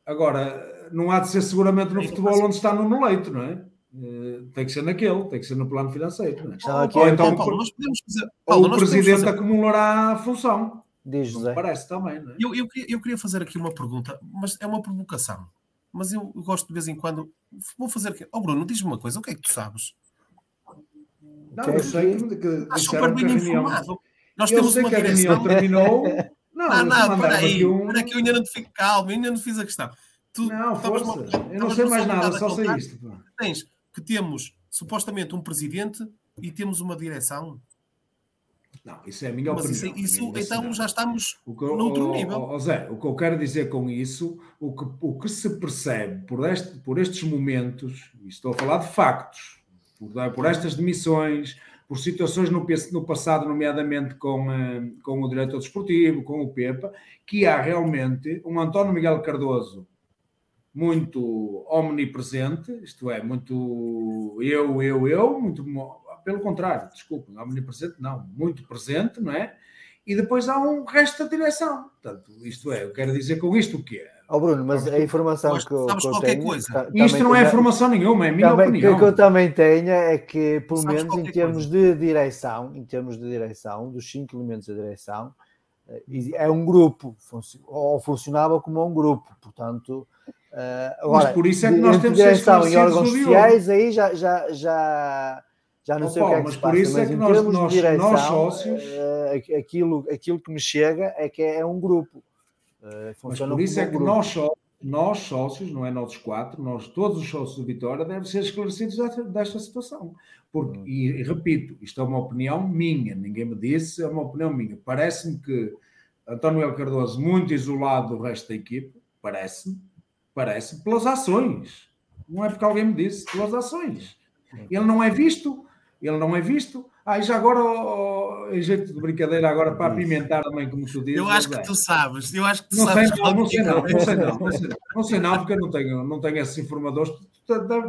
Agora, não há de ser seguramente no futebol onde está no leito, não é? Eh, tem que ser naquele, tem que ser no plano financeiro. É? Aqui, ou então, Paulo, nós podemos fazer, Paulo, ou o presidente fazer... acumulará a função. Diz José. Parece também, não é? Eu, eu, eu, queria fazer aqui uma pergunta, mas é uma provocação. Mas eu gosto de vez em quando. Vou fazer aqui. Oh, Bruno, diz-me uma coisa: o que é que tu sabes? Não, eu sei que, super bem informado. Nós eu temos sei uma que a reunião terminou. Não, não, não peraí. Um... Espera que eu ainda não te fico calmo, ainda não fiz a questão. Tu, não, força. Uma, eu não sei mais nada, só sei isto. Tens que temos supostamente um presidente e temos uma direção. Não, isso é a minha Mas opinião. Isso, isso então já estamos o que, noutro nível. Oh, Zé, o que eu quero dizer com isso, o que, o que se percebe por, este, por estes momentos, e estou a falar de factos, por, por estas demissões, por situações no, no passado, nomeadamente com, eh, com o diretor desportivo, com o Pepa, que há realmente um António Miguel Cardoso muito omnipresente, isto é, muito eu, eu, eu, muito pelo contrário, desculpa, omnipresente não, muito presente, não é? E depois há um resto da direção. Portanto, isto é, eu quero dizer com isto o que é. Oh Bruno, mas a informação que eu, que eu tenho. Coisa. Isto não é informação nenhuma, é minha também, opinião. O que eu também tenho é que, pelo sabes menos em termos coisa. de direção, em termos de direção, dos cinco elementos da direção, eh, é um grupo, ou funcionava como um grupo, portanto. Uh, agora, mas por isso é que nós temos direção em órgãos sociais, aí já, já, já, já não sei o que é que se passa, mas, mas é em nós, nós, direção, nós sócios... Uh, aquilo, aquilo que me chega é que é um grupo. Uh, mas por isso é que nós, só, nós sócios, não é nós quatro, nós todos os sócios do Vitória devem ser esclarecidos desta, desta situação. Porque, hum. e, e, repito, isto é uma opinião minha, ninguém me disse, é uma opinião minha. Parece-me que António El Cardoso, muito isolado do resto da equipe, parece-me, parece pelas ações. Não é porque alguém me disse, pelas ações. Ele não é visto, ele não é visto. Ah, e já agora, oh, em jeito de brincadeira, agora para apimentar também, como tu dizes. Eu acho que tu sabes, eu acho que tu não sabes. Sei, não, não, sei não, não sei não, não sei, não sei não, porque eu não tenho, não tenho esses informadores.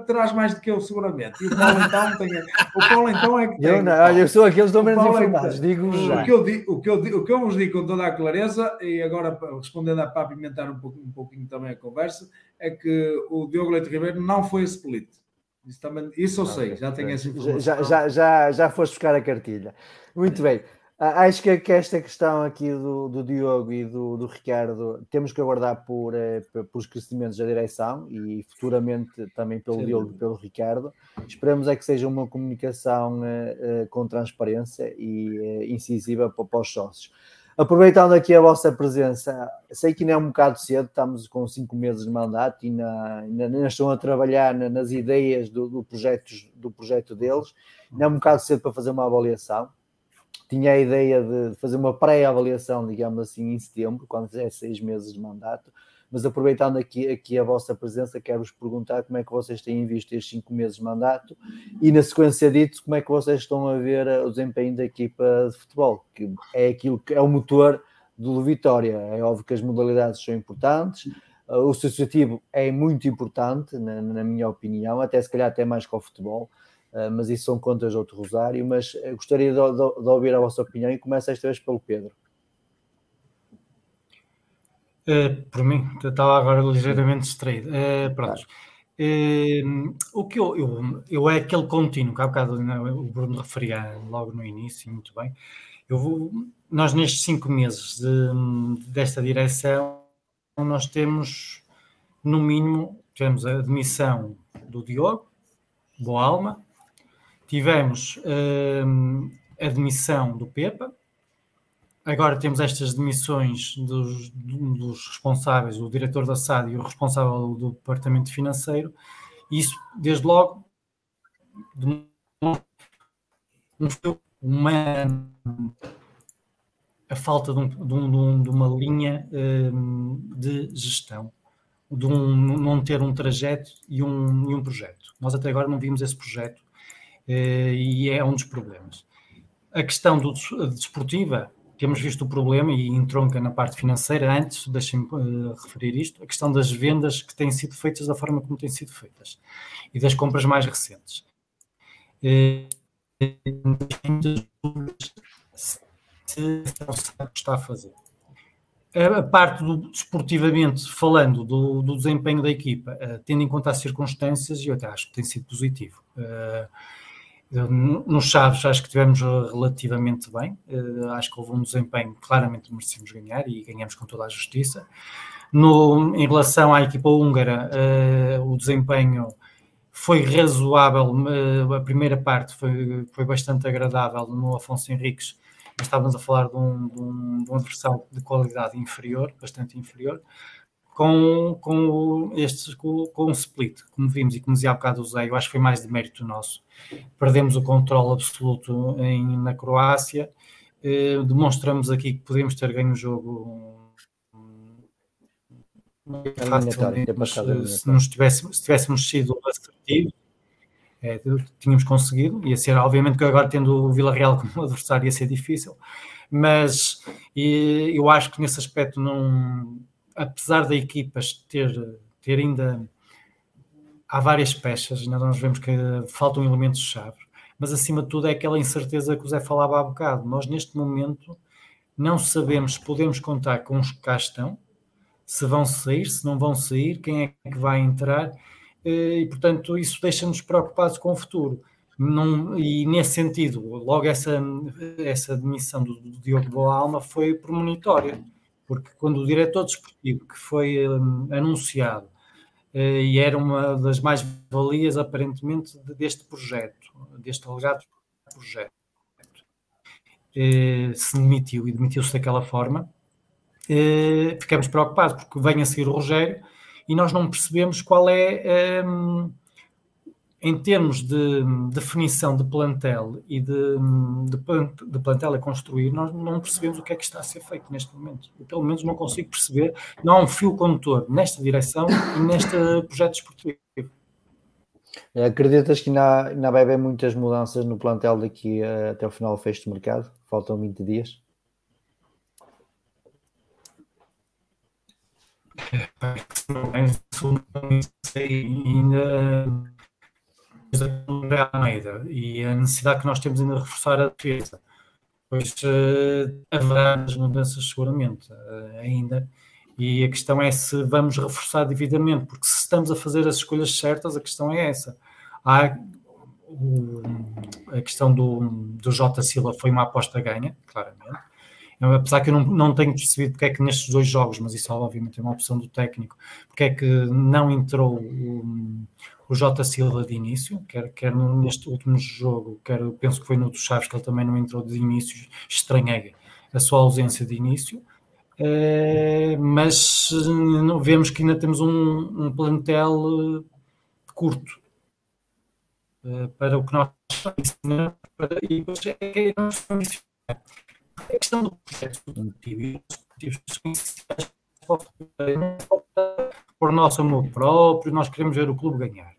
Terás mais do que eu, seguramente. E o Paulo então tem. O Paulo então é que. Tem, eu, não, olha, eu sou aqueles do menos informados, é digo já. O que, eu, o, que eu, o que eu vos digo com toda a clareza, e agora respondendo a, para apimentar um, pouco, um pouquinho também a conversa, é que o Diogo Leite Ribeiro não foi split. Isso, também, isso eu sei, já tenho essa informação. Já, já, já, já foste buscar a cartilha. Muito bem. Ah, acho que, que esta questão aqui do, do Diogo e do, do Ricardo temos que aguardar por, eh, por crescimentos da direção e futuramente também pelo Sim. Diogo e pelo Ricardo. Esperamos é que seja uma comunicação eh, eh, com transparência e incisiva para, para os sócios. Aproveitando aqui a vossa presença, sei que ainda é um bocado cedo, estamos com cinco meses de mandato e ainda, ainda estão a trabalhar nas ideias do, do, projeto, do projeto deles, ainda é um bocado cedo para fazer uma avaliação. Tinha a ideia de fazer uma pré-avaliação, digamos assim, em setembro, quando fizer seis meses de mandato, mas aproveitando aqui, aqui a vossa presença, quero-vos perguntar como é que vocês têm visto estes cinco meses de mandato e, na sequência disso, como é que vocês estão a ver eh, o desempenho da equipa de futebol, que é aquilo que é o motor do Vitória. É óbvio que as modalidades são importantes, eh, o associativo é muito importante, na, na minha opinião, até se calhar até mais que o futebol. Uh, mas isso são contas de outro rosário. Mas gostaria de, de, de, ouvir a vossa opinião e começo esta vez pelo Pedro. Uh, por mim, estava agora ligeiramente distraído. Uh, pronto. Uh, o que eu, eu, eu, é aquele contínuo que há bocado né, o Bruno referia logo no início, muito bem. Eu vou, nós, nestes cinco meses de, desta direção, nós temos, no mínimo, tivemos a admissão do Diogo, Boa Alma, tivemos a admissão do Pepa, Agora temos estas demissões dos, dos, responsáveis, o diretor da SAD e o responsável do departamento financeiro. Isso, desde logo, uma, a falta de, um, de, um, de uma linha um, de gestão, de um, não ter um trajeto e um, e um projeto. Nós até agora não vimos esse projeto e é um dos problemas. A questão do, desportiva temos visto o problema e entronca na parte financeira. Antes, deixem-me uh, referir isto, a questão das vendas que têm sido feitas da forma como têm sido feitas e das compras mais recentes. Se não sabe o que está a fazer. A parte do desportivamente falando do, do desempenho da equipa, uh, tendo em conta as circunstâncias, eu até acho que tem sido positivo. Uh, nos Chaves acho que tivemos relativamente bem, uh, acho que houve um desempenho claramente merecemos ganhar e ganhamos com toda a justiça. No, em relação à equipa húngara, uh, o desempenho foi razoável, uh, a primeira parte foi, foi bastante agradável no Afonso Henriques, mas estávamos a falar de um, de um, de um adversário de qualidade inferior, bastante inferior com, com, estes, com, com o split, como vimos e como dizia há bocado o Zé, eu acho que foi mais de mérito nosso. Perdemos o controle absoluto em, na Croácia, eh, demonstramos aqui que podemos ter ganho o jogo facilmente, mas se, nos tivéssemos, se tivéssemos sido assertivos, é, tínhamos conseguido, ia ser, obviamente que agora tendo o Vila Real como adversário ia ser difícil, mas e, eu acho que nesse aspecto não, apesar da equipas ter, ter ainda há várias peças, ainda nós vemos que faltam elementos-chave, mas acima de tudo é aquela incerteza que o Zé falava há bocado. Nós neste momento não sabemos se podemos contar com os que cá estão, se vão sair, se não vão sair, quem é que vai entrar, eh, e portanto isso deixa-nos preocupados com o futuro. E nesse sentido, logo essa, essa demissão do, do Diogo Boa Alma foi premonitória, porque quando o diretor desportivo que foi um, anunciado uh, e era uma das mais-valias aparentemente deste projeto, deste alegado projeto, uh, se demitiu e demitiu-se daquela forma, uh, ficamos preocupados porque vem a seguir o Rogério e nós não percebemos qual é um, em termos de definição de plantel e de, de, de, plantel a construir, nós não percebemos o que é que está a ser feito neste momento. Eu, pelo menos não consigo perceber, não há um fio condutor nesta direção e neste projeto esportivo. Acreditas que ainda, ainda vai haver muitas mudanças no plantel daqui até o final do fecho de mercado? Faltam 20 dias? ainda da Almeida e a necessidade que nós temos ainda de reforçar a defesa. Pois uh, haverá as mudanças seguramente uh, ainda. E a questão é se vamos reforçar devidamente, porque se estamos a fazer as escolhas certas, a questão é essa. Há o, a questão do, do J Silva foi uma aposta ganha, claramente. Apesar que eu não, não tenho percebido porque é que nestes dois jogos, mas isso obviamente é uma opção do técnico, porque é que não entrou o, o Jota Silva de início, quer, quer neste último jogo, quer penso que foi no do Chaves que ele também não entrou de início, estranhei a sua ausência de início, é, mas vemos que ainda temos um, um plantel eh, curto é, para o que nós ensinamos para, e é, é, a questão do projeto por nosso amor próprio, nós queremos ver o clube ganhar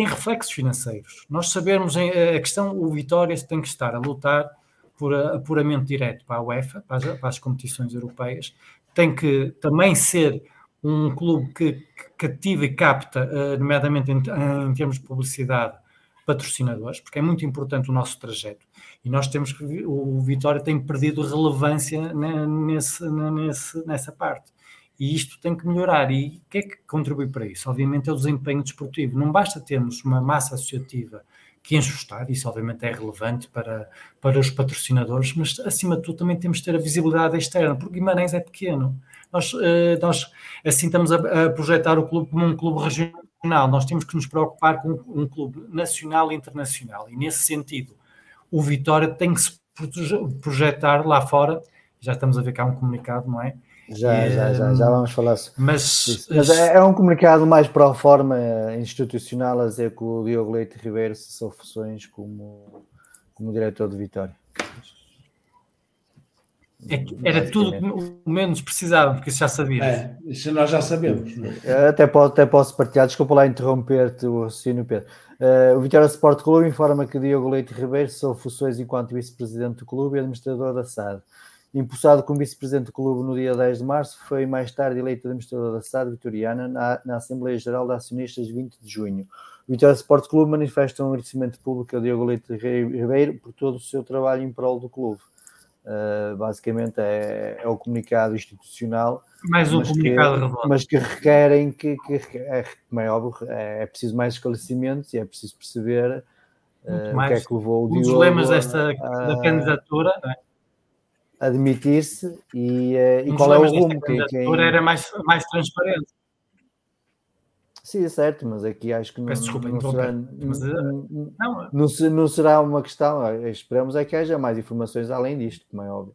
tem reflexos financeiros. Nós sabemos a questão, o Vitória tem que estar a lutar por apuramento direto para a UEFA, para as, para as competições europeias, tem que também ser um clube que, cativa e capta, uh, nomeadamente em, em, termos de publicidade, patrocinadores, porque é muito importante o nosso trajeto. E nós temos que, o Vitória tem perdido relevância nesse, nesse, nessa parte. E isto tem que melhorar. E o que é que contribui para isso? Obviamente é o desempenho desportivo. Não basta termos uma massa associativa que enche o estádio, isso obviamente é relevante para, para os patrocinadores, mas acima de tudo também temos de ter a visibilidade externa, porque Guimarães é pequeno. Nós, eh, nós assim estamos a, a projetar o clube como um clube regional, nós temos que nos preocupar com um clube nacional e internacional, e nesse sentido o Vitória tem que se projetar lá fora, já estamos a ver há um comunicado, não é? Já, já, já, já vamos falar Mas, mas é, é, um comunicado mais para a forma institucional a dizer que o Diogo Leite Ribeiro são funções como, como diretor de Vitória. É, era tudo o menos precisava, porque isso já sabia. É, isso nós já sabemos. Até, posso, até posso partilhar, desculpa lá interromper-te o raciocínio, Pedro. Uh, o Vitória Sport Clube informa que Diogo Leite Ribeiro são funções enquanto vice-presidente do clube e administrador da SAD. Impulsado como vice-presidente do clube no dia 10 de março, foi mais tarde eleito administrador da SAD vitoriana na, na Assembleia Geral de Acionistas 20 de junho. O Vitória Sport Clube manifesta um agradecimento público ao Diogo Leite Ribeiro por todo o seu trabalho em prol do clube. Uh, basicamente é, é, o comunicado institucional. Mais um mas comunicado que, Mas que requerem que, que é, como é óbvio, é, é, preciso mais esclarecimentos e é preciso perceber uh, o que é que levou o Diogo... Um dos lemas desta da candidatura, não é? Admitir-se e, uh, e qual é o rumo que quem... era mais, mais transparente. Sim, é certo, mas aqui acho que não, desculpa, não, será, mas, não, não, não, não, será uma questão. Eh, esperamos é que haja mais informações além disto, como é óbvio.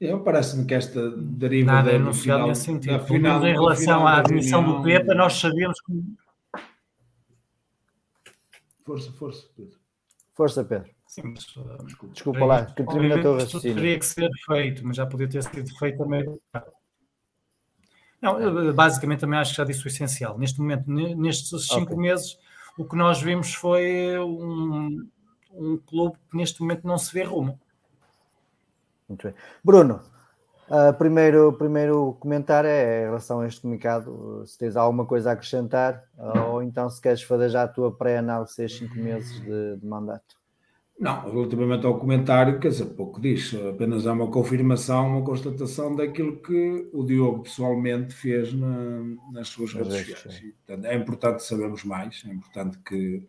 Eu parece-me que esta deriva Nada da, anunciado nesse sentido. Final, em relação à admissão do Pepa, nós sabíamos que. Força, força, Pedro. Força, Pedro. Sim, mas, uh, Desculpa lá, que termina teu raciocínio. Teria que ser feito, mas já podia ter sido feito também. Não, basicamente também acho que já disse o essencial. Neste momento, nestes cinco okay. meses, o que nós vimos foi um, um clube que neste momento não se vê rumo. Muito bem. Bruno, uh, primeiro, primeiro comentário é em relação a este comunicado, se tens alguma coisa a acrescentar, ou então se queres fazer já a tua pré-análise a cinco meses de, de mandato. Não, relativamente ao comentário, quer dizer, pouco diz, apenas é uma confirmação, uma constatação daquilo que o Diogo pessoalmente fez na, nas suas redes sociais. E, portanto, é importante sabermos mais, é importante que,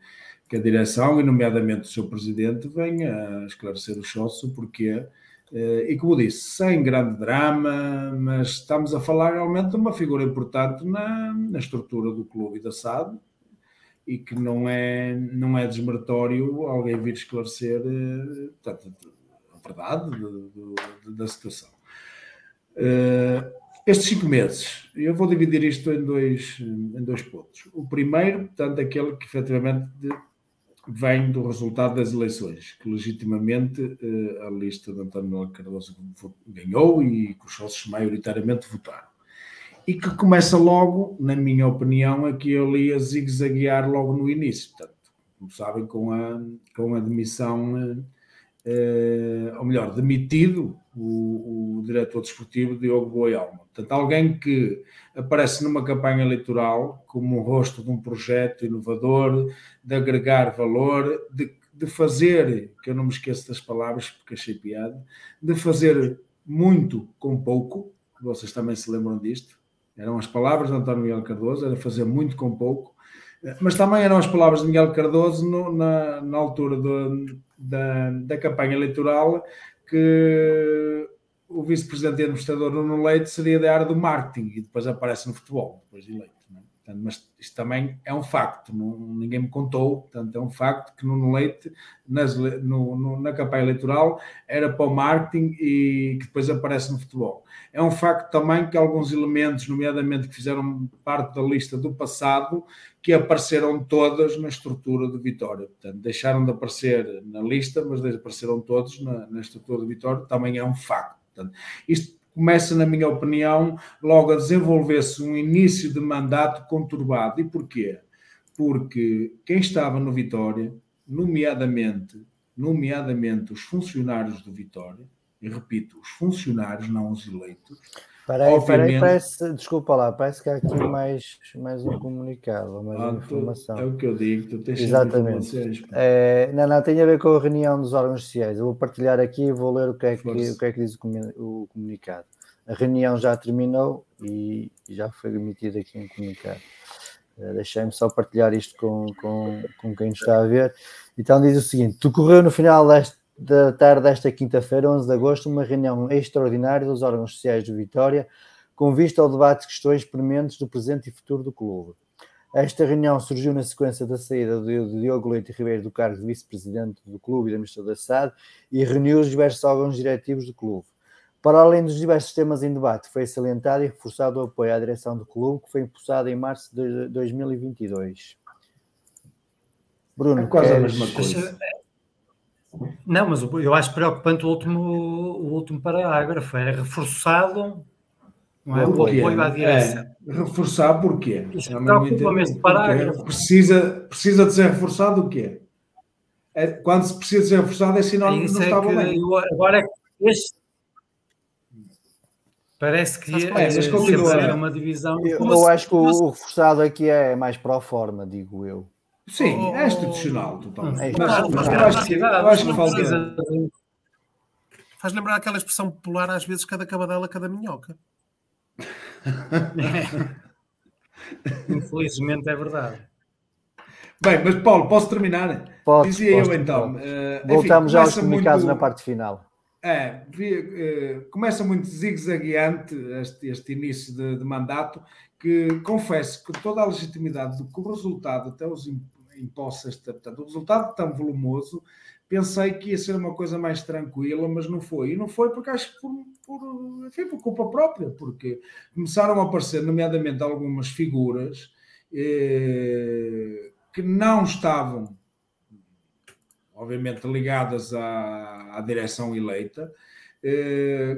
que a direção, e nomeadamente o seu presidente, venha a esclarecer o sócio, porque eh, e como disse, sem grande drama, mas estamos a falar realmente de uma figura importante na, na estrutura do clube e da SAD, e que não é, não é desmeritório alguém vir esclarecer eh, a verdade de, de, da situação. Uh, estes cinco meses, eu vou dividir isto em dois, em dois pontos. O primeiro, portanto, aquele que efetivamente vem do resultado das eleições, que legitimamente uh, a lista de António Cardoso ganhou e que os sócios maioritariamente votaram e que começa logo, na minha opinião, aqui eu li a zigue-zaguear logo no início. Portanto, como sabem, com a, com a demissão, eh, ou melhor, demitido o, o diretor desportivo Diogo Boialma. Portanto, alguém que aparece numa campanha eleitoral como o rosto de um projeto inovador, de agregar valor, de, de fazer, que eu não me esqueço das palavras porque achei piada, de fazer muito com pouco, vocês também se lembram disto, eram as palavras de António Miguel Cardoso, era fazer muito com pouco, mas também eram as palavras de Miguel Cardoso no, na, na, altura do, da, da campanha eleitoral que o vice-presidente e administrador Nuno Leite seria da área do marketing e depois aparece no futebol, depois de eleito. Portanto, mas isto também é um facto, não, ninguém me contou, portanto, é um facto que Nuno Leite, nas, no, no, na campanha eleitoral, era para o marketing e que depois aparece no futebol. É um facto também que alguns elementos, nomeadamente que fizeram parte da lista do passado, que apareceram todas na estrutura de Vitória. Portanto, deixaram de aparecer na lista, mas apareceram todos na, na estrutura de Vitória, também é um facto. Portanto, isto começa, na minha opinião, logo a desenvolver-se um início de mandato conturbado. E porquê? Porque quem estava no Vitória, nomeadamente, nomeadamente os funcionários do Vitória, e repito, os funcionários, não os eleitos. Obviamente... peraí, parece, desculpa lá, parece que há aqui mais, mais um comunicado, mais ah, uma informação. É o que eu digo, tu tens Exatamente. É, não, não, tem a ver com a reunião dos órgãos sociais. Eu vou partilhar aqui e vou ler o que é que, o que, é que diz o comunicado. A reunião já terminou e já foi emitido aqui um comunicado. Uh, Deixei-me só partilhar isto com, com, com quem está a ver. Então diz o seguinte: decorreu no final deste, da tarde desta quinta-feira, 11 de agosto, uma reunião extraordinária dos órgãos sociais de Vitória, com vista ao debate de questões prementes do presente e futuro do clube. Esta reunião surgiu na sequência da saída de Diogo Leite Ribeiro do cargo de vice-presidente do clube e da administrador da SAD e reuniu os diversos órgãos diretivos do clube. Para além dos diversos temas em debate, foi salientado e reforçado o apoio à direção do clube, que foi impulsado em março de 2022. Bruno, é quase queres... a mesma coisa. Não, mas eu acho preocupante o último, o último parágrafo. É reforçado não é? o apoio à direção. É, reforçar porquê? Preocupa-me este parágrafo. Precisa, precisa de ser reforçado o quê? É, quando se precisa de ser reforçado é sinónimo que não é estava bem. Eu, agora, este, Parece que é, mas continua. uma divisão. Eu, eu acho que o, o reforçado aqui é mais para a forma, digo eu. Sim, oh, é institucional totalmente. Mas, mas eu acho que, eu acho que falta. Faz lembrar aquela expressão popular, às vezes, cada cabadela, cada minhoca. Infelizmente é verdade. Bem, mas Paulo, posso terminar? Pode, Dizia eu então. Uh, Voltamos enfim, já aos comunicados muito... na parte final. É, vi, uh, começa muito zigue-zagueante este, este início de, de, mandato, que confesso que toda a legitimidade do que o resultado, até os impostos, portanto, o resultado tão volumoso, pensei que ia ser uma coisa mais tranquila, mas não foi. E não foi porque acho que por, por, enfim, por culpa própria, porque começaram a aparecer, nomeadamente, algumas figuras eh, que não estavam obviamente ligadas à, à direção eleita,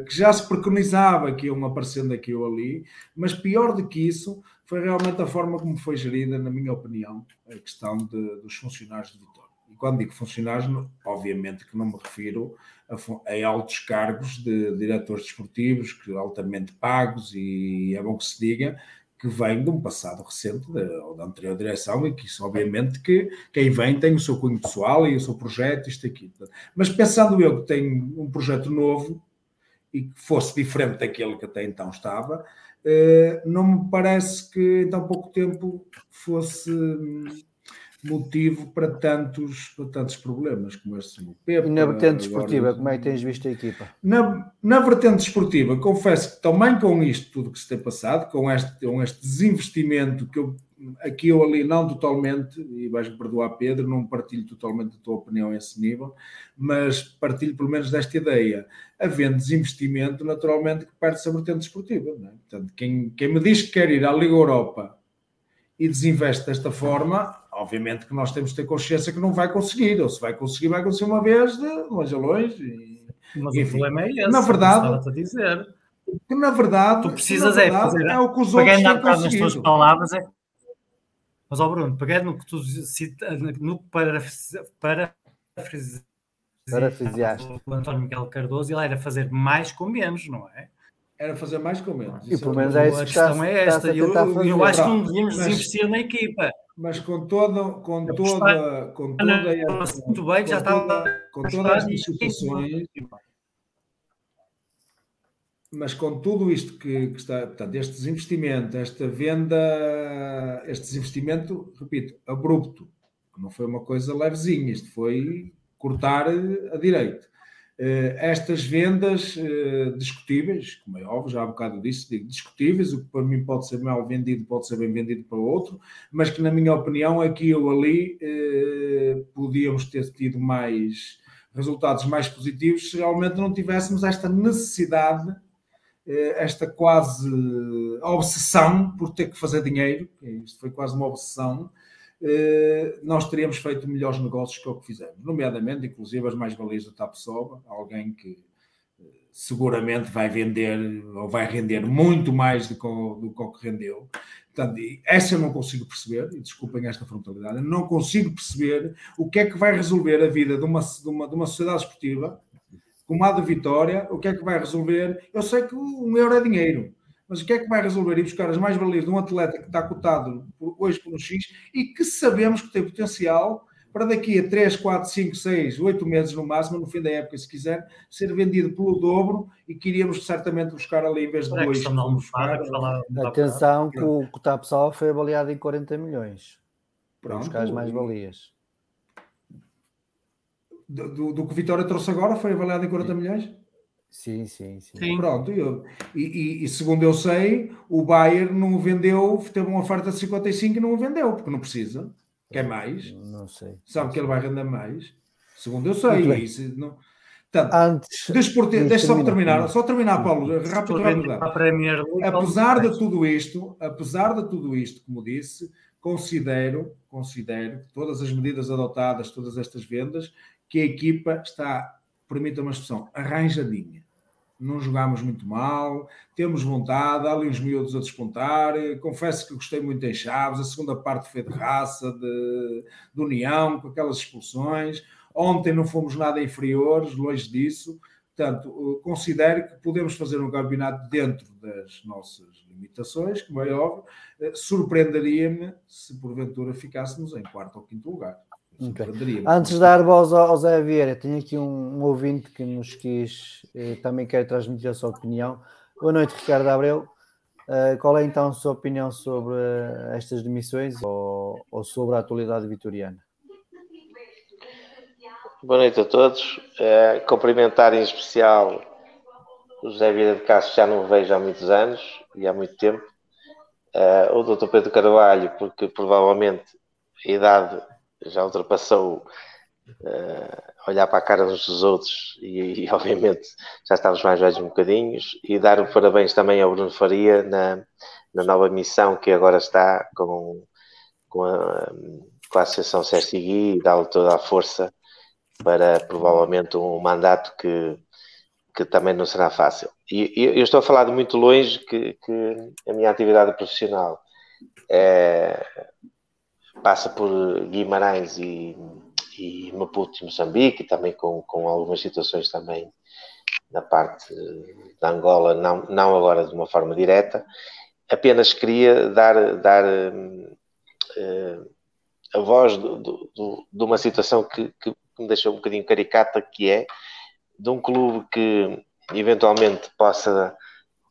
que já se preconizava que iam aparecendo aqui ou ali, mas pior do que isso foi realmente a forma como foi gerida, na minha opinião, a questão de, dos funcionários de Vitória. E quando digo funcionários, obviamente que não me refiro a, a altos cargos de diretores desportivos, que altamente pagos, e é bom que se diga, que vem de um passado recente de, ou da anterior direção e que isso obviamente que quem vem tem o seu cunho pessoal e o seu projeto, isto aqui. Mas pensando eu que tenho um projeto novo e que fosse diferente daquele que até então estava, não me parece que em tão pouco tempo fosse motivo para tantos, para tantos problemas como este no Pepe. E na vertente desportiva, como é que tens visto a equipa? Na, na vertente desportiva, confesso que também com isto tudo que se tem passado, com este, com este desinvestimento que eu aqui ou ali não totalmente, e vais-me perdoar Pedro, não partilho totalmente a tua opinião a esse nível, mas partilho pelo menos desta ideia. Havendo desinvestimento, naturalmente que perde-se a vertente desportiva. É? Portanto, quem, quem me diz que quer ir à Liga Europa e desinveste desta forma, obviamente que nós temos de ter consciência que não vai conseguir, ou se vai conseguir, vai conseguir uma vez de longe a longe. E, Mas enfim, o problema é esse, na verdade, a dizer. Que na verdade, tu precisas é verdade, é, fazer, é o que os outros têm conseguido. nas tuas palavras é mas, ó oh Bruno, pegando no que tu cita, no para, para, parafraseaste o António Miguel Cardoso, ele era fazer mais com menos, não é? Era fazer mais com menos. E pelo menos é isso a questão é esta. Eu, eu, acho que não devíamos desinvestir na equipa. Mas com toda, com toda, com toda muito bem, já estava com todas estas situações, mas com tudo isto que, que, está, portanto, este desinvestimento, esta venda, este desinvestimento, repito, abrupto, não foi uma coisa levezinha, isto foi cortar a direito. Uh, estas vendas uh, discutíveis, como é óbvio, já há bocado disso, digo discutíveis, o que para mim pode ser mal vendido, pode ser bem vendido para outro, mas que na minha opinião aqui ou ali podíamos ter tido mais resultados mais positivos se realmente não tivéssemos esta necessidade eh, esta quase obsessão por ter que fazer dinheiro, isto foi quase uma obsessão, eh, nós teríamos feito melhores negócios que o que fizemos, nomeadamente, inclusive, as mais-valias do Tapsoba, alguém que eh, seguramente vai vender ou vai render muito mais do que o que rendeu. Portanto, essa eu não consigo perceber, e desculpem esta frontalidade, não consigo perceber o que é que vai resolver a vida de uma, de uma, de uma sociedade esportiva como a de Vitória, o que é que vai resolver? Eu sei que um euro é dinheiro, mas o que é que vai resolver? Ir buscar as mais-valias de um atleta que está cotado hoje por um X e que sabemos que tem potencial para daqui a 3, 4, 5, 6, 8 meses no máximo, no fim da época, se quiser, ser vendido pelo dobro e que iríamos certamente buscar ali em vez de 2. Atenção que o Cotapsal foi avaliado em 40 milhões. Para buscar as mais-valias do, do que o Vitória trouxe agora foi avaliado em 40 milhões? Sim, sim, sim. sim. Pronto, eu, e, e, e, segundo eu sei, o Bayern não o vendeu, teve uma oferta de 55 e não o vendeu, porque não precisa. Quer mais? Não sei. Sabe que ele vai render mais? Segundo eu sei. Isso, não... Portanto, Antes, deixa só terminar, só terminar, Paulo, rápido, rápido. Apesar de tudo isto, apesar de tudo isto, como disse, considero, considero que todas as medidas adotadas, todas estas vendas, que a equipa está, permita uma expressão, arranjadinha. Não jogámos muito mal, temos vontade, há ali uns miúdos a despontar. Confesso que gostei muito em Chaves. A segunda parte foi de raça, de, de união, com aquelas expulsões. Ontem não fomos nada inferiores, longe disso. Portanto, considero que podemos fazer um campeonato dentro das nossas limitações, como é óbvio. Surpreenderia-me se porventura ficássemos em quarto ou quinto lugar. Okay. Antes de dar voz ao, Zé Vieira, tenho aqui um, um ouvinte que nos quis, eh, também quer transmitir a sua opinião. Boa noite, Ricardo Abreu. Uh, qual é então a sua opinião sobre uh, estas demissões ou, ou, sobre a atualidade vitoriana? Boa noite a todos. Uh, cumprimentar em especial o José Vieira de Castro, já não o vejo há muitos anos e há muito tempo. o Dr. Pedro Carvalho, porque provavelmente a idade já ultrapassou uh, olhar para a cara uns dos outros e, e, obviamente já estávamos mais velhos um bocadinhos e dar o parabéns também ao Bruno Faria na, na nova missão que agora está com, com, a, com a Associação CSIGui e dá-lhe toda a força para provavelmente um mandato que, que também não será fácil. E eu estou a falar de muito longe que, que a minha atividade profissional é, passa por Guimarães e, e Maputo e Moçambique, e também com, com algumas situações também na parte da Angola, não, não agora de uma forma direta. Apenas queria dar, dar uh, a voz do, do, do, de uma situação que, que, me deixou um bocadinho caricata, que é de um clube que eventualmente possa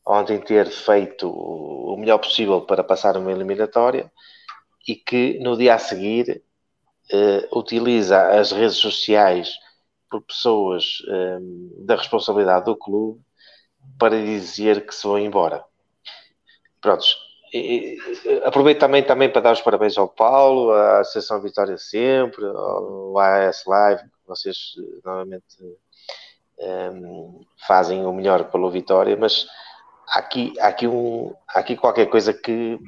ontem ter feito o melhor possível para passar uma eliminatória e que no dia a seguir uh, utiliza as redes sociais por pessoas um, eh, da responsabilidade do clube para dizer que se vão embora. Prontos. E, aproveito também, também para dar os parabéns ao Paulo, à Associação Vitória Sempre, ao AS Live, que vocês eh, novamente um, fazem o melhor pelo Vitória, mas há aqui, há aqui, um, há aqui qualquer coisa que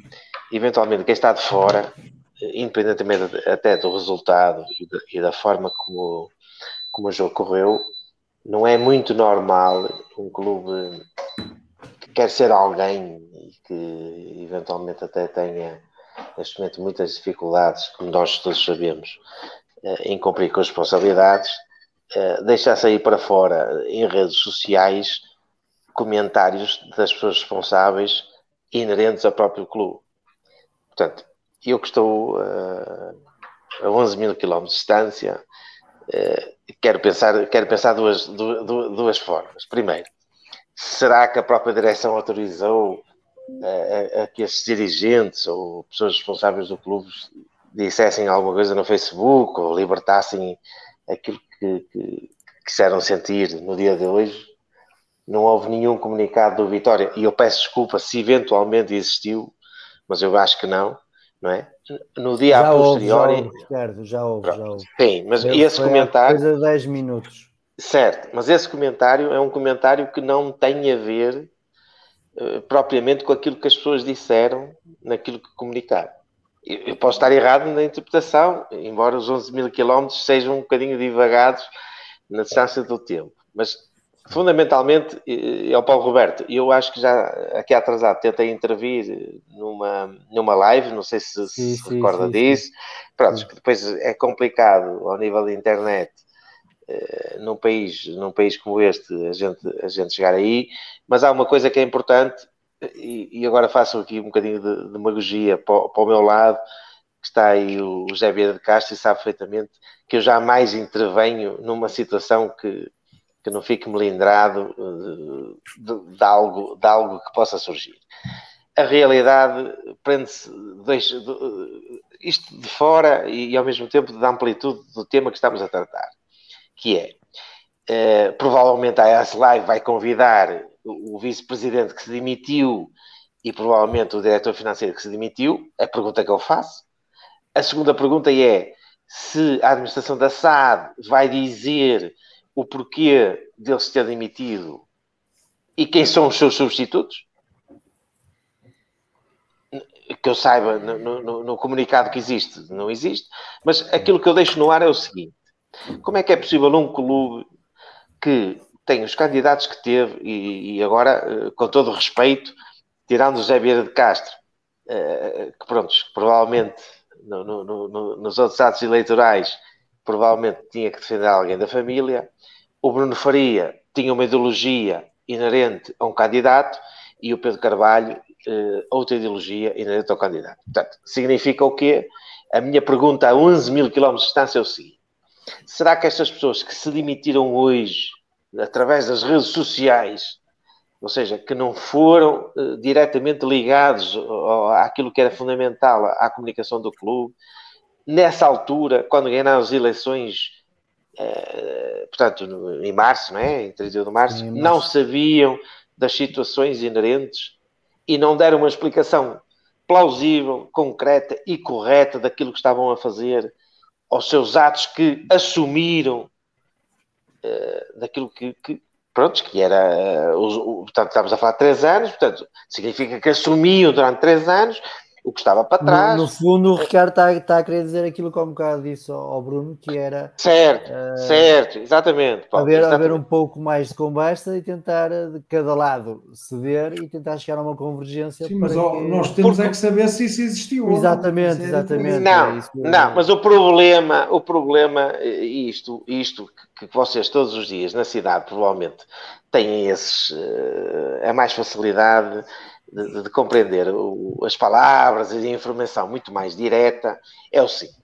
eventualmente quem está de fora, independentemente até do resultado e, e da forma como, como o jogo correu, não é muito normal um clube que quer ser alguém e que eventualmente até tenha neste momento muitas dificuldades, como nós todos sabemos, eh, em cumprir com as responsabilidades, eh, deixar sair para fora em redes sociais comentários das pessoas responsáveis inerentes ao próprio clube. Portanto, eu que estou uh, a 11 mil quilómetros de distância, uh, quero pensar, quero pensar duas, duas, duas formas. Primeiro, será que a própria direção autorizou uh, a, a, que esses dirigentes ou pessoas responsáveis do clube dissessem alguma coisa no Facebook ou libertassem aquilo que, que, quiseram sentir no dia de hoje? Não houve nenhum comunicado do Vitória e eu peço desculpa se eventualmente existiu, mas eu acho que não, não é? No dia já a posteriori. Já houve, Ricardo, já houve, já houve. Sim, mas eu esse comentário. Coisa de 10 minutos. Certo, mas esse comentário é um comentário que não tem a ver uh, propriamente com aquilo que as pessoas disseram naquilo que comunicaram. Eu, eu posso estar errado na interpretação, embora os 11 mil quilómetros sejam um bocadinho divagados na distância do tempo, mas Fundamentalmente, é o Paulo Roberto. Eu acho que já aqui atrasado tentei intervir numa, numa live, não sei se sim, se sim, recorda sim, disso. Pronto, que depois é complicado ao nível da internet, eh, num, país, num país como este, a gente, a gente chegar aí. Mas há uma coisa que é importante, e, e agora faço aqui um bocadinho de demagogia para, para o meu lado, que está aí o José Vieira de Castro e sabe perfeitamente que eu jamais intervenho numa situação que que não fique melindrado eh, de, de, algo, de algo que possa surgir. A realidade prende-se isto de fora e, e, ao mesmo tempo da amplitude do tema que estamos a tratar, que é eh, provavelmente a AS Live vai convidar o, o vice-presidente que se demitiu e provavelmente o diretor financeiro que se demitiu. A pergunta que eu faço. A segunda pergunta é se a administração da SAD vai dizer o porquê dele se ter demitido e quem são os seus substitutos? Que eu saiba, no, no, no, comunicado que existe, não existe, mas aquilo que eu deixo no ar é o seguinte: como é que é possível um clube que tem os candidatos que teve e, e agora, eh, com todo respeito, tirando o Zé Vieira de Castro, eh, que pronto, provavelmente no, nos outros atos eleitorais provavelmente tinha que defender alguém da família. O Bruno Faria tinha uma ideologia inerente a um candidato e o Pedro Carvalho eh, outra ideologia inerente ao candidato. Portanto, significa o quê? A minha pergunta a 11 mil quilómetros de distância é o seguinte: será que estas pessoas que se demitiram hoje através das redes sociais, ou seja, que não foram eh, diretamente ligados àquilo que era fundamental à comunicação do clube, nessa altura, quando ganharam as eleições, portanto, no, em março, não é? em 31 de março, março, não sabiam das situações inerentes e não deram uma explicação plausível, concreta e correta daquilo que estavam a fazer, aos seus atos que assumiram uh, daquilo que, que, pronto, que era, uh, o, o, portanto, estamos a falar de três anos, portanto, significa que assumiam durante três anos o que estava para trás. No, no fundo, o Ricardo está, está, a querer dizer aquilo que há um bocado disse ao Bruno, que era. Certo, uh, certo, exatamente. Paulo, haver, exatamente. haver um pouco mais de conversa e tentar de cada lado ceder e tentar chegar a uma convergência. Sim, mas que... nós temos Porque... é que saber se isso existiu. Exatamente, exatamente. Não, é isso, não, mas o problema, o problema, isto, isto que vocês todos os dias na cidade provavelmente têm esses, uh, a mais facilidade de, de compreender o, as palavras e a informação muito mais direta, é o seguinte: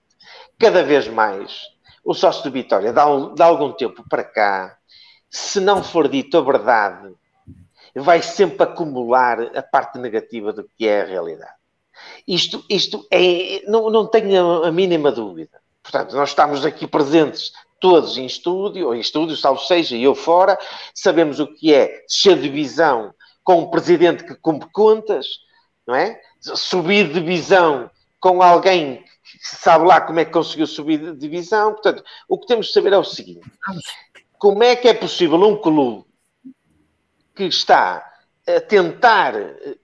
cada vez mais o sócio de Vitória, de, de algum tempo para cá, se não for dito a verdade, vai sempre acumular a parte negativa do que é a realidade. Isto, isto é, não, não tenho a mínima dúvida. Portanto, nós estamos aqui presentes todos em estúdio, ou em estúdio, salvo seja, eu fora, sabemos o que é ser divisão com um presidente que cumpre contas, não é? Subir divisão com alguém que sabe lá como é que conseguiu subir divisão. Portanto, o que temos de saber é o seguinte: como é que é possível um clube que está a tentar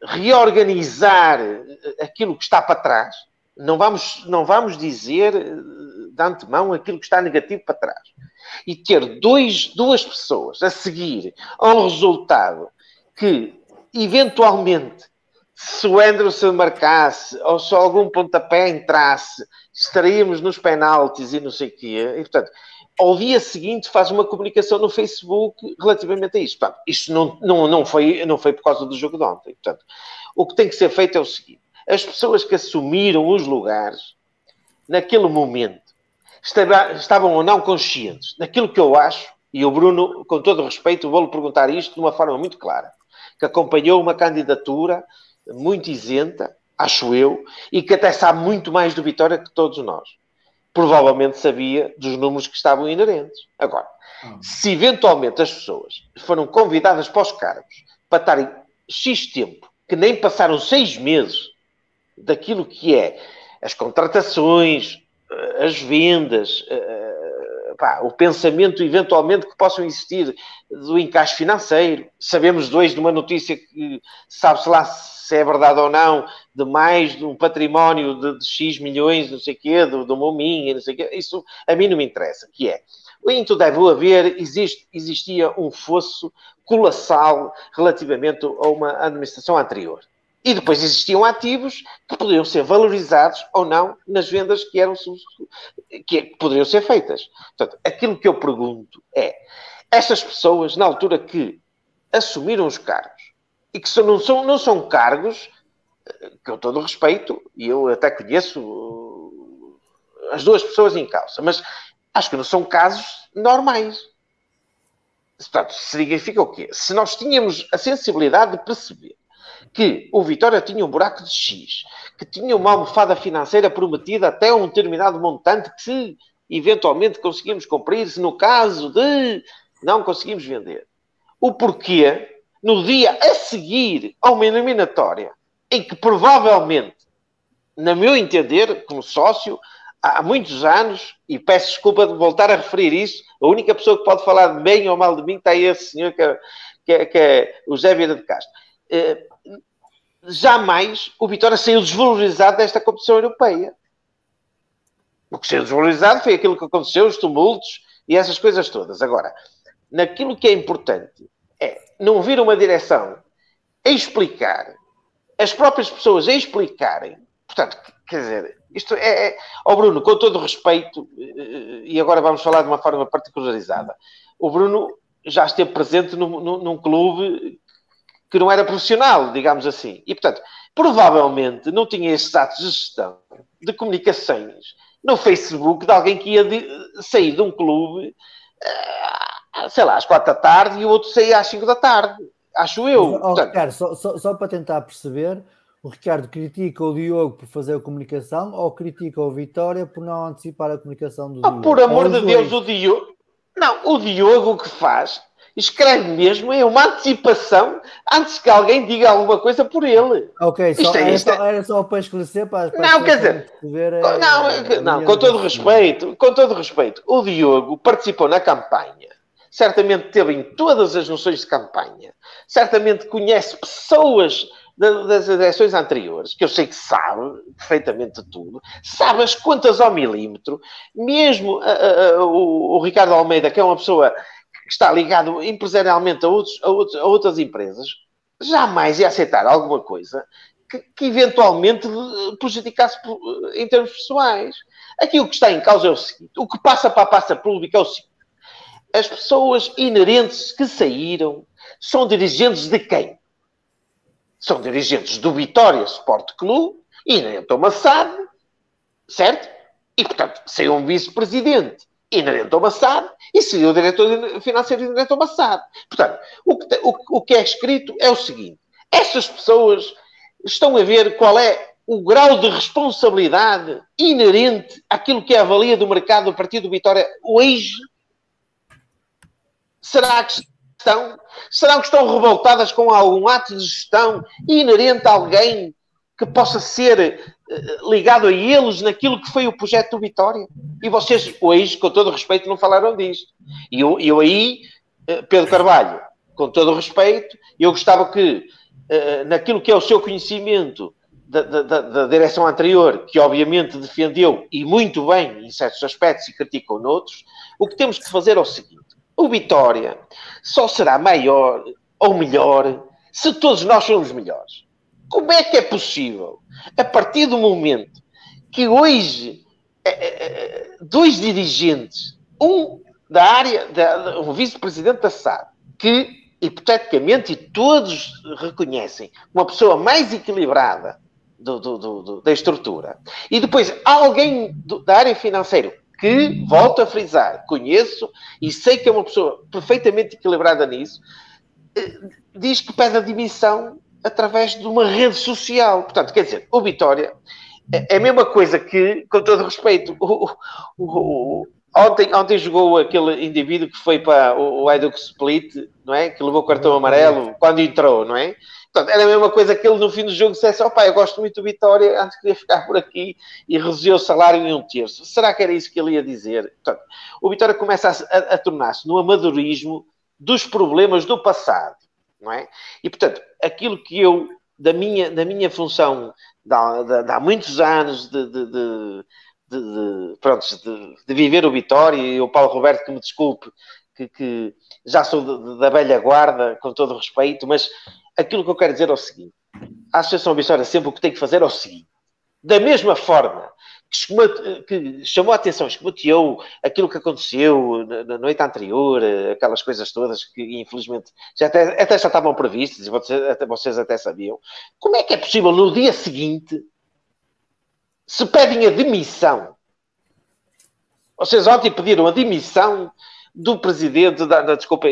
reorganizar aquilo que está para trás, não vamos, não vamos dizer de antemão aquilo que está negativo para trás, e ter dois, duas pessoas a seguir a um resultado que, eventualmente, se o Anderson marcasse ou se algum pontapé entrasse, estaríamos nos penaltis e não sei o quê. E, portanto, ao dia seguinte faz uma comunicação no Facebook relativamente a isto. Portanto, isto não, não, não, foi, não foi por causa do jogo de ontem. Portanto, o que tem que ser feito é o seguinte. As pessoas que assumiram os lugares, naquele momento, estavam ou não conscientes daquilo que eu acho, e o Bruno, com todo respeito, vou-lhe perguntar isto de uma forma muito clara que acompanhou uma candidatura muito isenta, acho eu, e que até sabe muito mais do Vitória que todos nós. Provavelmente sabia dos números que estavam inerentes. Agora, hum. se eventualmente as pessoas foram convidadas para os cargos para estarem X tempo, que nem passaram seis meses daquilo que é as contratações, eh, as vendas, eh, pá, o pensamento eventualmente que possam existir do encaixe financeiro. Sabemos dois de uma notícia que sabe-se lá se é verdade ou não, de mais de um património de, de X milhões, não sei o quê, do, do não sei o quê. Isso a mim não me interessa, que é. Em deve haver, existe, existia um fosso colossal relativamente a uma administração anterior. E depois existiam ativos que poderiam ser valorizados ou não nas vendas que eram que poderiam ser feitas. Portanto, aquilo que eu pergunto é: estas pessoas, na altura que assumiram os cargos, e que não são, não são cargos, com todo respeito, e eu até conheço uh, as duas pessoas em causa, mas acho que não são casos normais. Portanto, significa o quê? Se nós tínhamos a sensibilidade de perceber que o Vitória tinha um buraco de X, que tinha uma almofada financeira prometida até um determinado montante que se eventualmente conseguimos cumprir, se no caso de não conseguimos vender. O porquê, no dia a seguir a uma eliminatória, em que provavelmente, na meu entender, como sócio, há muitos anos, e peço desculpa de voltar a referir isso, a única pessoa que pode falar bem ou mal de mim está esse senhor que é, que é, que é o Zé Vieira de Castro. Jamais o Vitória saiu desvalorizado desta competição europeia. O que saiu desvalorizado foi aquilo que aconteceu, os tumultos e essas coisas todas. Agora, naquilo que é importante é não vir uma direção a explicar, as próprias pessoas a explicarem. Portanto, quer dizer, isto é, é oh Bruno, com todo respeito, eh, e agora vamos falar de uma forma particularizada. O Bruno já esteve presente num, num, num clube que não era profissional, digamos assim. E, portanto, provavelmente não tinha esses atos de gestão de comunicações no Facebook de alguém que ia de, sair de um clube, uh, sei lá, às quatro da tarde e o outro sair às cinco da tarde. Acho eu. Oh, portanto, Ricardo, só, só, só, para tentar perceber, o Ricardo critica o Diogo por fazer a comunicação ou critica o Vitória por não antecipar a comunicação do oh, Diogo? Por amor de Deus, o Diogo. Não, o Diogo o que faz escreve mesmo é uma antecipação antes que alguém diga alguma coisa por ele. Ok, só, é, era, só, é- era, só, para esclarecer para, para Não, quer dizer, ver, é, não, é, não com todo respeito, com todo respeito, o Diogo participou na campanha, certamente teve em todas as noções de campanha, certamente conhece pessoas das eleições anteriores, que eu sei que sabe perfeitamente tudo, sabe as contas ao milímetro, mesmo uh, uh, o, o, Ricardo Almeida, que é uma pessoa que está ligado empresarialmente a, outros, a, outros, a outras empresas, jamais ia aceitar alguma coisa que, que eventualmente prejudicasse em termos pessoais. Aqui o que está em causa é o seguinte: o que passa para a pasta pública é o seguinte. As pessoas inerentes que saíram são dirigentes de quem? São dirigentes do Vitória Sport Clube, inerente a uma SAD, certo? E, portanto, saiu um vice-presidente inerente a uma SAD e seria o diretor financeiro inerente a uma SAD. Portanto, o que, o, o que é escrito é o seguinte: essas pessoas estão a ver qual é o grau de responsabilidade inerente àquilo que é a avalia do mercado do Vitória hoje? Será que estão? Será que estão revoltadas com algum ato de gestão inerente a alguém que possa ser ligado a eles naquilo que foi o projeto do Vitória? E vocês hoje, com todo respeito, não falaram disto. E eu, eu aí, uh, Pedro Carvalho, com todo respeito, eu gostava que uh, naquilo que é o seu conhecimento da, da, da, direção anterior, que obviamente defendeu, e muito bem, em certos aspectos, e criticou noutros, o que temos que fazer é o seguinte: o Vitória só será maior ou melhor se todos nós somos melhores. Como é que é possível, a partir do momento que hoje é, é, é, dois dirigentes, um da área, da, um vice-presidente da SAD, que hipoteticamente e todos reconhecem uma pessoa mais equilibrada do, do, do, da estrutura. E depois alguém da área financeira que, volto a frisar, conheço e sei que é uma pessoa perfeitamente equilibrada nisso, eh, diz que pede a demissão através de uma rede social. Portanto, quer dizer, o Vitória é, é a mesma coisa que, com todo respeito, o, o, o, ontem, ontem jogou aquele indivíduo que foi para o, o Split, não é? Que levou o cartão amarelo quando entrou, não é? Portanto, era a mesma coisa que ele no fim do jogo dissesse: opá, eu gosto muito do Vitória, antes queria ficar por aqui e reduziu o salário em um terço. Será que era isso que ele ia dizer? Portanto, o Vitória começa a, a, a tornar-se no amadorismo dos problemas do passado, não é? E portanto, aquilo que eu, da minha, da minha função de, de, de há muitos anos de, de, de pronto, de, viver o Vitória e o Paulo Roberto que me desculpe que, que já sou da velha guarda com todo respeito, mas aquilo que eu quero dizer é o seguinte: a Associação Vitória sempre o que tem que fazer é o seguinte. Da mesma forma que, chamou a atenção, escomateou aquilo que aconteceu na, noite anterior, aquelas coisas todas que infelizmente já até, até já estavam previstas e vocês até, vocês até sabiam. Como é que é possível no dia seguinte se pedem a demissão? Vocês ontem pediram a demissão do presidente, da, da desculpa,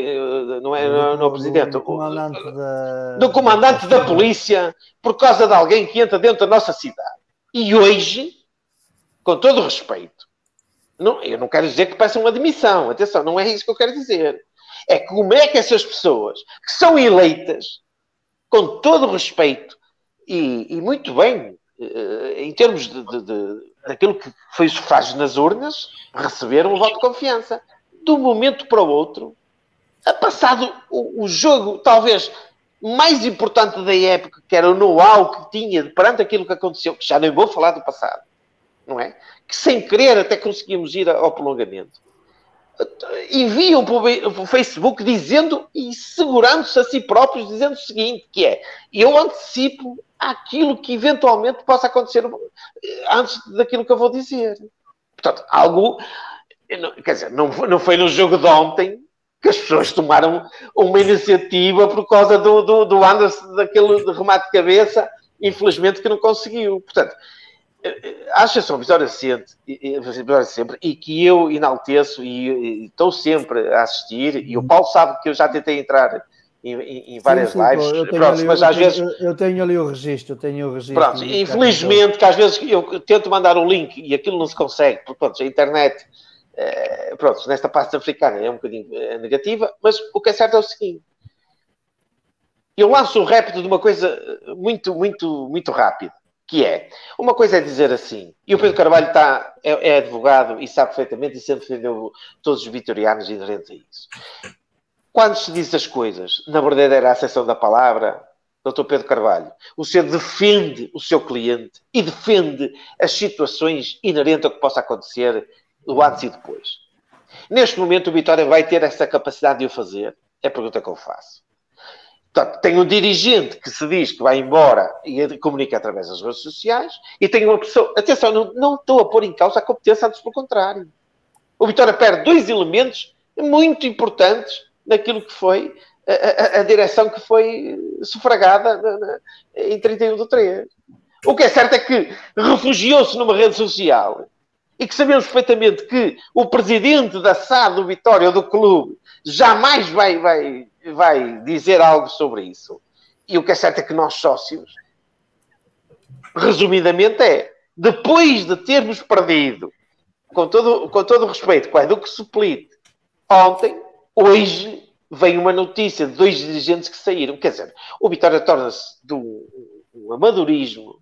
não é, não, não é o presidente, do comandante, da... do comandante da polícia, por causa de alguém que entra dentro da nossa cidade. E hoje, com todo respeito, não, eu não quero dizer que peçam uma demissão, atenção, não é isso que eu quero dizer. É como é que essas pessoas que são eleitas, com todo respeito e, e muito bem, eh, em termos de, de, de, daquilo que foi o sufrágio nas urnas, receberam o voto de confiança de um momento para o outro, a passado o, o jogo, talvez mais importante da época, que era o know-how que tinha perante aquilo que aconteceu, que já nem vou falar do passado, não é? Que sem querer até conseguimos ir ao prolongamento. Enviam para o Facebook dizendo e segurando-se a si próprios, dizendo o seguinte: que é eu antecipo aquilo que eventualmente possa acontecer antes daquilo que eu vou dizer. Portanto, algo quer dizer, não, não foi no jogo de ontem que as pessoas tomaram uma iniciativa por causa do, do, do Anderson, daquele remate de cabeça, infelizmente que não conseguiu. Portanto, a Associação Vitória Ciente, sempre, e que eu enalteço e, estou sempre a assistir, e o Paulo sabe que eu já tentei entrar em, em, várias sim, sim, lives, pô, Pronto, ali, mas às tenho, vezes... Eu tenho ali o registro, eu tenho o registro. Pronto, infelizmente, que às vezes eu tento mandar o link e aquilo não se consegue, porque pronto, a internet é, pronto, nesta parte africana é um bocadinho é negativa, mas o que é certo é o seguinte: eu lanço o repto de uma coisa muito, muito, muito rápida, que é uma coisa é dizer assim, e o Pedro Carvalho está, é, é advogado e sabe perfeitamente e sempre defendeu todos os vitorianos inerentes a isso. Quando se diz as coisas na verdadeira acessão da palavra, Dr. Pedro Carvalho, o senhor defende o seu cliente e defende as situações inerentes ao que possa acontecer do antes e depois. Neste momento, o Vitória vai ter essa capacidade de o fazer? É a pergunta que eu faço. Portanto, tem um dirigente que se diz que vai embora e comunica através das redes sociais, e tem uma pessoa. Atenção, não, não estou a pôr em causa a competência, antes pelo contrário. O Vitória perde dois elementos muito importantes naquilo que foi a, a, a direção que foi sufragada na, na, em 31 de 3. O que é certo é que refugiou-se numa rede social e que sabemos perfeitamente que o presidente da SAD do Vitória do clube jamais vai, vai, vai dizer algo sobre isso. E o que é certo é que nós sócios, resumidamente, é depois de termos perdido, com todo, com todo o respeito, com a Eduque Suplite, ontem, hoje, vem uma notícia de dois dirigentes que saíram. Quer dizer, o Vitória torna-se do um amadorismo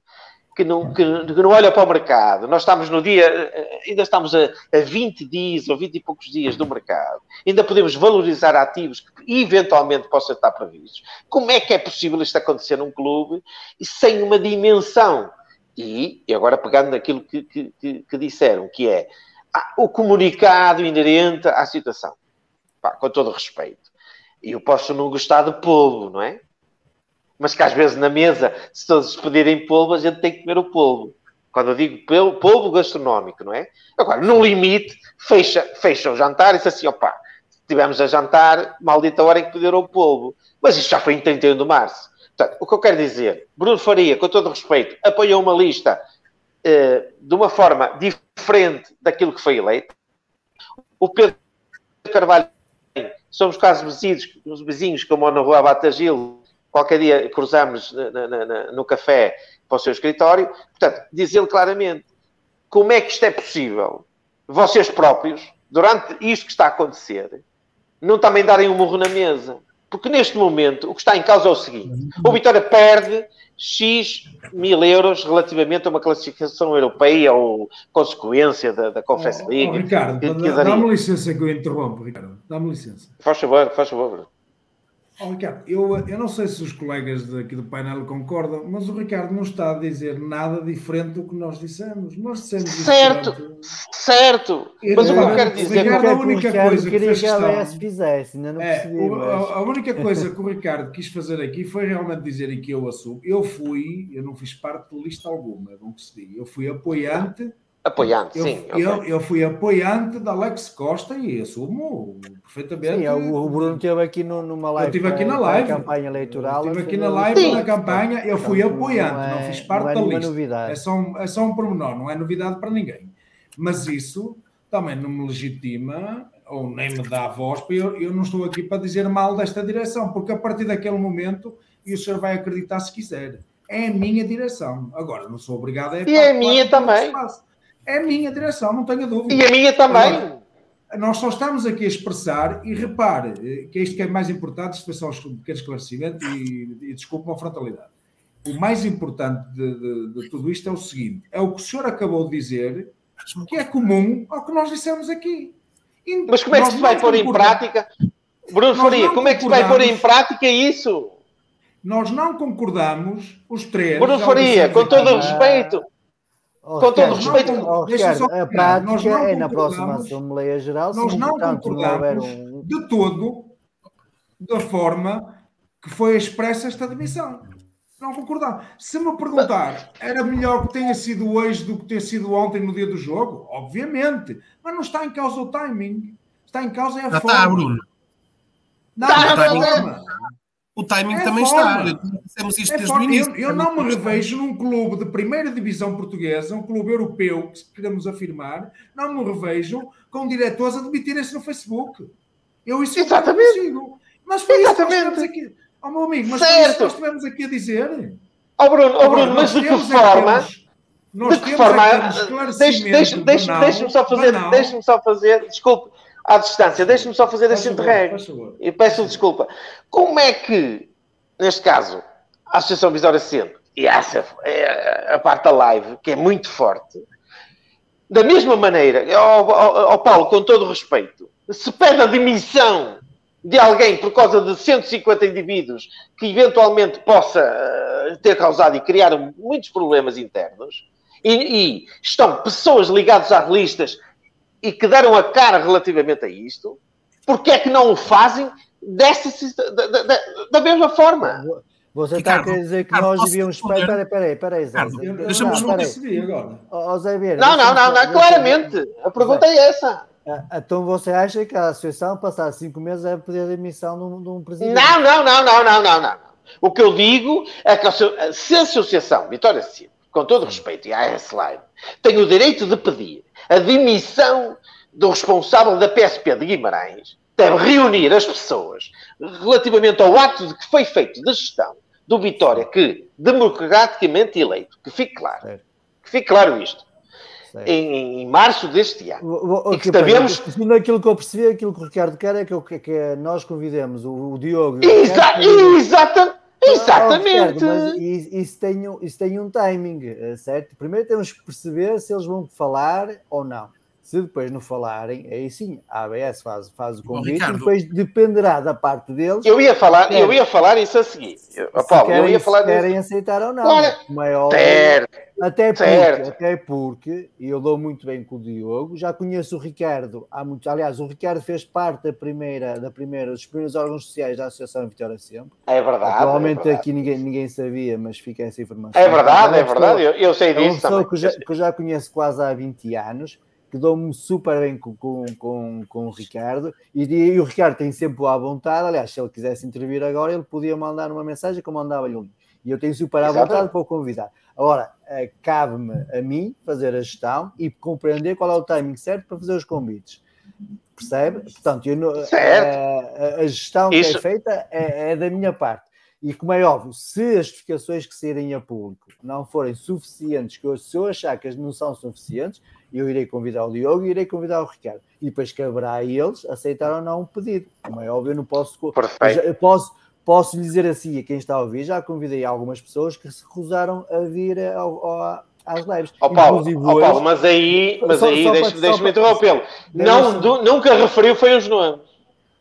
que não, que, que, não olha para o mercado. Nós estamos no dia, ainda estamos a, a 20 dias ou 20 e poucos dias do mercado. Ainda podemos valorizar ativos que eventualmente possam estar previstos. Como é que é possível isto acontecer num clube sem uma dimensão? E, e agora pegando naquilo que, que, que, disseram, que é ah, o comunicado inerente à situação. Pá, com todo respeito. E eu posso não gostar de polvo, não é? Mas que às vezes na mesa, se todos pedirem polvo, a gente tem que comer o polvo. Quando eu digo polvo gastronómico, não é? Agora, no limite, fecha, fecha o jantar e diz assim, opá, tivemos a jantar, maldita hora em que pediram o polvo. Mas isto já foi em 31 de março. Portanto, o que eu quero dizer, Bruno Faria, com todo respeito, apoiou uma lista eh, de uma forma diferente daquilo que foi eleito. O Pedro Carvalho somos quase vizinhos, os vizinhos como na rua Batagil, qualquer dia cruzamos na, na, na, no café para o seu escritório. Portanto, diz ele claramente como é que isto é possível, vocês próprios, durante isto que está a acontecer, não também darem um murro na mesa. Porque neste momento o que está em causa é o seguinte: o Vitória perde X mil euros relativamente a uma classificação europeia ou consequência da, da Conference oh, League. Oh, Ricardo, dá-me licença que eu interrompo, Ricardo. Dá-me licença. Faz favor, faz favor. Oh, Ricardo, eu, eu não sei se os colegas daqui do painel concordam, mas o Ricardo não está a dizer nada diferente do que nós dissemos. Nós dissemos Certo, certo. Mas o que eu quero dizer Ricardo, a única coisa que fez questão, fizesse, ainda não é, percebi, mas... a, a, única coisa que o Ricardo quis fazer aqui foi realmente dizer e que eu assumo. Eu fui, eu não fiz parte de lista alguma, é bom que se diga. Eu fui apoiante Apoiante, eu, sim. Eu, okay. eu, fui apoiante da Alex Costa e assumo perfeitamente. Sim, o Bruno esteve aqui no, numa live. Eu estive aqui na live. campanha eleitoral. Eu estive aqui na live sim. na campanha. Eu fui então, apoiante, não, é, não, fiz parte não é da lista. Novidade. É só, um, é só um pormenor, não é novidade para ninguém. Mas isso também não me legitima ou nem me dá voz, porque eu, eu não estou aqui para dizer mal desta direção, porque a partir daquele momento, e o senhor vai acreditar se quiser, é a minha direção. Agora, não sou obrigado a. E é a minha também. É a minha direção, não tenho dúvida. E a minha também. Agora, nós só estamos aqui a expressar, e repare, que é isto que é mais importante, isto foi só um pequeno esclarecimento, e, e desculpe a frontalidade. O mais importante de, de, de, tudo isto é o seguinte: é o que o senhor acabou de dizer, que é comum ao que nós dissemos aqui. E Mas como é que se vai pôr em prática? Bruno Faria, como é que se vai pôr em prática isso? Nós não concordamos, os três. Bruno Faria, com todo o respeito. Oh, com todo o respeito. Oh, Ricardo, a prática é na próxima Assembleia Geral. Nós não concordamos um... de todo da forma que foi expressa esta demissão. Não concordamos. Se me perguntar, era melhor que tenha sido hoje do que ter sido ontem no dia do jogo? Obviamente. Mas não está em causa o timing. Está em causa é a Já forma. Está, Bruno. Não, está, não, é forma. O timing é também forma. está. Dissemos isto é desde o início. Eu, eu não me revejo num clube de primeira divisão portuguesa, um clube europeu, que queremos afirmar, não me revejo com diretores a demitirem-se no Facebook. Eu isso Exatamente. não consigo. Mas foi Exatamente. isso que nós aqui. Oh, meu amigo, mas certo. foi isso que nós estivemos aqui a dizer. Oh, Bruno, oh, Bruno mas de que forma? de que forma? Deixe-me deixe, deixe, deixe só fazer, deixe-me só fazer, desculpe, à distância, deixe-me só fazer este interregno. E peço desculpa. Como é que, neste caso, a Associação Visória Centro e essa é a parte da live, que é muito forte, da mesma maneira, ao, ao, ao Paulo, com todo o respeito, se pede a demissão de alguém por causa de 150 indivíduos que eventualmente possa uh, ter causado e criar muitos problemas internos, e, e, estão pessoas ligadas às listas e que deram a cara relativamente a isto, porque é que não o fazem dessa, da, da, da mesma forma? Você está a dizer que Ricardo, nós devíamos. Espera, espera aí, espera aí, Zé. Deixa-me não, percebi agora. Oh, Zé Vieira, não, não, não, não, claramente. A pergunta é essa. Ah, então você acha que a associação, passar cinco meses, é pedir a demissão de um, presidente? Não, não, não, não, não, não, não. O que eu digo é que se a associação Vitória Cid, com todo o respeito, e a S-Line, tem o direito de pedir a demissão do responsável da PSP de Guimarães, deve reunir as pessoas relativamente ao ato de que foi feito de gestão do Vitória, que democraticamente eleito, que fique claro, é. que fique claro isto, em, em, março deste ano. O, o, e que sabemos... Aquilo que eu percebi, aquilo que o Ricardo quer é que, que, que nós convidemos o, o Diogo. Exa exata, exatamente. mas isso tem, isso tem um timing, eh, certo? Primeiro temos que perceber se eles vão falar ou não. Se depois não falarem, aí sim, a ABS faz, faz o convite Bom, e depois dependerá da parte deles. Eu ia falar, eu ia falar isso a seguir. Paulo, querem, eu ia falar querem aceitar ou não. Claro. Maior, é até porque, certo. até porque, e eu dou muito bem com o Diogo, já conheço o Ricardo há muito. Aliás, o Ricardo fez parte da primeira, da primeira, dos primeiros órgãos sociais da Associação Vitória Sempre. É verdade. Provavelmente é verdade. aqui ninguém, ninguém sabia, mas fica essa informação. É verdade, é, é verdade, eu, eu sei disso. É uma pessoa que, já, que eu já conheço quase há 20 anos que dou-me super bem com, com, com, com o Ricardo e, e, o Ricardo tem sempre à vontade. Aliás, se ele quisesse intervir agora, ele podia mandar uma mensagem como mandava-lhe um. E eu tenho super à vontade para o convidar. Agora, uh, cabe-me a mim fazer a gestão e compreender qual é o timing certo para fazer os convites. Percebe? Portanto, eu, uh, a, a, gestão Isso. que é feita é, é da minha parte. E como é óbvio, se as justificações que saírem a público não forem suficientes, que eu, se eu achar que as não são suficientes, eu irei convidar o Diogo e irei convidar o Ricardo. E depois caberá a eles aceitar ou não um pedido. Como é óbvio, eu não posso. Eu posso, posso lhe dizer assim a quem está a ouvir, já convidei algumas pessoas que se recusaram a vir ao, ao, às lives. Oh, Paulo, oh, Paulo, mas aí, mas só, aí deixa-me deixa interrompê-lo. Não, nunca referiu foi os nomes.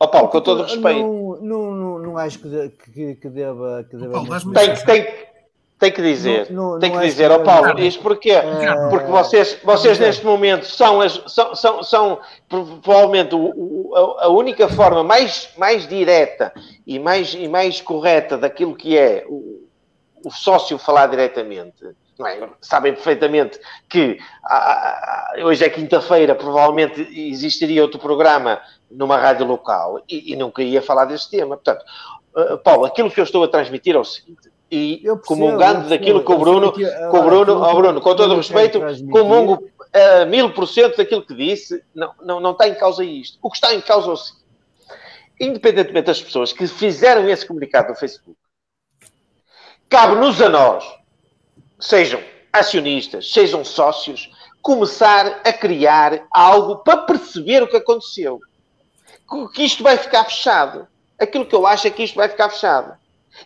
Ó oh, Paulo, com todo o respeito. Não, não, acho que, que, que deva. Que deva Paulo, tem, tem, tem que dizer, não, não, tem que dizer, ó oh, Paulo, isto porquê? É... Porque vocês, vocês neste momento são, as, são, são, são provavelmente o, o, a única forma mais, mais direta e mais, e mais correta daquilo que é o, o sócio falar diretamente. É? Sabem perfeitamente que ah, hoje é quinta-feira, provavelmente existiria outro programa numa rádio local e, e nunca ia falar deste tema. Portanto, uh, Paulo, aquilo que eu estou a transmitir é o seguinte: e percebo, comungando daquilo que o Bruno, que, com o Bruno, oh, Bruno, com todo o respeito, comungo uh, mil por cento daquilo que disse, não, não, não está em causa isto. O que está em causa é o seguinte, independentemente das pessoas que fizeram esse comunicado no Facebook, cabe-nos a nós, sejam acionistas, sejam sócios, começar a criar algo para perceber o que aconteceu. Que isto vai ficar fechado. Aquilo que eu acho é que isto vai ficar fechado.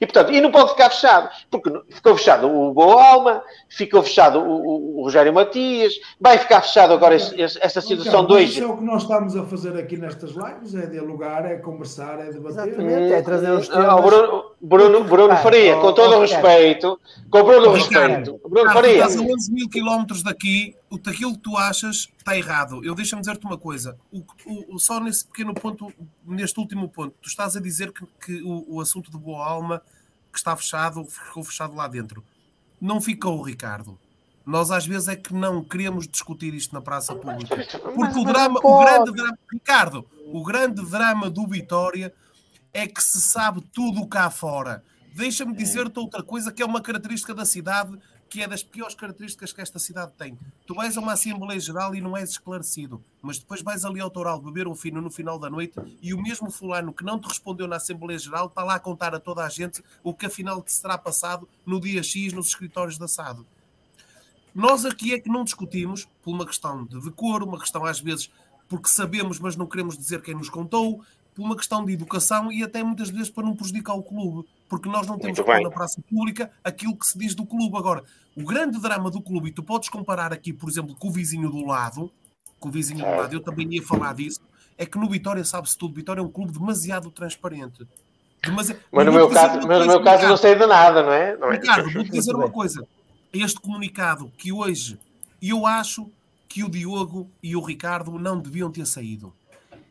E, portanto, e não pode ficar fechado, porque ficou fechado o Boa Alma, ficou fechado o, o, Rogério Matias, vai ficar fechado agora esse, essa situação 2. Isso é o que nós estamos a fazer aqui nestas lives, é dialogar, é conversar, é debater. Exatamente, é trazer os temas. Não, Bruno, Bruno, Bruno Faria, com todo o respeito, com todo o respeito, Bruno Faria. Estás a 11 mil quilómetros daqui, aquilo que tu achas está errado. Eu deixa-me dizer-te uma coisa, o, o, só nesse pequeno ponto, neste último ponto, tu estás a dizer que, que o, o assunto de Boa Alma que está fechado, ficou fechado lá dentro. Não ficou, Ricardo. Nós às vezes é que não queremos discutir isto na praça pública. Porque o drama, o grande drama, Ricardo, o grande drama do Vitória é que se sabe tudo cá fora. Deixa-me dizer-te outra coisa que é uma característica da cidade que é das piores características que esta cidade tem. Tu vais a uma Assembleia Geral e não és esclarecido, mas depois vais ali ao Toral beber um fino no final da noite e o mesmo fulano que não te respondeu na Assembleia Geral está lá a contar a toda a gente o que afinal te será passado no dia X nos escritórios da SAD. Nós aqui é que não discutimos por uma questão de decoro, uma questão às vezes porque sabemos, mas não queremos dizer quem nos contou, por uma questão de educação e até muitas vezes para não prejudicar o clube, porque nós não temos na praça pública aquilo que se diz do clube. Agora, o grande drama do clube, e tu podes comparar aqui, por exemplo, com o vizinho do lado, com o vizinho do lado, eu também ia falar disso, é que no Vitória sabe-se tudo. Vitória é um clube demasiado transparente. Demasi... Mas no meu caso, mas no meu caso não sei de nada, não é? Não é? Ricardo, vou-te dizer uma coisa. Este comunicado que hoje eu acho que o Diogo e o Ricardo não deviam ter saído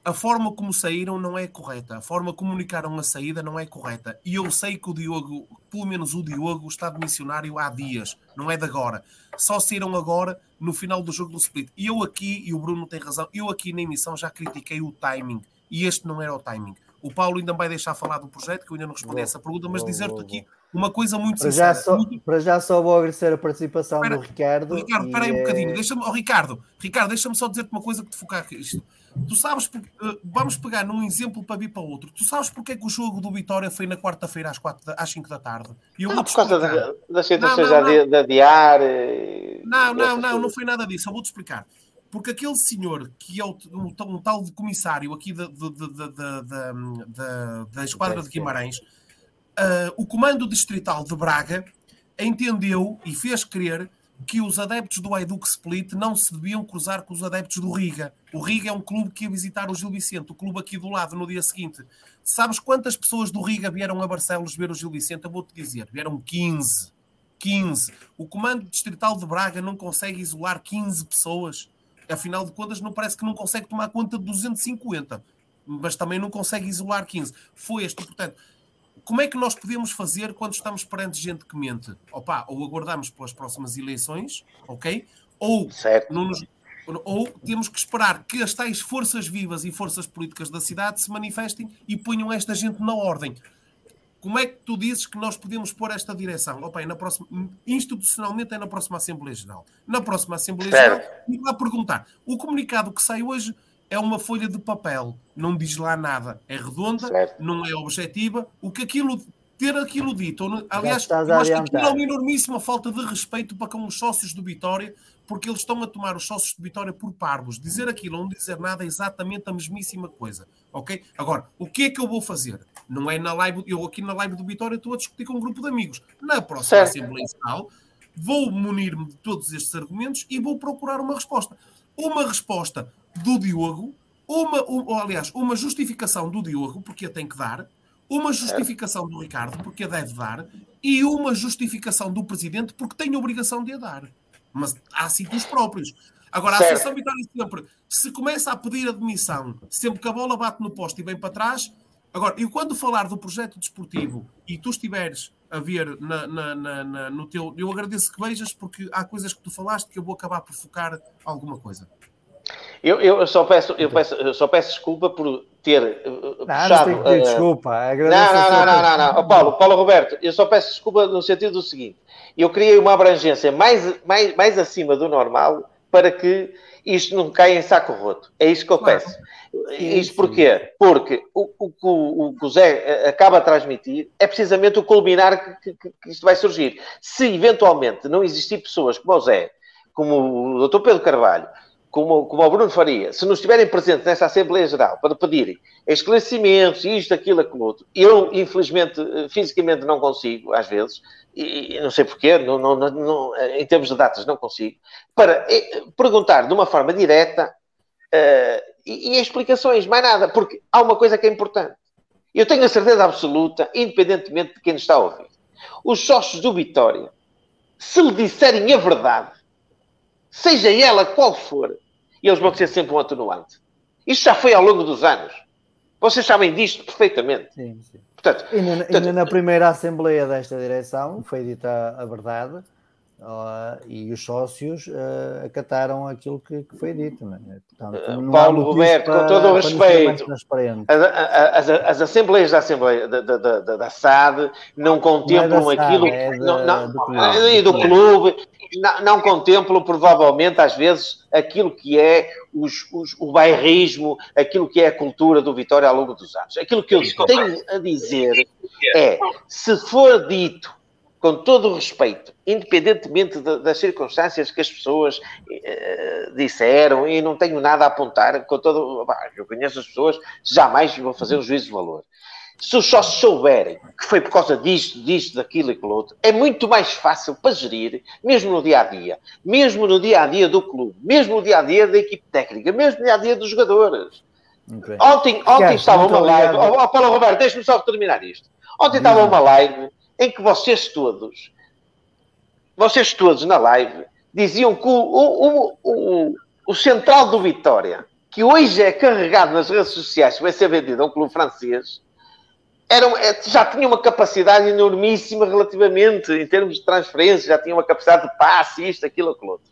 a forma como saíram não é correta, a forma como comunicaram a saída não é correta. E eu sei que o Diogo, pelo menos o Diogo, está de missionário há dias, não é de agora. Só saíram agora no final do jogo do split. E eu aqui, e o Bruno tem razão, eu aqui na emissão já critiquei o timing, e este não era o timing. O Paulo ainda vai deixar falar do projeto, que eu ainda não respondi a essa pergunta, mas dizer-te aqui uma coisa muito para sincera. Já só, para já só vou agradecer a participação do Ricardo. Ricardo, espera aí um bocadinho, deixa-me, oh, Ricardo, Ricardo, deixa-me só dizer-te uma coisa que te focar isto. Tu sabes, eh, vamos pegar num exemplo para vir para outro. Tu sabes porque é que o jogo do Vitória foi na quarta-feira às, quatro, às 5 da tarde? E eu ah, por causa da, das situações de adiar. Não, não, não, não foi nada disso. Eu vou-te explicar. Porque aquele senhor que é o, um, um tal de comissário aqui da, da, da, da, da Esquadra de Guimarães, uh, o comando distrital de Braga entendeu e fez crer que os adeptos do Hajduk Split não se deviam cruzar com os adeptos do Riga. O Riga é um clube que ia visitar o Gil Vicente, o clube aqui do lado, no dia seguinte. Sabes quantas pessoas do Riga vieram a Barcelos ver o Gil Vicente? Eu vou-te dizer, vieram 15. 15. O Comando Distrital de Braga não consegue isolar 15 pessoas. Afinal de contas, não parece que não consegue tomar conta de 250. Mas também não consegue isolar 15. Foi este, portanto como é que nós podemos fazer quando estamos perante gente que mente? Opa, ou aguardamos pelas próximas eleições, ok? Ou, nos, ou temos que esperar que as tais forças vivas e forças políticas da cidade se manifestem e ponham esta gente na ordem. Como é que tu dizes que nós podemos pôr esta direção? Opa, é na próxima, institucionalmente é na próxima Assembleia Geral. Na próxima Assembleia Geral, e lá perguntar. O comunicado que sai hoje é uma folha de papel, não diz lá nada, é redonda, certo. não é objetiva. O que aquilo ter aquilo dito, aliás, eu acho que aquilo é uma enormíssima falta de respeito para com os sócios do Vitória, porque eles estão a tomar os sócios do Vitória por parvos. Dizer aquilo ou não dizer nada é exatamente a mesmíssima coisa, ok? Agora, o que é que eu vou fazer? Não é na live, eu aqui na live do Vitória estou a discutir com um grupo de amigos. Na próxima certo. Assembleia Geral, vou munir-me de todos estes argumentos e vou procurar uma resposta. Uma resposta do Diogo, uma, ou, aliás, uma justificação do Diogo, porque a tem que dar, uma justificação do Ricardo, porque a deve dar, e uma justificação do Presidente, porque tem a obrigação de a dar. Mas há sítios próprios. Agora, certo. a Associação Vitória sempre, se começa a pedir admissão, sempre que a bola bate no posto e vem para trás. Agora, e quando falar do projeto desportivo e tu estiveres a ver na, na, na, no teu. Eu agradeço que vejas, porque há coisas que tu falaste que eu vou acabar por focar alguma coisa. Eu, eu, só peço, eu, peço, eu só peço desculpa por ter uh, não, puxado... Não, uh, desculpa. Não, não, não, não, não, Oh, Paulo, Paulo Roberto, eu só peço desculpa no sentido do seguinte. Eu criei uma abrangência mais, mais, mais acima do normal para que isto não caia em saco roto. É isso que eu peço. Sim, isto porquê? Porque o, o, o, que o Zé acaba a transmitir é precisamente o culminar que, que, que isto vai surgir. Se eventualmente não existir pessoas como o Zé, como o Dr. Pedro Carvalho, como, como o Bruno Faria, se não estiverem presentes nessa Assembleia Geral para pedirem esclarecimentos, isto, aquilo, aquilo outro, eu, infelizmente, fisicamente não consigo, às vezes, e não sei porquê, não, não, não, em termos de datas não consigo, para eh, perguntar de uma forma direta uh, e, e explicações, mais nada, porque há uma coisa que é importante. Eu tenho a certeza absoluta, independentemente de quem está a ouvir, os sócios do Vitória, se lhe disserem a verdade, seja ela qual for, eles vão ser sempre um atenuante. Isto já foi ao longo dos anos. Vocês sabem disto perfeitamente. Sim, sim. Portanto, portanto, e na primeira Assembleia desta direção foi dita a verdade Uh, e os sócios uh, acataram aquilo que, que, foi dito. É? Portanto, Paulo Roberto, para, com todo o respeito, as, as, as, assembleias da Assembleia da, da, da, da SAD não contemplam não é aquilo é não, não, do clube, e do clube não, não, contemplam provavelmente às vezes aquilo que é os, os, o bairrismo, aquilo que é a cultura do Vitória ao longo dos anos. Aquilo que eu tenho a dizer é se for dito com todo o respeito, independentemente de, das circunstâncias que as pessoas eh, disseram, e não tenho nada a apontar, com todo, eu conheço as pessoas, jamais vou fazer um juízo de valor. Se os só souberem que foi por causa disto, disto, daquilo e aquilo outro, é muito mais fácil para gerir, mesmo no dia a dia, mesmo no dia a dia do clube, mesmo no dia a dia da equipe técnica, mesmo no dia a dia dos jogadores. Okay. Ontem, ontem estava uma live. Oh, oh, Paulo Roberto, deixa-me só terminar isto. Ontem estava uma live em que vocês todos, vocês todos na live, diziam que o, o, o, o central do Vitória, que hoje é carregado nas redes sociais, vai ser vendido a um clube francês, era, é, já tinha uma capacidade enormíssima relativamente, em termos de transferência, já tinha uma capacidade de passe, isto, aquilo, aquilo outro.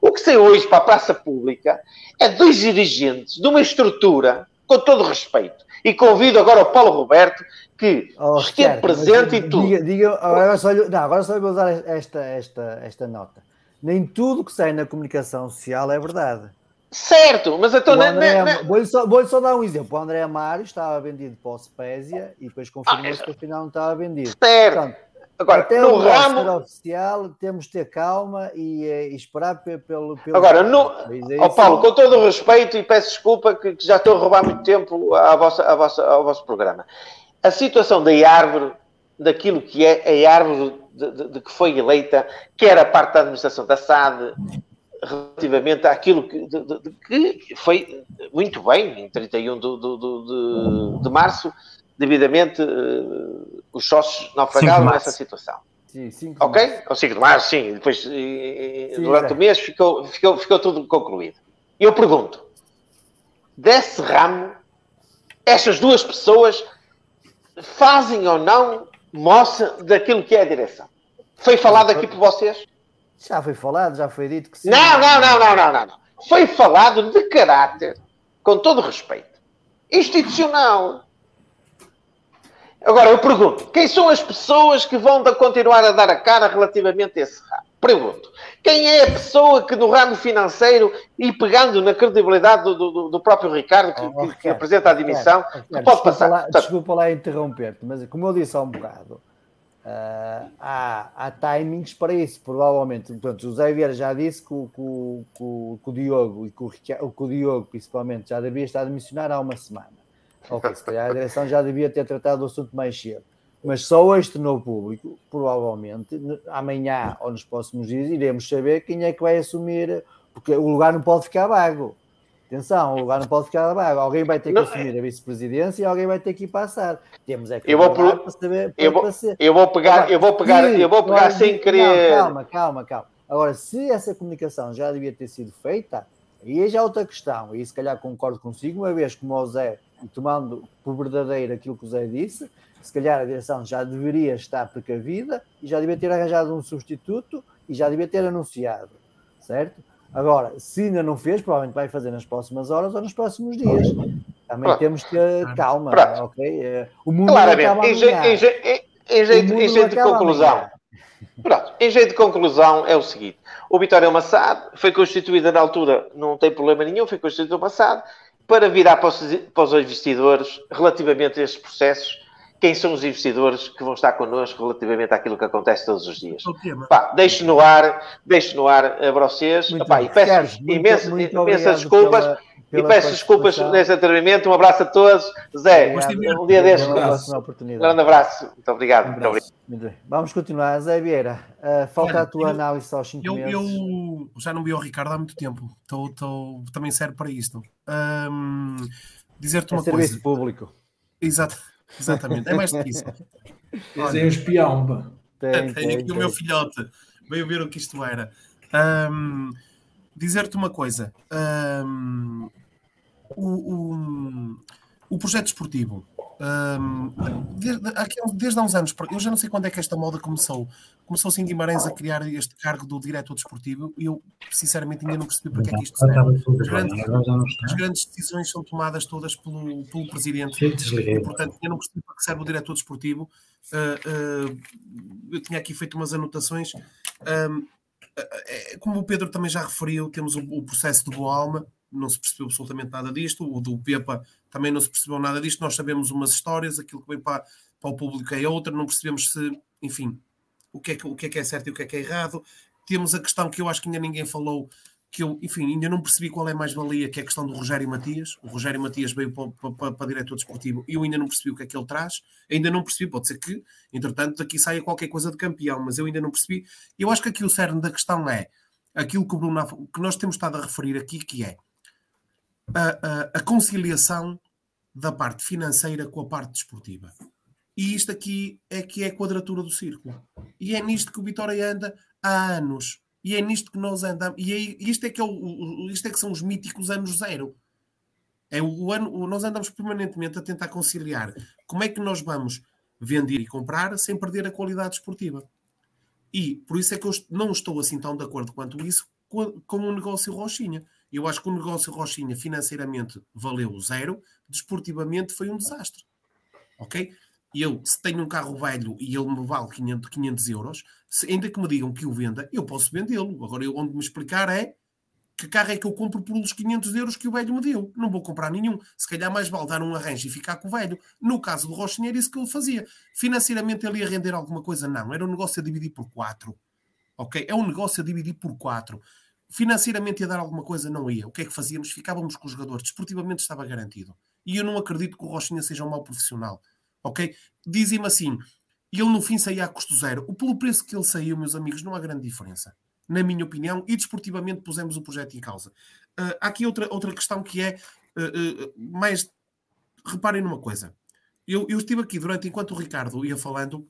O que saiu hoje para a praça pública é dois dirigentes de uma estrutura, com todo respeito, e convido agora o Paulo Roberto que oh, esteve presente e tudo. Diga, diga, agora, só, não, agora só vou usar esta, esta, esta nota. Nem tudo que sai na comunicação social é verdade. Certo, mas então. Vou-lhe só, vou só dar um exemplo. O André Amário estava vendido para o Spezia e depois confirmou-se ah, que afinal não estava vendido. Certo. Portanto, Agora, até no ramo oficial temos de ter calma e, eh, e esperar pelo, pelo. Agora, no... oh, Paulo, com todo o respeito e peço desculpa que, que já estou a roubar muito tempo à vossa, à vossa, ao vosso programa. A situação da árvore, daquilo que é a árvore de, de, de que foi eleita, que era parte da administração da SAD, relativamente àquilo que, de, que, foi muito bem em 31 de, de, de março, devidamente uh, os sócios naufragaram nessa situação. Sim, ok? Ou 5 de março, sim. Depois, sim, durante é. o mês, ficou, ficou, ficou tudo concluído. Eu pergunto: desse ramo, estas duas pessoas fazem ou não moça daquilo que é a direção? Foi falado aqui por vocês? Já foi falado, já foi dito que sim. Não, não, não, não, não, não. não. Foi falado de caráter, com todo respeito, institucional. Agora, eu pergunto, quem são as pessoas que vão continuar a dar a cara relativamente a esse ramo? Pergunto, quem é a pessoa que no ramo financeiro, e pegando na credibilidade do, do, do próprio Ricardo, que, oh, oh, que, que apresenta a admissão, Ricardo, pode desculpa passar? Lá, desculpa lá interromper-te, mas como eu disse há um bocado, Uh, há, há timings para isso, provavelmente. Portanto, o José Vieira já disse que o, que, que o Diogo e que o, o Diogo, principalmente, já devia estar a missionar há uma semana. Ok, se calhar a direção já devia ter tratado o assunto mais cedo. Mas só este novo público, provavelmente, amanhã ou nos próximos dias, iremos saber quem é que vai assumir, porque o lugar não pode ficar vago. Atenção, o lugar não pode ficar vago. Alguém vai ter que não, assumir a vice-presidência e alguém vai ter que ir passar. Temos é que eu vou para saber. eu, vou, eu vou pegar, eu vou pegar, eu vou pegar sem querer. calma, calma, calma. Agora, se essa comunicação já devia ter sido feita, aí é já outra questão. E se calhar concordo consigo, uma vez como o Zé, tomando por verdadeiro aquilo que o Zé disse, se calhar a direção já deveria estar precavida e já devia ter arranjado um substituto e já devia ter anunciado, certo? Agora, se ainda não fez, provavelmente vai fazer nas próximas horas ou nos próximos dias. Também Pronto. temos que calma, Pronto. ok? É, o mundo Claramente, em, jeito, em, jeito, em jeito, em jeito de conclusão. Pronto, em jeito de conclusão é o seguinte: o Vitória Massado foi constituída na altura, não tem problema nenhum, foi constituído o Massado para virar para os, para os investidores relativamente a estes processos quem são os investidores que vão estar connosco relativamente àquilo que acontece todos os dias. Pá, deixo no ar, deixo no ar a vocês Pá, e peço Sérgio, imensas, muito, muito imensas desculpas. Pela, pela e peço desculpas neste atrevimento. Um abraço a todos. Zé, um dia destes. Um grande abraço. Muito obrigado. Um muito obrigado. Muito bem. Vamos continuar. Zé Vieira, uh, falta a tua eu, análise aos 5 meses. Eu já não vi o Ricardo há muito tempo. Tô, tô, também serve para isto. Um, Dizer-te é uma serviço coisa. público. Exato. Exatamente, é mais do que isso. É um espião, pá. Tem, Tenho aqui o meu filhote, veio ver o que isto era. Um, Dizer-te uma coisa: um, o, o, o projeto esportivo um, desde, desde, há uns anos, eu já não sei quando é que esta moda começou. Começou-se em Guimarães a criar este cargo do diretor desportivo e eu, sinceramente, ainda não percebi porque é que isto serve. As grandes, as grandes decisões são tomadas todas pelo, pelo presidente e, portanto, eu não percebi para que serve o diretor desportivo. Uh, uh, eu tinha aqui feito umas anotações. Um, é, como o Pedro também já referiu, temos o, o processo de Boa Alma, não se percebeu absolutamente nada disto. O do Pepa também não se percebeu nada disto. Nós sabemos umas histórias, aquilo que vem para, para o público é outra, não percebemos se, enfim, o que, é que, o que é que é certo e o que é que é errado. Temos a questão que eu acho que ainda ninguém falou, que eu, enfim, ainda não percebi qual é a mais-valia, que é a questão do Rogério Matias. O Rogério Matias veio para, para, para, diretor desportivo e eu ainda não percebi o que é que ele traz. Ainda não percebi, pode ser que, entretanto, daqui saia qualquer coisa de campeão, mas eu ainda não percebi. Eu acho que aqui o cerne da questão é aquilo que, Bruno, que nós temos estado a referir aqui, que é a, a, a conciliação da parte financeira com a parte desportiva. E isto aqui é que é a quadratura do círculo. E é nisto que o Vitória anda há anos. E é nisto que nós andamos. E é, isto, é que é o, isto é que são os míticos anos zero. É o ano, nós andamos permanentemente a tentar conciliar como é que nós vamos vender e comprar sem perder a qualidade esportiva. E por isso é que eu não estou assim tão de acordo quanto isso com, com o negócio Rochinha. Eu acho que o negócio Rochinha financeiramente valeu zero, desportivamente foi um desastre. Ok? eu, se tenho um carro velho e ele me vale 500, 500 euros, se, ainda que me digam que o venda, eu posso vendê-lo. Agora, eu, onde me explicar é que carro é que eu compro por uns 500 euros que o velho me deu. Não vou comprar nenhum. Se calhar mais vale dar um arranjo e ficar com o velho. No caso do Rochinha era isso que ele fazia. Financeiramente ele ia render alguma coisa? Não. Era um negócio a dividir por 4. Ok? É um negócio a dividir por 4. Financeiramente ia dar alguma coisa? Não ia. O que é que fazíamos? Ficávamos com os jogadores. Desportivamente estava garantido. E eu não acredito que o Rochinha seja um mau profissional ok? Dizem-me assim, ele no fim saía a custo zero. O pelo preço que ele saiu, meus amigos, não há grande diferença. Na minha opinião, e desportivamente pusemos o projeto em causa. Uh, há aqui outra, outra questão que é uh, uh, mais. Reparem numa coisa. Eu, eu, estive aqui durante, enquanto o Ricardo ia falando,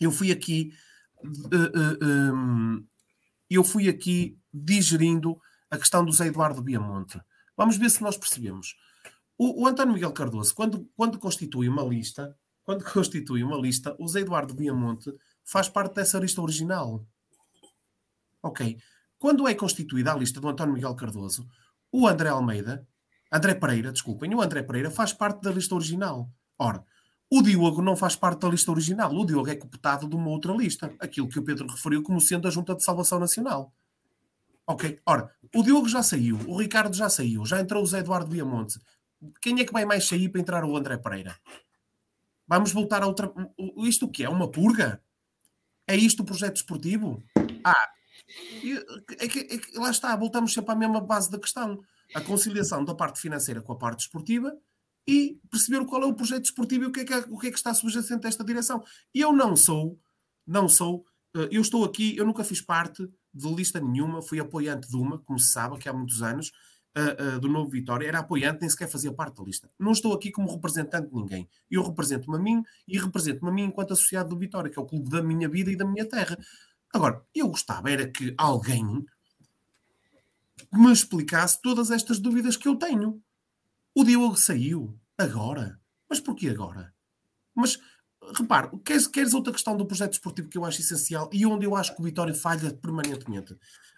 eu fui aqui. Um, eu fui aqui digerindo a questão do Zé Eduardo Biamonte. Vamos ver se nós percebemos. O, o António Miguel Cardoso, quando, quando constitui uma lista, quando constitui uma lista, o Zé Eduardo Viamonte faz parte dessa lista original. Ok. Quando é constituída a lista do António Miguel Cardoso, o André Almeida, André Pereira, desculpem, o André Pereira faz parte da lista original. Ora, o Diogo não faz parte da lista original. O Diogo é cooptado de uma outra lista. Aquilo que o Pedro referiu como sendo a Junta de Salvação Nacional. Ok. Ora, o Diogo já saiu, o Ricardo já saiu, já entrou o Zé Eduardo Viamonte. Quem é que vai mais sair para entrar o André Pereira? Vamos voltar a outra. Isto o que é? Uma purga? É isto o projeto esportivo? Ah, é que, é que, lá está, voltamos sempre à mesma base da questão. A conciliação da parte financeira com a parte esportiva e perceber qual é o projeto esportivo e o que é que, o que, é que está subjacente a esta direção. E eu não sou, não sou, eh, eu estou aqui, eu nunca fiz parte de lista nenhuma, fui apoiante de uma, como se sabe, que há muitos anos, uh, uh, do Novo Vitória, era apoiante, nem sequer fazia parte da lista. Não estou aqui como representante de ninguém. Eu represento-me a mim e represento-me a mim enquanto associado do Vitória, que é o clube da minha vida e da minha terra. Agora, eu gostava era que alguém me explicasse todas estas dúvidas que eu tenho. O Diogo saiu agora. Mas porquê agora? Mas repare, queres, queres outra questão do projeto esportivo que eu acho essencial e onde eu acho que o Vitória falha permanentemente?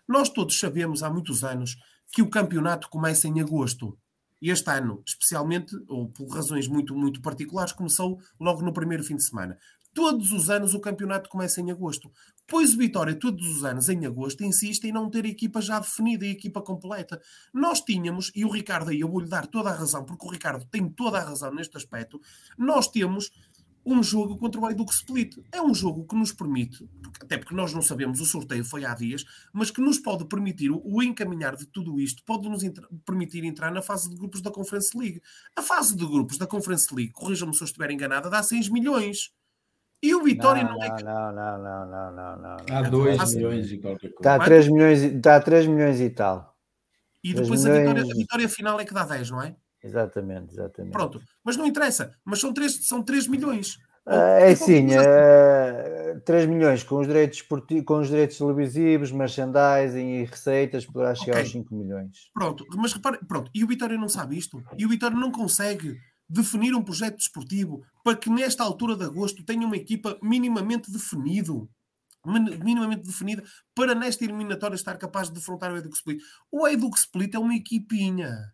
Nós todos sabemos há muitos anos que o campeonato começa em agosto. E este ano, especialmente, ou por razões muito, muito particulares, começou logo no primeiro fim de semana. Todos os anos o campeonato começa em agosto. Pois o Vitória, todos os anos, em agosto, insiste em não ter a equipa já definida, a equipa completa. Nós tínhamos, e o Ricardo aí, eu vou-lhe dar toda a razão, porque o Ricardo tem toda a razão neste aspecto, nós temos um jogo contra o Hajduk Split. É um jogo que nos permite, até porque nós não sabemos, o sorteio foi há dias, mas que nos pode permitir, o encaminhar de tudo isto, pode nos permitir entrar na fase de grupos da Conference League. A fase de grupos da Conference League, corrijam-me se eu estiver enganada, dá 6 milhões. E o Vitória não, não, é. Não, não, não, não, não, não. Há 2 milhões e qualquer coisa. Está a 3 milhões, está a 3 milhões e tal. E depois milhões... a, vitória, a vitória final é que dá 10, não é? Exatamente, exatamente. Pronto, mas não interessa. Mas são 3, são 3 milhões. É sim, é, 3 milhões com os direitos, com os direitos televisivos, merchandising e receitas poderá chegar okay. aos 5 milhões. Pronto, mas repare, pronto, e o Vitória não sabe isto? E o Vitória não consegue definir um projeto desportivo para que nesta altura de agosto tenha uma equipa minimamente definido minimamente definida para nesta eliminatória estar capaz de defrontar o Edux Split. O Edux Split é uma equipinha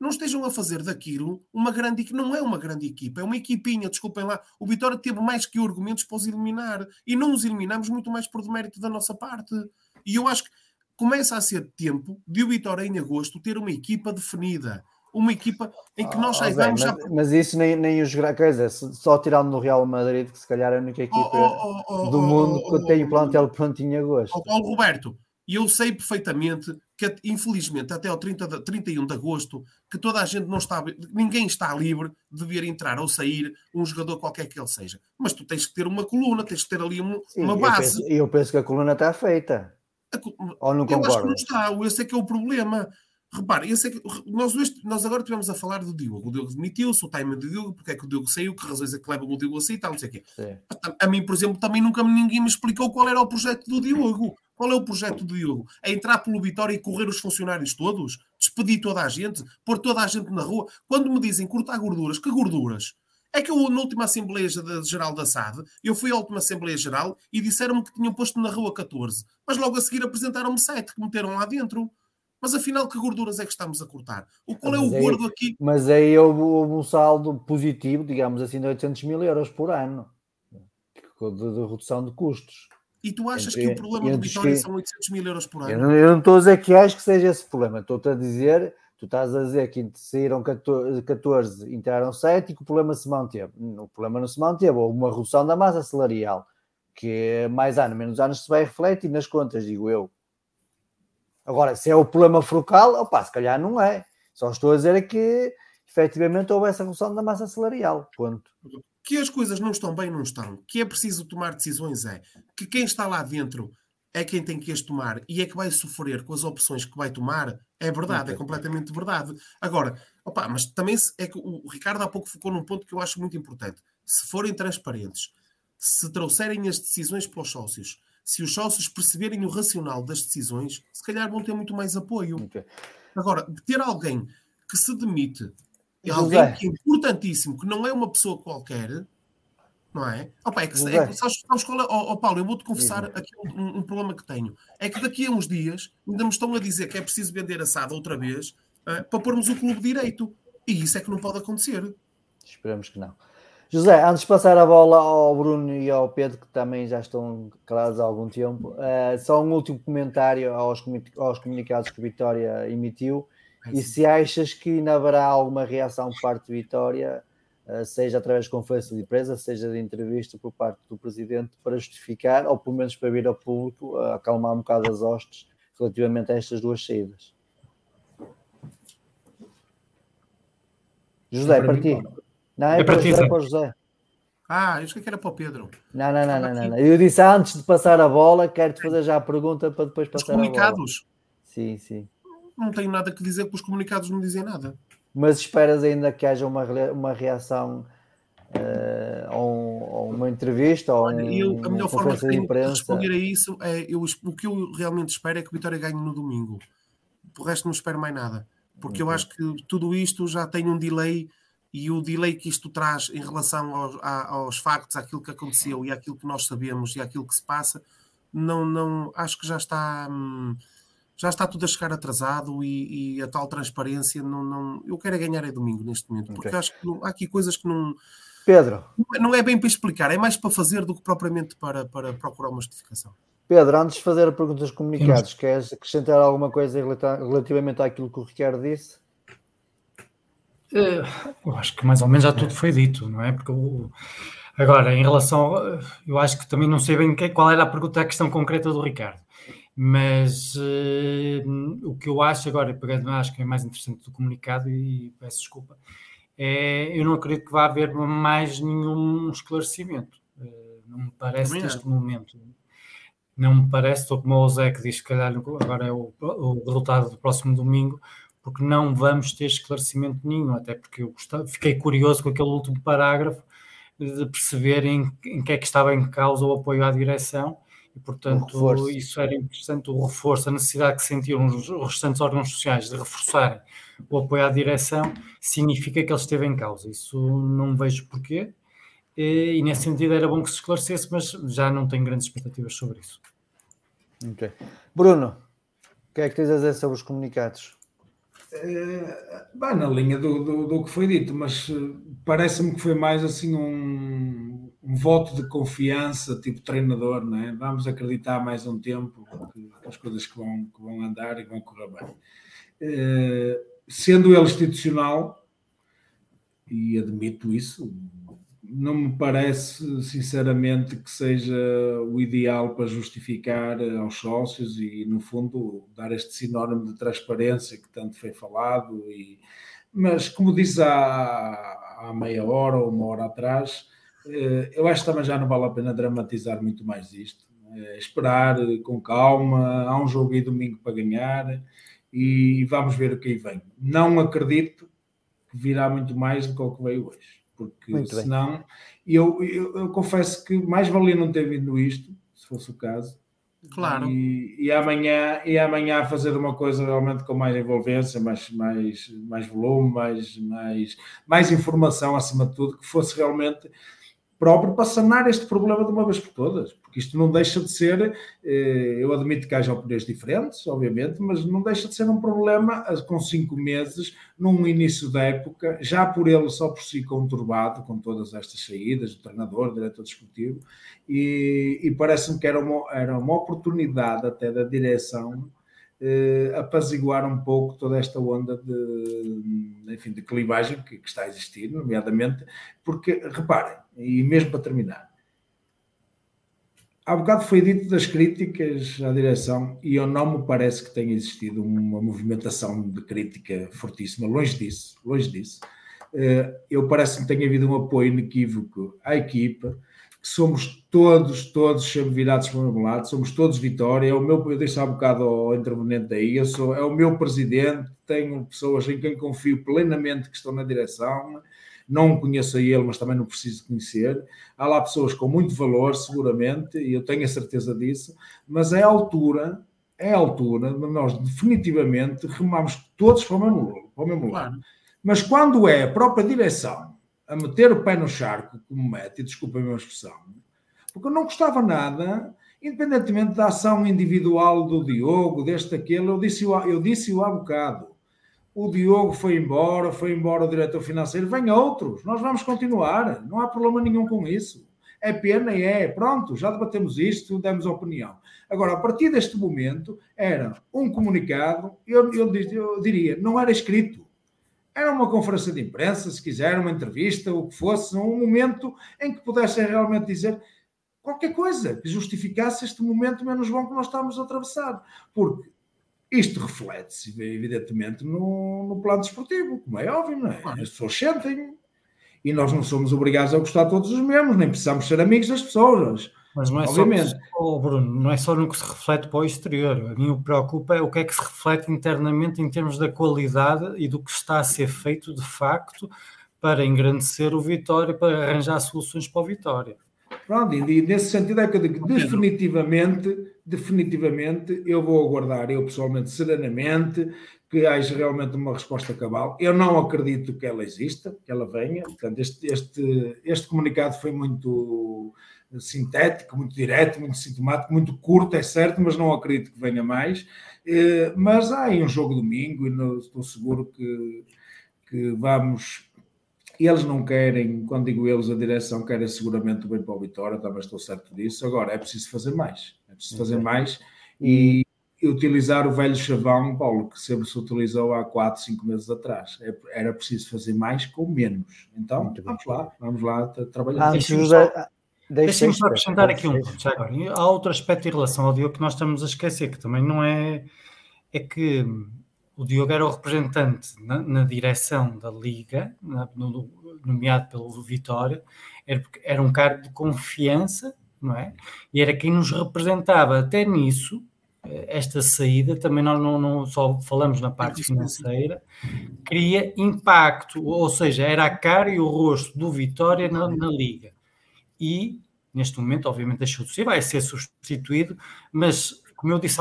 não estejam a fazer daquilo uma grande equipe. Não é uma grande equipa, é uma equipinha, desculpem lá. O Vitória teve mais que argumentos para os eliminar. E não os eliminamos muito mais por demérito da nossa parte. E eu acho que começa a ser tempo de o Vitória, em agosto, ter uma equipa definida. Uma equipa em que nós saibamos. Oh, mas, já... mas, isso nem, nem os. Quer dizer, só tirando no Real Madrid, que se calhar é a única equipa oh, oh, do mundo que tem o plantel pronto em agosto. Paulo Roberto, e eu sei perfeitamente que, infelizmente, até ao 30 de, 31 de agosto, que toda a gente não está, ninguém está livre de ver entrar ou sair um jogador qualquer que ele seja. Mas tu tens que ter uma coluna, tens que ter ali um, Sim, uma base. E eu, eu, penso que a coluna está feita. A, ou não concordo? Eu acho que não está, esse é que é o problema. Repare, esse é que, nós, nós agora estivemos a falar do Diogo. O Diogo demitiu-se, o time do Diogo, porque é que o Diogo saiu, que razões é que levam o Diogo a sair e tal, não sei o quê. A, a mim, por exemplo, também nunca ninguém me explicou qual era o projeto do Diogo. Qual é o projeto do Diogo? É entrar pelo Vitória e correr os funcionários todos? Despedir toda a gente? Pôr toda a gente na rua? Quando me dizem cortar gorduras, que gorduras? É que eu, na última Assembleia Geral da SAD, eu fui à última Assembleia Geral e disseram-me que tinham posto na rua 14. Mas logo a seguir apresentaram-me 7 que meteram lá dentro. Mas afinal, que gorduras é que estamos a cortar? O qual é o aí, gordo aqui? Mas aí houve, houve, um saldo positivo, digamos assim, de 800 mil euros por ano de, de redução de custos. E tu achas entre, que o problema do Vitória que... são 800 mil euros por ano? Eu não, eu não estou a dizer que acho que seja esse problema, estou-te a dizer, tu estás a dizer que saíram 14, 14 entraram 7 e que o problema se manteve. O problema não se manteve, houve uma redução da massa salarial, que mais ano, menos anos se vai refletir nas contas, digo eu. Agora, se é o problema frucal, opa, se calhar não é. Só estou a dizer é que efetivamente houve essa redução da massa salarial. Ponto. Que as coisas não estão bem, não estão. Que é preciso tomar decisões, é. Que quem está lá dentro é quem tem que as tomar e é que vai sofrer com as opções que vai tomar, é verdade, okay. é completamente verdade. Agora, opa, mas também é que o Ricardo há pouco focou num ponto que eu acho muito importante. Se forem transparentes, se trouxerem as decisões para os sócios, se os sócios perceberem o racional das decisões, se calhar vão ter muito mais apoio. Okay. Agora, ter alguém que se demite, e alguém que é importantíssimo, que não é uma pessoa qualquer, não é? Opa, é que, é que sabes, sabes qual é? Oh, oh, Paulo, eu vou-te confessar aqui um, um, problema que tenho. É que daqui a uns dias ainda me estão a dizer que é preciso vender assado outra vez uh, para pormos o clube direito. E isso é que não pode acontecer. Esperamos que não. José, antes de passar a bola ao Bruno e ao Pedro, que também já estão calados há algum tempo, uh, só um último comentário aos, aos comunicados que Vitória emitiu. É e se achas que ainda haverá alguma reação por parte de Vitória, uh, seja através de conferência de empresa, seja de entrevista por parte do Presidente, para justificar, ou pelo menos para vir ao público, uh, acalmar um bocado as hostes relativamente a estas duas saídas? José, para ti. Não, é, é para, ti, para o José. Ah, eu achei que era para o Pedro. Não, não, não, não, não, não. Eu disse antes de passar a bola, quero-te fazer já a pergunta para depois passar Os comunicados? Sim, sim. Não tenho nada que dizer porque os comunicados não dizem nada. Mas esperas ainda que haja uma, uma reação uh, ou, ou, uma entrevista ou Olha, eu, a melhor forma tenho de responder a isso é eu, o que eu realmente espero é que o Vitória ganhe no domingo. Por resto não espero mais nada. Porque okay. eu acho que tudo isto já tem um delay e o delay que isto traz em relação aos, aos factos, àquilo que aconteceu e àquilo que nós sabemos e àquilo que se passa, não, não acho que já está hum, já está tudo a chegar atrasado e, e, a tal transparência não, não eu quero é ganhar é domingo neste momento, porque okay. acho que não, há aqui coisas que não Pedro não é bem para explicar, é mais para fazer do que propriamente para, para procurar uma justificação. Pedro, antes de fazer a pergunta dos comunicados, queres acrescentar alguma coisa relativamente àquilo que o Ricardo disse? Eh, eu acho que mais ou menos já tudo foi dito, não é? Porque agora, em relação, eu acho que também não sei bem qual era a pergunta, a questão concreta do Ricardo, mas uh, o que eu acho agora, pegando, acho que é mais interessante do comunicado, e peço desculpa, é, eu não acredito que vá haver mais nenhum esclarecimento. Uh, não me parece também neste momento. Não me parece, estou como o Zé que diz que calhar agora é o, o resultado do próximo domingo, porque não vamos ter esclarecimento nenhum, até porque eu gostava, fiquei curioso com aquele último parágrafo de perceber em, em que é que estava em causa o apoio à direção e, portanto, isso era interessante, o reforço, a necessidade que sentiam os restantes órgãos sociais de reforçarem o apoio à direção, significa que ele esteve em causa. Isso não vejo porquê, e, e nesse sentido era bom que se esclarecesse, mas já não tenho grandes expectativas sobre isso. Ok. Bruno, o que é que tens a dizer sobre os comunicados? Uh, na linha do, do, do, que foi dito, mas uh, parece-me que foi mais assim um, um, voto de confiança, tipo treinador, não é? Vamos acreditar mais um tempo que, as coisas que vão, que vão andar e vão correr bem. Uh, sendo ele institucional, e admito isso, não me parece, sinceramente, que seja o ideal para justificar aos sócios e, no fundo, dar este sinónimo de transparência que tanto foi falado. E... Mas, como disse há, há meia hora ou uma hora atrás, eh, eu acho que também já não vale a pena dramatizar muito mais isto. É esperar com calma, há um jogo aí domingo para ganhar e vamos ver o que aí vem. Não acredito que virá muito mais do que o que veio hoje, porque muito senão eu, eu, eu, confesso que mais valia não ter vindo isto, se fosse o caso. Claro. E, e, amanhã, e amanhã fazer uma coisa realmente com mais envolvência, mais, mais, mais volume, mais, mais, mais informação acima de tudo, que fosse realmente próprio para sanar este problema de uma vez por todas, porque isto não deixa de ser, eh, eu admito que haja opiniões diferentes, obviamente, mas não deixa de ser um problema eh, com cinco meses, num início da época, já por ele só por si conturbado, com todas estas saídas, do treinador, do diretor desportivo, e, e parece-me que era uma, era uma oportunidade até da direção eh, apaziguar um pouco toda esta onda de, enfim, de clivagem que, que, está a existir, nomeadamente, porque, reparem, e mesmo para terminar, há bocado foi dito das críticas à direção e eu não me parece que tenha existido uma movimentação de crítica fortíssima, longe disso, longe disso. Eh, eu parece-me que tenha havido um apoio inequívoco à equipa, que somos todos, todos sempre virados para o mesmo lado, somos todos vitória. É o meu, eu disse há bocado ao intervenente aí, eu sou, é o meu presidente, tenho pessoas em quem confio plenamente que estão na direção. Não conheço a ele, mas também não preciso conhecer. Há lá pessoas com muito valor, seguramente, e eu tenho a certeza disso, mas é a altura, é a altura, nós definitivamente remamos todos para o mesmo, para o mesmo lado. Mas quando é a própria direção a meter o pé no charco, como mete, e desculpem a minha expressão, porque eu não gostava nada, independentemente da ação individual do Diogo, deste, aquele, eu disse-o eu disse há bocado. O Diogo foi embora, foi embora o diretor financeiro, vem outros, nós vamos continuar, não há problema nenhum com isso. É pena é, pronto, já debatemos isto, demos opinião. Agora, a partir deste momento, era um comunicado, eu, eu, eu diria, não era escrito era uma conferência de imprensa, se quiser, uma entrevista, o que fosse, um momento em que pudessem realmente dizer qualquer coisa que justificasse este momento menos bom que nós estamos a atravessar. Porque isto reflete-se, evidentemente, no, no plano desportivo, como é óbvio, não é? As pessoas sentem e nós não somos obrigados a gostar todos os mesmos, nem precisamos ser amigos das pessoas. Mas não é Obviamente. só, Bruno, não é só no que se reflete para o exterior. A mim o que preocupa é o que é que se reflete internamente em termos da qualidade e do que está a ser feito de facto para engrandecer o Vitória, para arranjar soluções para o Vitória. Pronto, e nesse sentido é que eu digo, definitivamente, definitivamente, eu vou aguardar, eu pessoalmente, serenamente, que haja realmente uma resposta cabal. Eu não acredito que ela exista, que ela venha. Portanto, este, este, este comunicado foi muito sintético, muito direto, muito sintomático, muito curto, é certo, mas não acredito que venha mais. Eh, mas há aí um jogo domingo e estou seguro que, que vamos. Eles não querem, quando digo eles, a direção querem seguramente o bem para o Vitória, também estou certo disso. Agora é preciso fazer mais, é preciso fazer mais e, e utilizar o velho chavão, Paulo, que sempre se utilizou há 4, 5 meses atrás. É, era preciso fazer mais com menos. Então, vamos lá, vamos lá trabalhar. Antes, Deixem-me só acrescentar aqui um ponto. Já agora. Há outro aspecto em relação ao Diogo que nós estamos a esquecer, que também não é. É que o Diogo era o representante na, na direção da Liga, na, no, nomeado pelo Vitória, era, era um cargo de confiança, não é? E era quem nos representava até nisso, eh, esta saída, também nós não, não, só falamos na parte financeira, cria impacto, ou seja, era a cara e o rosto do Vitória na, na Liga e neste momento, obviamente, deixou de ser, vai ser substituído, mas como eu disse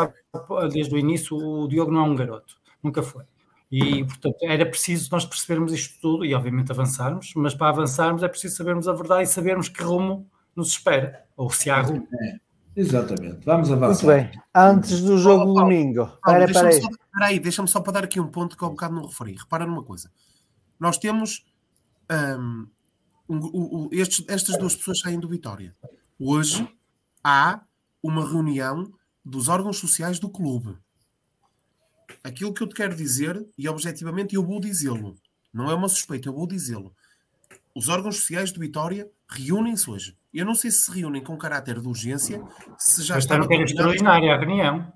desde o início, o Diogo não é um garoto, nunca foi. E, portanto, era preciso nós percebermos isto tudo e, obviamente, avançarmos, mas para avançarmos é preciso sabermos a verdade e sabermos que rumo nos espera, ou se há rumo. É, exatamente, vamos avançar. Muito bem, antes do jogo oh, oh, domingo. Espera, espera aí. aí deixa-me só para dar aqui um ponto que há um bocado não referi. Repara numa coisa. Nós temos hum, o, o, estes, estas duas pessoas saem do Vitória. Hoje há uma reunião dos órgãos sociais do clube. Aquilo que eu te quero dizer, e objetivamente eu vou dizê-lo, não é uma suspeita, eu vou dizê-lo. Os órgãos sociais do Vitória reúnem-se hoje. Eu não sei se se reúnem com caráter de urgência, se já está. Foi extraordinária a reunião.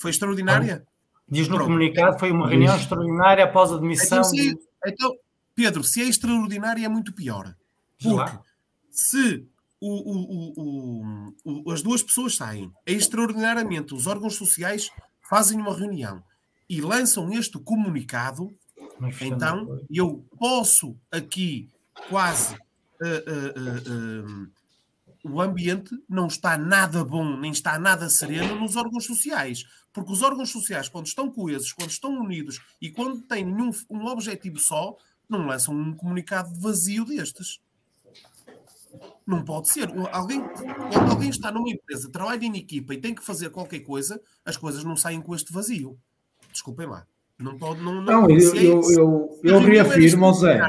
Foi extraordinária? Diz no Pronto. comunicado, foi uma reunião extraordinária após a demissão. Então, se, então, Pedro, se é extraordinária é muito pior. Porque se o, o, o, as duas pessoas saem, é extraordinariamente os órgãos sociais fazem uma reunião e lançam este comunicado, então eu posso aqui quase. Uh, uh, o ambiente não está nada bom, nem está nada sereno nos órgãos sociais. Porque os órgãos sociais, quando estão coesos, quando estão unidos e quando têm um, um objetivo só, não lançam um comunicado vazio destes. Não pode ser. Alguém, quando alguém está numa empresa, trabalha em equipa e tem que fazer qualquer coisa, as coisas não saem com este vazio. Desculpem lá. Não pode. Não, não, não eu, eu, eu, eu reafirmo, Zé.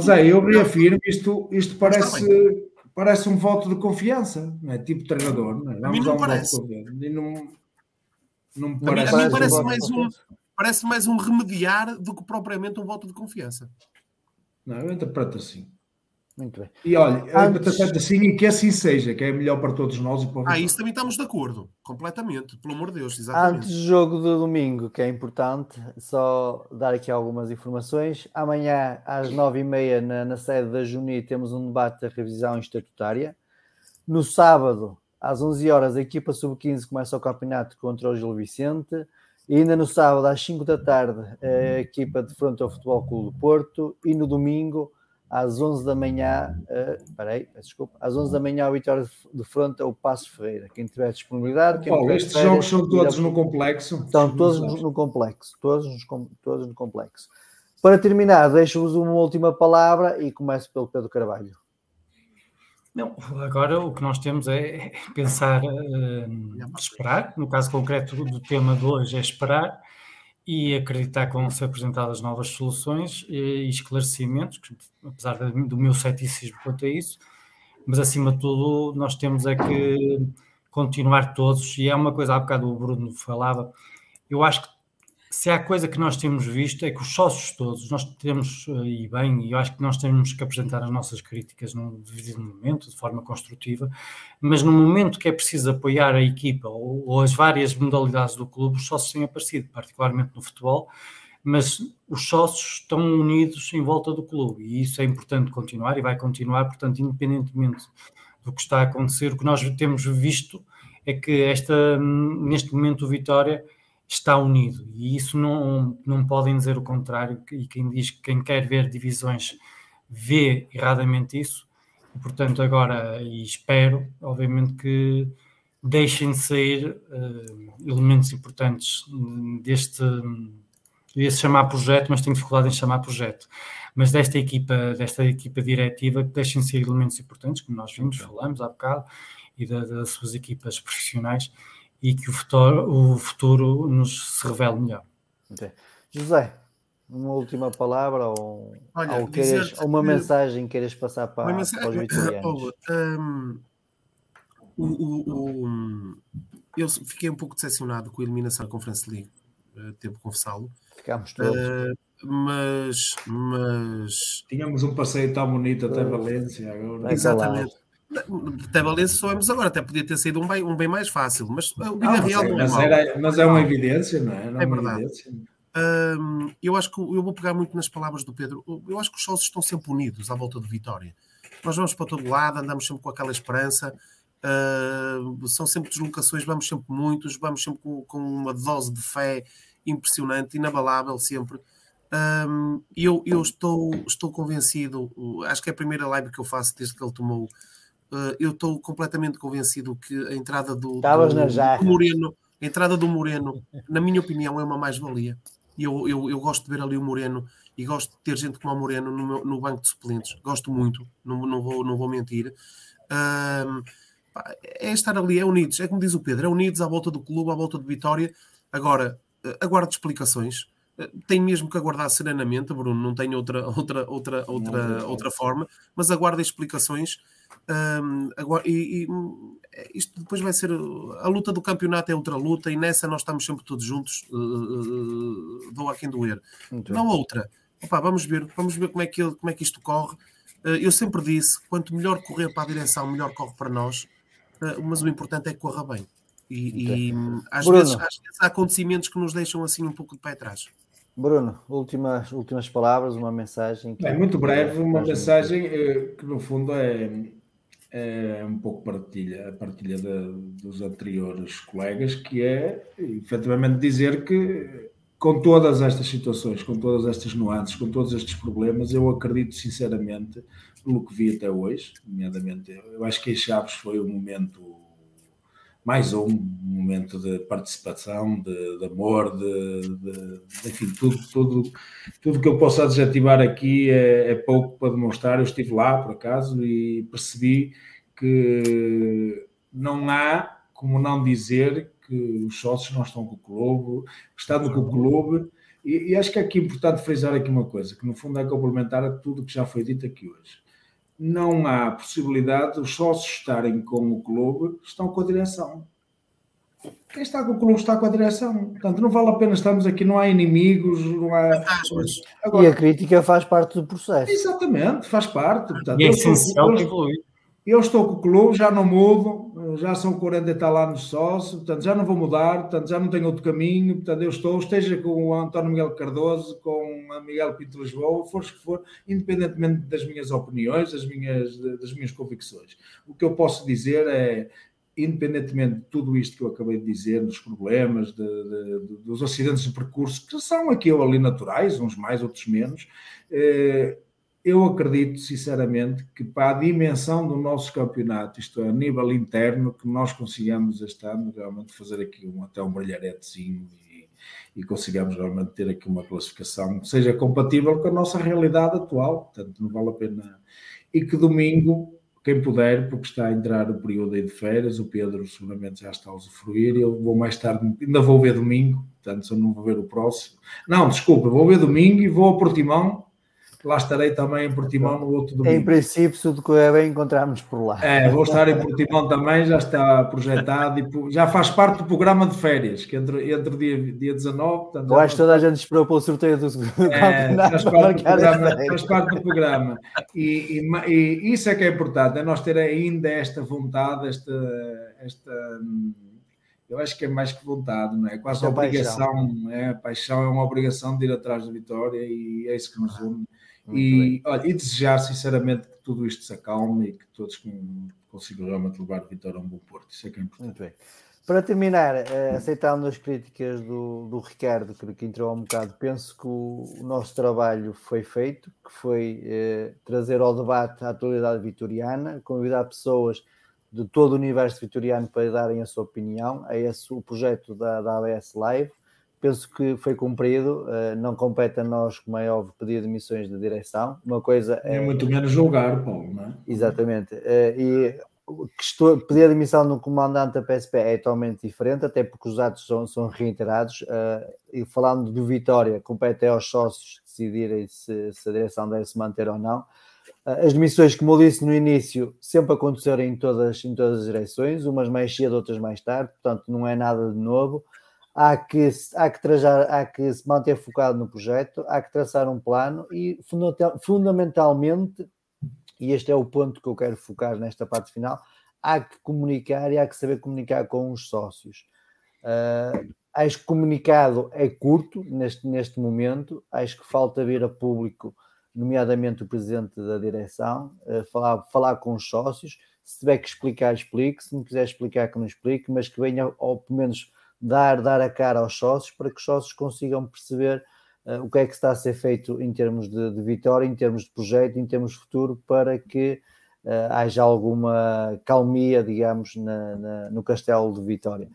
Zé, eu reafirmo, isto, isto parece, parece um voto de confiança, não é? Tipo treinador, não é? Vamos a não parece. Um não, não me parece. A mim, parece, mais um, parece mais um remediar do que propriamente um voto de confiança. Não, eu interpreto assim. Muito bem. E olha, Antes... assim e que assim seja, que é melhor para todos nós e para Ah, isso também estamos de acordo, completamente, pelo amor de Deus, exatamente. Antes do jogo do domingo, que é importante, só dar aqui algumas informações. Amanhã, às nove e meia, na, na sede da Juni, temos um debate da revisão estatutária. No sábado, às 11 horas, a equipa sub-15 começa o campeonato contra o Gil Vicente. E ainda no sábado, às 5 da tarde, a equipa de frente ao Futebol Clube do Porto. E no domingo, às 11 da manhã, uh, peraí, desculpa, às 11 da manhã, o Vitória de Frente é o Passo Ferreira. Quem tiver disponibilidade. Quem tiver estes jogos são todos no complexo? Estão todos no, no, complexo, todos, todos no complexo. Para terminar, deixo-vos uma última palavra e começo pelo Pedro Carvalho. Não, agora o que nós temos é pensar, uh, esperar, no caso concreto do tema de hoje é esperar e acreditar que vão ser apresentadas novas soluções e esclarecimentos, apesar do meu ceticismo quanto a isso, mas acima de tudo nós temos é que continuar todos, e é uma coisa, há bocado o Bruno falava, eu acho que se há coisa que nós temos visto é que os sócios todos, nós temos, eh, e bem, e eu acho que nós temos que apresentar as nossas críticas no devido momento, de forma construtiva, mas no momento que é preciso apoiar a equipa ou, ou as várias modalidades do clube, os sócios têm aparecido, particularmente no futebol, mas os sócios estão unidos em volta do clube e isso é importante continuar e vai continuar, portanto, independentemente do que está a acontecer, o que nós temos visto é que esta, neste momento o Vitória está unido. E isso não, não podem dizer o contrário e quem diz que quem quer ver divisões vê erradamente isso. E, portanto agora e espero obviamente que deixem de sair uh, elementos importantes deste ia se chamar projeto, mas tenho dificuldade em chamar projeto. Mas desta equipa, desta equipa diretiva que deixem de sair elementos importantes, como nós vimos, falamos há bocado, e da, das suas equipas profissionais e que o futuro, o futuro nos se revele melhor. Okay. José, uma última palavra ou, Olha, ou queres, uma que, mensagem queiras passar para, mensagem, para os vitorianos? Um, o, o, o, eu fiquei um pouco decepcionado com a eliminação da Conference League, uh, devo confessá-lo. Ficámos todos. Uh, mas, mas. Tínhamos um passeio tão bonito até Valência agora. Exatamente. Até Valência soamos agora, até podia ter sido um bem, um bem mais fácil, mas o Vila Real não mas, era, mas é uma evidência, não é? É, é verdade. Um, eu acho que eu vou pegar muito nas palavras do Pedro. Eu acho que os sócios estão sempre unidos à volta do Vitória. Nós vamos para todo lado, andamos sempre com aquela esperança. Uh, são sempre deslocações, vamos sempre muitos, vamos sempre com, com uma dose de fé impressionante, inabalável sempre. Um, eu, eu estou, estou convencido, acho que é a primeira live que eu faço desde que ele tomou Uh, eu estou completamente convencido que a entrada do, do, do, Moreno, a entrada do Moreno, na minha opinião, é uma mais-valia. Eu, eu, eu gosto de ver ali o Moreno e gosto de ter gente como o Moreno no, meu, no banco de suplentes. Gosto muito, não, não, vou, não vou mentir. Uh, é estar ali, é unidos, é como diz o Pedro, é unidos à volta do clube, à volta de Vitória. Agora, uh, aguardo explicações. Uh, tem mesmo que aguardar serenamente, Bruno, não tem outra, outra, outra, outra, outra forma, mas aguarda explicações um, agora, e, e, isto depois vai ser a luta do campeonato é outra luta e nessa nós estamos sempre todos juntos uh, uh, dou a quem doer. Muito não bem. outra. Opa, vamos ver vamos ver como é que como é que isto corre. Uh, eu sempre disse quanto melhor correr para a direção melhor corre para nós. Uh, mas o importante é que corra bem. E, e às, vezes, às, vezes, há acontecimentos que nos deixam assim um pouco de pé atrás. Bruno, últimas, últimas palavras, uma mensagem. É muito breve, uma mensagem que no fundo é é um pouco partilha, a partilha de, dos anteriores colegas, que é efetivamente dizer que com todas estas situações, com todas estas nuances, com todos estes problemas, eu acredito sinceramente, pelo que vi até hoje, nomeadamente, eu acho que em Chaves foi um momento, mais um momento de participação, de, de amor, de, de, enfim, tudo, tudo, tudo que eu posso adjetivar aqui é, é pouco para demonstrar. Eu estive lá, por acaso, e percebi que não há como não dizer que os sócios não estão com o clube, estando com o clube, e, e, acho que é aqui importante frisar aqui uma coisa, que no fundo é complementar a tudo que já foi dito aqui hoje. Não há possibilidade dos sócios estarem com o clube, estão com a direção. Quem está com o clube está com a direção. Portanto, não vale a pena estarmos aqui, não há inimigos, não há. Agora, e a crítica faz parte do processo. Exatamente, faz parte. Portanto, e é essencial que evolui. Eu estou com o clube, já não mudo, já são 40 e tal anos sócio, portanto já não vou mudar, portanto já não tenho outro caminho, portanto eu estou, esteja com o António Miguel Cardoso, com a Miguel Pinto Lisboa, for que for, independentemente das minhas opiniões, das minhas, das minhas convicções. O que eu posso dizer é, independentemente de tudo isto que eu acabei de dizer, dos problemas, de, de, dos acidentes de percurso, que são aqui ou ali naturais, uns mais, outros menos, eh, eu acredito sinceramente que para a dimensão do nosso campeonato, isto é, a nível interno, que nós consigamos este ano realmente fazer aqui um, até um brilharetezinho e, e consigamos realmente ter aqui uma classificação que seja compatível com a nossa realidade atual, portanto não vale a pena. E que domingo, quem puder, porque está a entrar o período aí de férias, o Pedro seguramente já está a usufruir, eu vou mais tarde, ainda vou ver domingo, portanto se eu não vou ver o próximo. Não, desculpa, vou ver domingo e vou ao Portimão lá estarei também em Portimão no outro domingo. Em princípio, se tudo correr bem, encontramos por lá. É, vou estar em Portimão também, já está projetado e já faz parte do programa de férias, que entre, entre dia, dia 19. Portanto, Eu acho que toda a gente esperou pelo sorteio do é, faz, parte do programa, faz parte do programa. E, e, e, isso é que é importante, é nós ter ainda esta vontade, esta. esta eu acho que é mais que vontade, não é? é quase a obrigação, paixão. é? A paixão é uma obrigação de ir atrás da vitória e é isso que nos une e, olha, e desejar sinceramente que tudo isto se acalme e que todos consigam realmente levar a vitória a um bom Porto. Isso é que é importante. Muito bem. Para terminar, eh, aceitando as críticas do, do Ricardo, que, que entrou um bocado, penso que o, o nosso trabalho foi feito, que foi eh, trazer ao debate a atualidade vitoriana, convidar pessoas de todo o universo vitoriano para darem a sua opinião. É esse o projeto da, da ABS Live penso que foi cumprido. Uh, não compete a nós, como é óbvio, pedir demissões de direção. Uma coisa é. é muito menos julgar, Paulo, não é? Exatamente. Uh, e estou, pedir a demissão do comandante da PSP é totalmente diferente, até porque os atos são, são reiterados. Uh, e falando de Vitória, compete aos sócios decidirem se, se a direção deve se manter ou não. As demissões, como eu disse no início, sempre aconteceram em todas, em todas as direções, umas mais cedo, outras mais tarde, portanto não é nada de novo há que, há que, trajar, há que se manter focado no projeto, há que traçar um plano e fundamentalmente, e este é o ponto que eu quero focar nesta parte final, há que comunicar e há que saber comunicar com os sócios. Uh, acho que comunicado é curto neste, neste momento, acho que falta vir a público, nomeadamente o presidente da direção, uh, falar, falar com os sócios. Se tiver que explicar, explique. Se não quiser explicar, que não explique, mas que venha, ou pelo menos dar, dar a cara aos sócios para que os sócios consigam perceber uh, o que é que está a ser feito em termos de, de, vitória, em termos de projeto, em termos de futuro, para que uh, haja alguma calmia, digamos, na, na, no castelo de Vitória.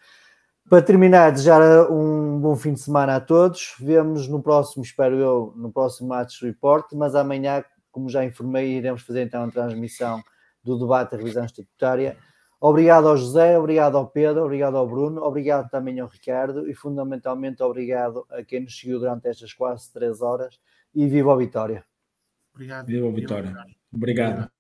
Para terminar, desejar um bom fim de semana a todos. Vemos no próximo, espero eu, no próximo Match Report, mas amanhã, como já informei, iremos fazer então a transmissão do debate da revisão estatutária Obrigado ao José, obrigado ao Pedro, obrigado ao Bruno, obrigado também ao Ricardo e fundamentalmente obrigado a quem nos seguiu durante estas quase três horas e viva a Vitória. Obrigado. Viva a Vitória. Obrigado.